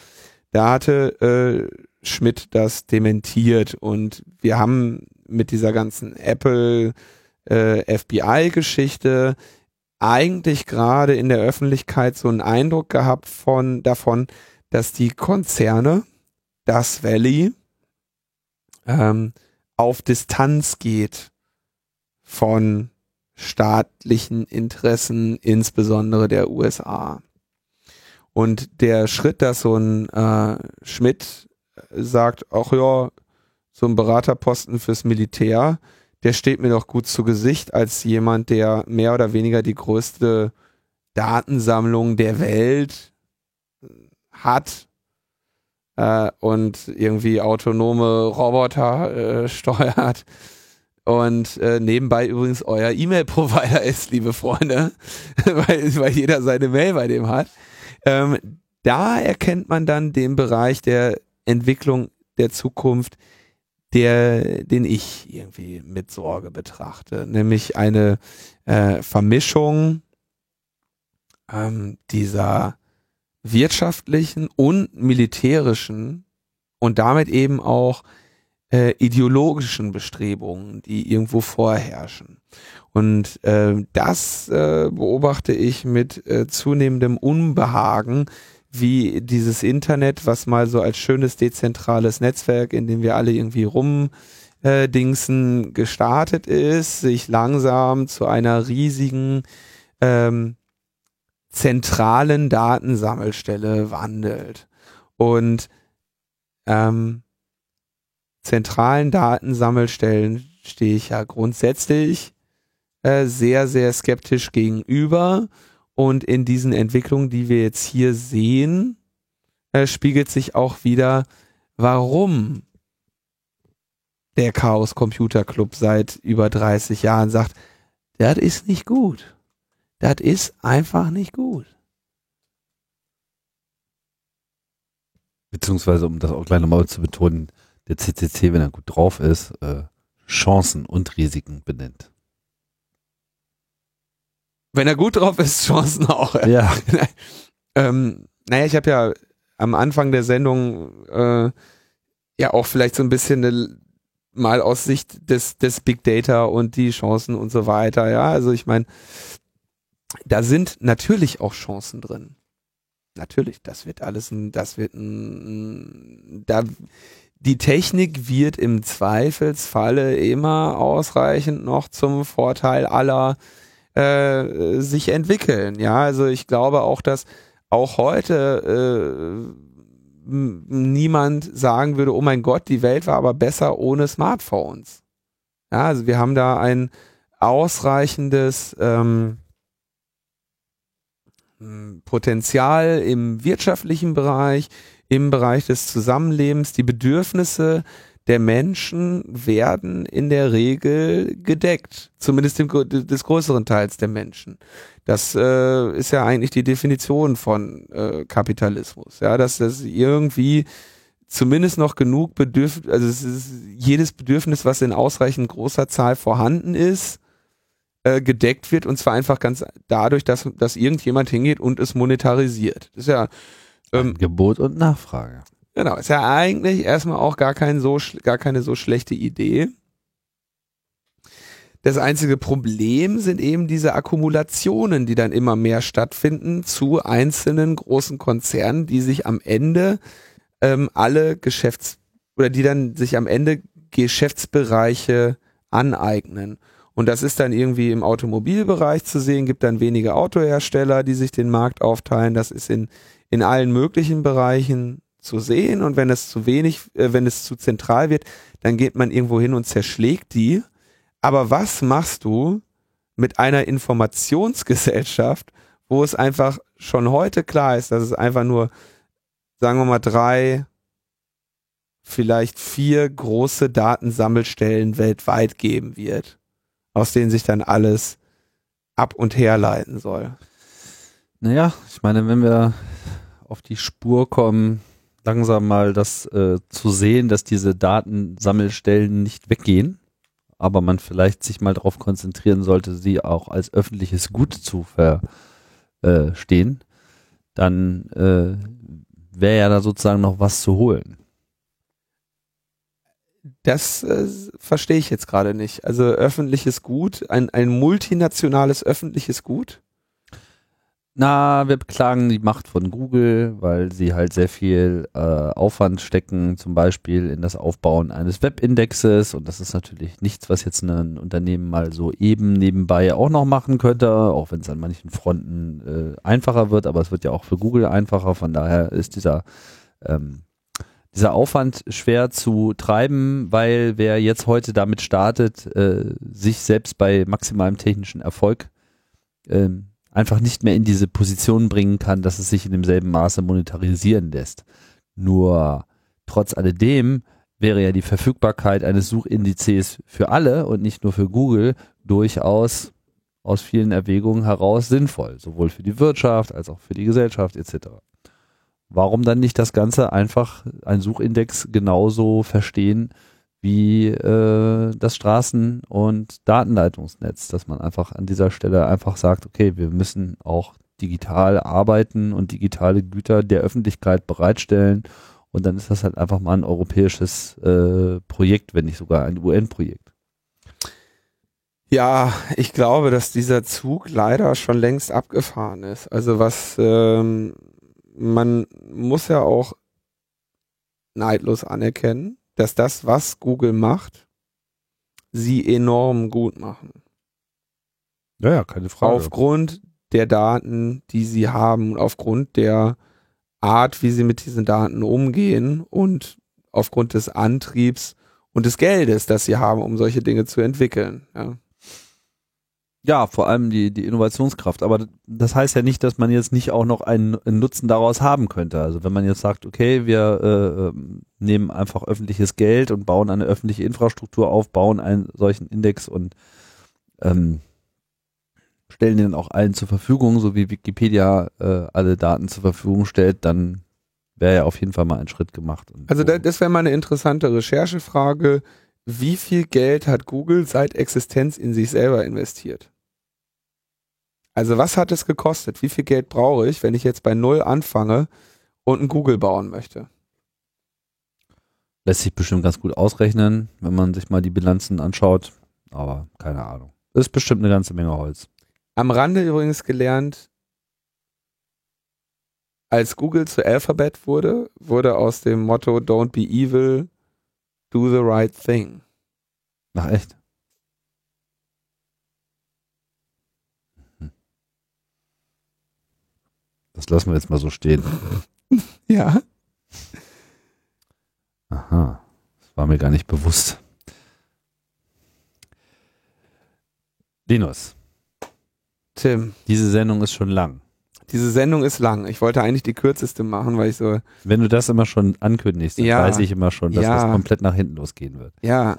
Da hatte äh, Schmidt das dementiert und wir haben mit dieser ganzen Apple äh, FBI-Geschichte eigentlich gerade in der Öffentlichkeit so einen Eindruck gehabt von davon, dass die Konzerne, das Valley, ähm, auf Distanz geht von staatlichen Interessen, insbesondere der USA. Und der Schritt, dass so ein äh, Schmidt sagt, ach ja, so ein Beraterposten fürs Militär, der steht mir doch gut zu Gesicht als jemand, der mehr oder weniger die größte Datensammlung der Welt hat äh, und irgendwie autonome Roboter äh, steuert und äh, nebenbei übrigens euer E-Mail-Provider ist, liebe Freunde, weil, weil jeder seine Mail bei dem hat. Ähm, da erkennt man dann den Bereich der Entwicklung der Zukunft, der, den ich irgendwie mit Sorge betrachte, nämlich eine äh, Vermischung ähm, dieser wirtschaftlichen und militärischen und damit eben auch äh, ideologischen Bestrebungen, die irgendwo vorherrschen. Und äh, das äh, beobachte ich mit äh, zunehmendem Unbehagen, wie dieses Internet, was mal so als schönes dezentrales Netzwerk, in dem wir alle irgendwie rum äh, Dingsen gestartet ist, sich langsam zu einer riesigen ähm, zentralen Datensammelstelle wandelt. Und ähm, zentralen Datensammelstellen stehe ich ja grundsätzlich äh, sehr, sehr skeptisch gegenüber. Und in diesen Entwicklungen, die wir jetzt hier sehen, äh, spiegelt sich auch wieder, warum der Chaos Computer Club seit über 30 Jahren sagt, das ist nicht gut. Das ist einfach nicht gut. Beziehungsweise, um das auch gleich nochmal zu betonen, der CCC, wenn er gut drauf ist, äh, Chancen und Risiken benennt. Wenn er gut drauf ist, Chancen auch. Ja. ähm, naja, ich habe ja am Anfang der Sendung äh, ja auch vielleicht so ein bisschen eine, mal aus Sicht des, des Big Data und die Chancen und so weiter. Ja, also ich meine, da sind natürlich auch Chancen drin. Natürlich, das wird alles ein, das wird ein, da die Technik wird im Zweifelsfalle immer ausreichend noch zum Vorteil aller äh, sich entwickeln. Ja, also ich glaube auch, dass auch heute äh, niemand sagen würde, oh mein Gott, die Welt war aber besser ohne Smartphones. Ja, also wir haben da ein ausreichendes ähm, Potenzial im wirtschaftlichen Bereich, im Bereich des Zusammenlebens, die Bedürfnisse der Menschen werden in der Regel gedeckt, zumindest dem, des größeren Teils der Menschen. Das äh, ist ja eigentlich die Definition von äh, Kapitalismus, ja, dass das irgendwie zumindest noch genug Bedürfnis, also es ist jedes Bedürfnis, was in ausreichend großer Zahl vorhanden ist, äh, gedeckt wird und zwar einfach ganz dadurch, dass, dass irgendjemand hingeht und es monetarisiert. Das ist ja ähm, Gebot und Nachfrage. Genau, ist ja eigentlich erstmal auch gar kein so gar keine so schlechte Idee. Das einzige Problem sind eben diese Akkumulationen, die dann immer mehr stattfinden zu einzelnen großen Konzernen, die sich am Ende ähm, alle Geschäfts- oder die dann sich am Ende Geschäftsbereiche aneignen. Und das ist dann irgendwie im Automobilbereich zu sehen, gibt dann wenige Autohersteller, die sich den Markt aufteilen. Das ist in, in allen möglichen Bereichen zu sehen. Und wenn es zu wenig, äh, wenn es zu zentral wird, dann geht man irgendwo hin und zerschlägt die. Aber was machst du mit einer Informationsgesellschaft, wo es einfach schon heute klar ist, dass es einfach nur, sagen wir mal, drei, vielleicht vier große Datensammelstellen weltweit geben wird? aus denen sich dann alles ab und herleiten soll. Naja, ich meine, wenn wir auf die Spur kommen, langsam mal das äh, zu sehen, dass diese Datensammelstellen nicht weggehen, aber man vielleicht sich mal darauf konzentrieren sollte, sie auch als öffentliches Gut zu verstehen, äh, dann äh, wäre ja da sozusagen noch was zu holen. Das äh, verstehe ich jetzt gerade nicht. Also öffentliches Gut, ein, ein multinationales öffentliches Gut? Na, wir beklagen die Macht von Google, weil sie halt sehr viel äh, Aufwand stecken, zum Beispiel in das Aufbauen eines Webindexes. Und das ist natürlich nichts, was jetzt ein Unternehmen mal so eben nebenbei auch noch machen könnte, auch wenn es an manchen Fronten äh, einfacher wird. Aber es wird ja auch für Google einfacher. Von daher ist dieser ähm, dieser Aufwand schwer zu treiben, weil wer jetzt heute damit startet, äh, sich selbst bei maximalem technischen Erfolg äh, einfach nicht mehr in diese Position bringen kann, dass es sich in demselben Maße monetarisieren lässt. Nur trotz alledem wäre ja die Verfügbarkeit eines Suchindizes für alle und nicht nur für Google durchaus aus vielen Erwägungen heraus sinnvoll, sowohl für die Wirtschaft als auch für die Gesellschaft etc warum dann nicht das Ganze einfach ein Suchindex genauso verstehen wie äh, das Straßen- und Datenleitungsnetz, dass man einfach an dieser Stelle einfach sagt, okay, wir müssen auch digital arbeiten und digitale Güter der Öffentlichkeit bereitstellen und dann ist das halt einfach mal ein europäisches äh, Projekt, wenn nicht sogar ein UN-Projekt. Ja, ich glaube, dass dieser Zug leider schon längst abgefahren ist. Also was ähm, man muss ja auch neidlos anerkennen, dass das, was Google macht, sie enorm gut machen. Ja, ja, keine Frage. Aufgrund der Daten, die sie haben, aufgrund der Art, wie sie mit diesen Daten umgehen und aufgrund des Antriebs und des Geldes, das sie haben, um solche Dinge zu entwickeln. Ja. Ja, vor allem die, die Innovationskraft. Aber das heißt ja nicht, dass man jetzt nicht auch noch einen, einen Nutzen daraus haben könnte. Also wenn man jetzt sagt, okay, wir äh, ähm, nehmen einfach öffentliches Geld und bauen eine öffentliche Infrastruktur auf, bauen einen solchen Index und ähm, stellen den auch allen zur Verfügung, so wie Wikipedia äh, alle Daten zur Verfügung stellt, dann wäre ja auf jeden Fall mal ein Schritt gemacht. also so. das wäre mal eine interessante Recherchefrage. Wie viel Geld hat Google seit Existenz in sich selber investiert? Also was hat es gekostet? Wie viel Geld brauche ich, wenn ich jetzt bei Null anfange und ein Google bauen möchte? Lässt sich bestimmt ganz gut ausrechnen, wenn man sich mal die Bilanzen anschaut. Aber keine Ahnung. Ist bestimmt eine ganze Menge Holz. Am Rande übrigens gelernt, als Google zu Alphabet wurde, wurde aus dem Motto Don't be evil, do the right thing. Ach echt? Das lassen wir jetzt mal so stehen. ja. Aha. Das war mir gar nicht bewusst. Linus. Tim. Diese Sendung ist schon lang. diese Sendung ist lang. Ich wollte eigentlich die kürzeste machen, weil ich so, Wenn du das immer schon ankündigst, dann Ja. weiß ich immer schon, dass Ja. das komplett nach hinten losgehen wird. ja.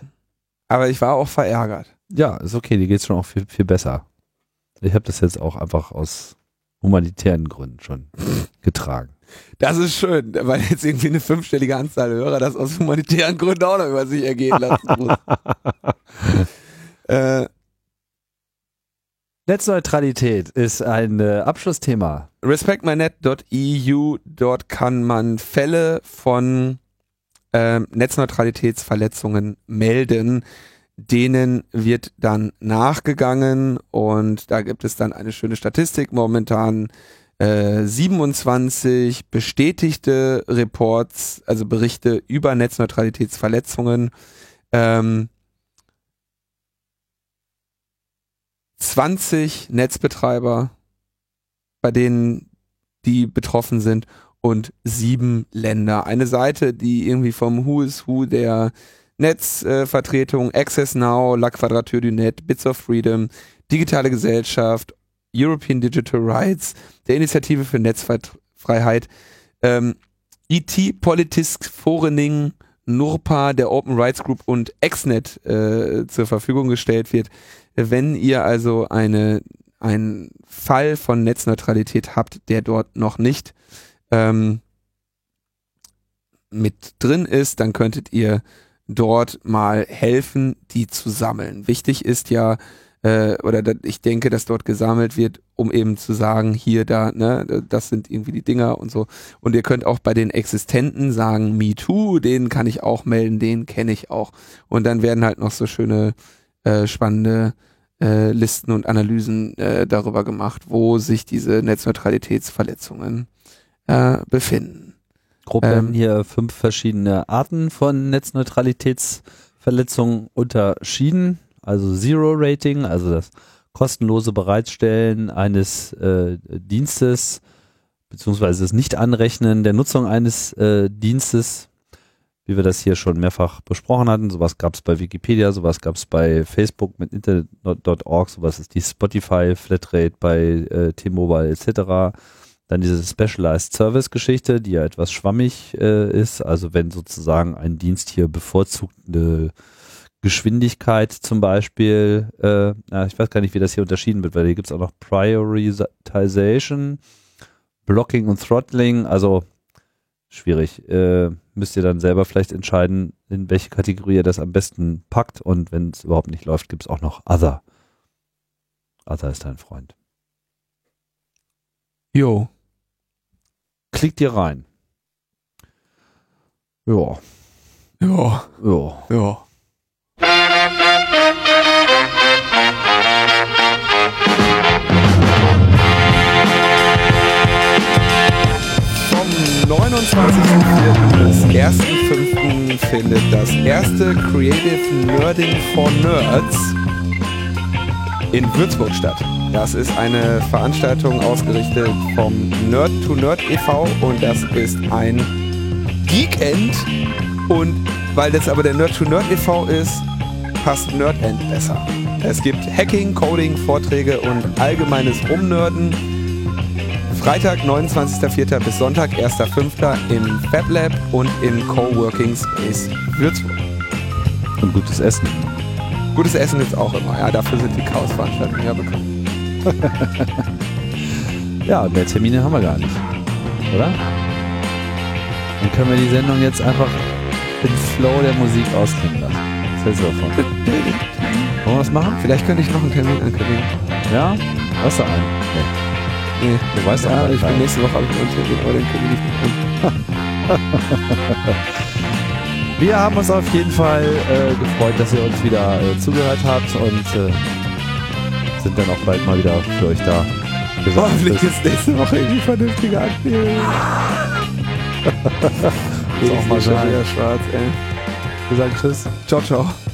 Aber ich war auch verärgert. Ja, ist okay, dir geht's schon auch viel, viel besser. Ich habe das jetzt auch einfach aus humanitären Gründen schon getragen. Das ist schön, weil jetzt irgendwie eine fünfstellige Anzahl Hörer das aus humanitären Gründen auch noch über sich ergehen lassen muss. äh, Netzneutralität ist ein äh, Abschlussthema. respectmynet.eu, dort kann man Fälle von ähm, Netzneutralitätsverletzungen melden. Denen wird dann nachgegangen und da gibt es dann eine schöne Statistik. Momentan äh, 27 bestätigte Reports, also Berichte über Netzneutralitätsverletzungen. Ähm, 20 Netzbetreiber, bei denen die betroffen sind und sieben Länder. Eine Seite, die irgendwie vom Who is Who der Netzvertretung, Access Now, La Quadrature du Net, Bits of Freedom, Digitale Gesellschaft, European Digital Rights, der Initiative für Netzfreiheit, ähm, IT Politics Forening, NURPA, der Open Rights Group und Exnet äh, zur Verfügung gestellt wird. Wenn ihr also eine, einen Fall von Netzneutralität habt, der dort noch nicht ähm, mit drin ist, dann könntet ihr dort mal helfen, die zu sammeln. Wichtig ist ja, äh, oder ich denke, dass dort gesammelt wird, um eben zu sagen, hier, da, ne, das sind irgendwie die Dinger und so. Und ihr könnt auch bei den Existenten sagen, me too, den kann ich auch melden, den kenne ich auch. Und dann werden halt noch so schöne, äh, spannende äh, Listen und Analysen äh, darüber gemacht, wo sich diese Netzneutralitätsverletzungen äh, befinden. Grob Ähm. werden hier fünf verschiedene Arten von Netzneutralitätsverletzungen unterschieden. Also Zero Rating, also das kostenlose Bereitstellen eines äh, Dienstes beziehungsweise das Nicht-Anrechnen der Nutzung eines äh, Dienstes, wie wir das hier schon mehrfach besprochen hatten. Sowas gab es bei Wikipedia, sowas gab es bei Facebook mit Internet.org, sowas ist die Spotify Flatrate bei äh, T-Mobile etc. Dann diese Specialized Service Geschichte, die ja etwas schwammig äh, ist. Also wenn sozusagen ein Dienst hier bevorzugt eine Geschwindigkeit zum Beispiel, äh, ja, ich weiß gar nicht, wie das hier unterschieden wird, weil hier gibt es auch noch Prioritization, Blocking und Throttling. Also schwierig. Äh, müsst ihr dann selber vielleicht entscheiden, in welche Kategorie ihr das am besten packt. Und wenn es überhaupt nicht läuft, gibt es auch noch Other. Other ist dein Freund. Jo. Klickt ihr rein. Ja, Ja. ja. Ja. Vom 29.04. bis 1.05. findet das erste Creative Nerding for Nerds in Würzburg statt. Das ist eine Veranstaltung ausgerichtet vom Nerd to Nerd e.V. und das ist ein Geekend und weil das aber der Nerd to Nerd e.V. ist, passt Nerdend besser. Es gibt Hacking, Coding, Vorträge und allgemeines Rumnörden. Freitag, 29.04. bis Sonntag, 1.05. im Fab Lab und im Coworking Space Würzburg. Und gutes Essen. Gutes Essen gibt's auch immer. Ja, dafür sind die Chaos-Veranstaltungen ja bekannt. Ja, mehr Termine haben wir gar nicht. Oder? Dann können wir die Sendung jetzt einfach im Flow der Musik ausklingen lassen. Was hältst du davon? Wollen wir das machen? Vielleicht könnte ich noch einen Termin ankündigen. Ja? Hast du einen? Nee. Nee, Du weißt ja, ich bin nächste Woche habe ich einen Termin, aber den kündige ich nicht an. Wir haben uns auf jeden Fall äh, gefreut, dass ihr uns wieder äh, zugehört habt und äh, sind dann auch bald mal wieder für euch da. Hoffentlich ist nächste Woche irgendwie vernünftige Ankündigung. Ist auch mal schon wieder schwarz, ey. Wir sagen Tschüss. Ciao, ciao.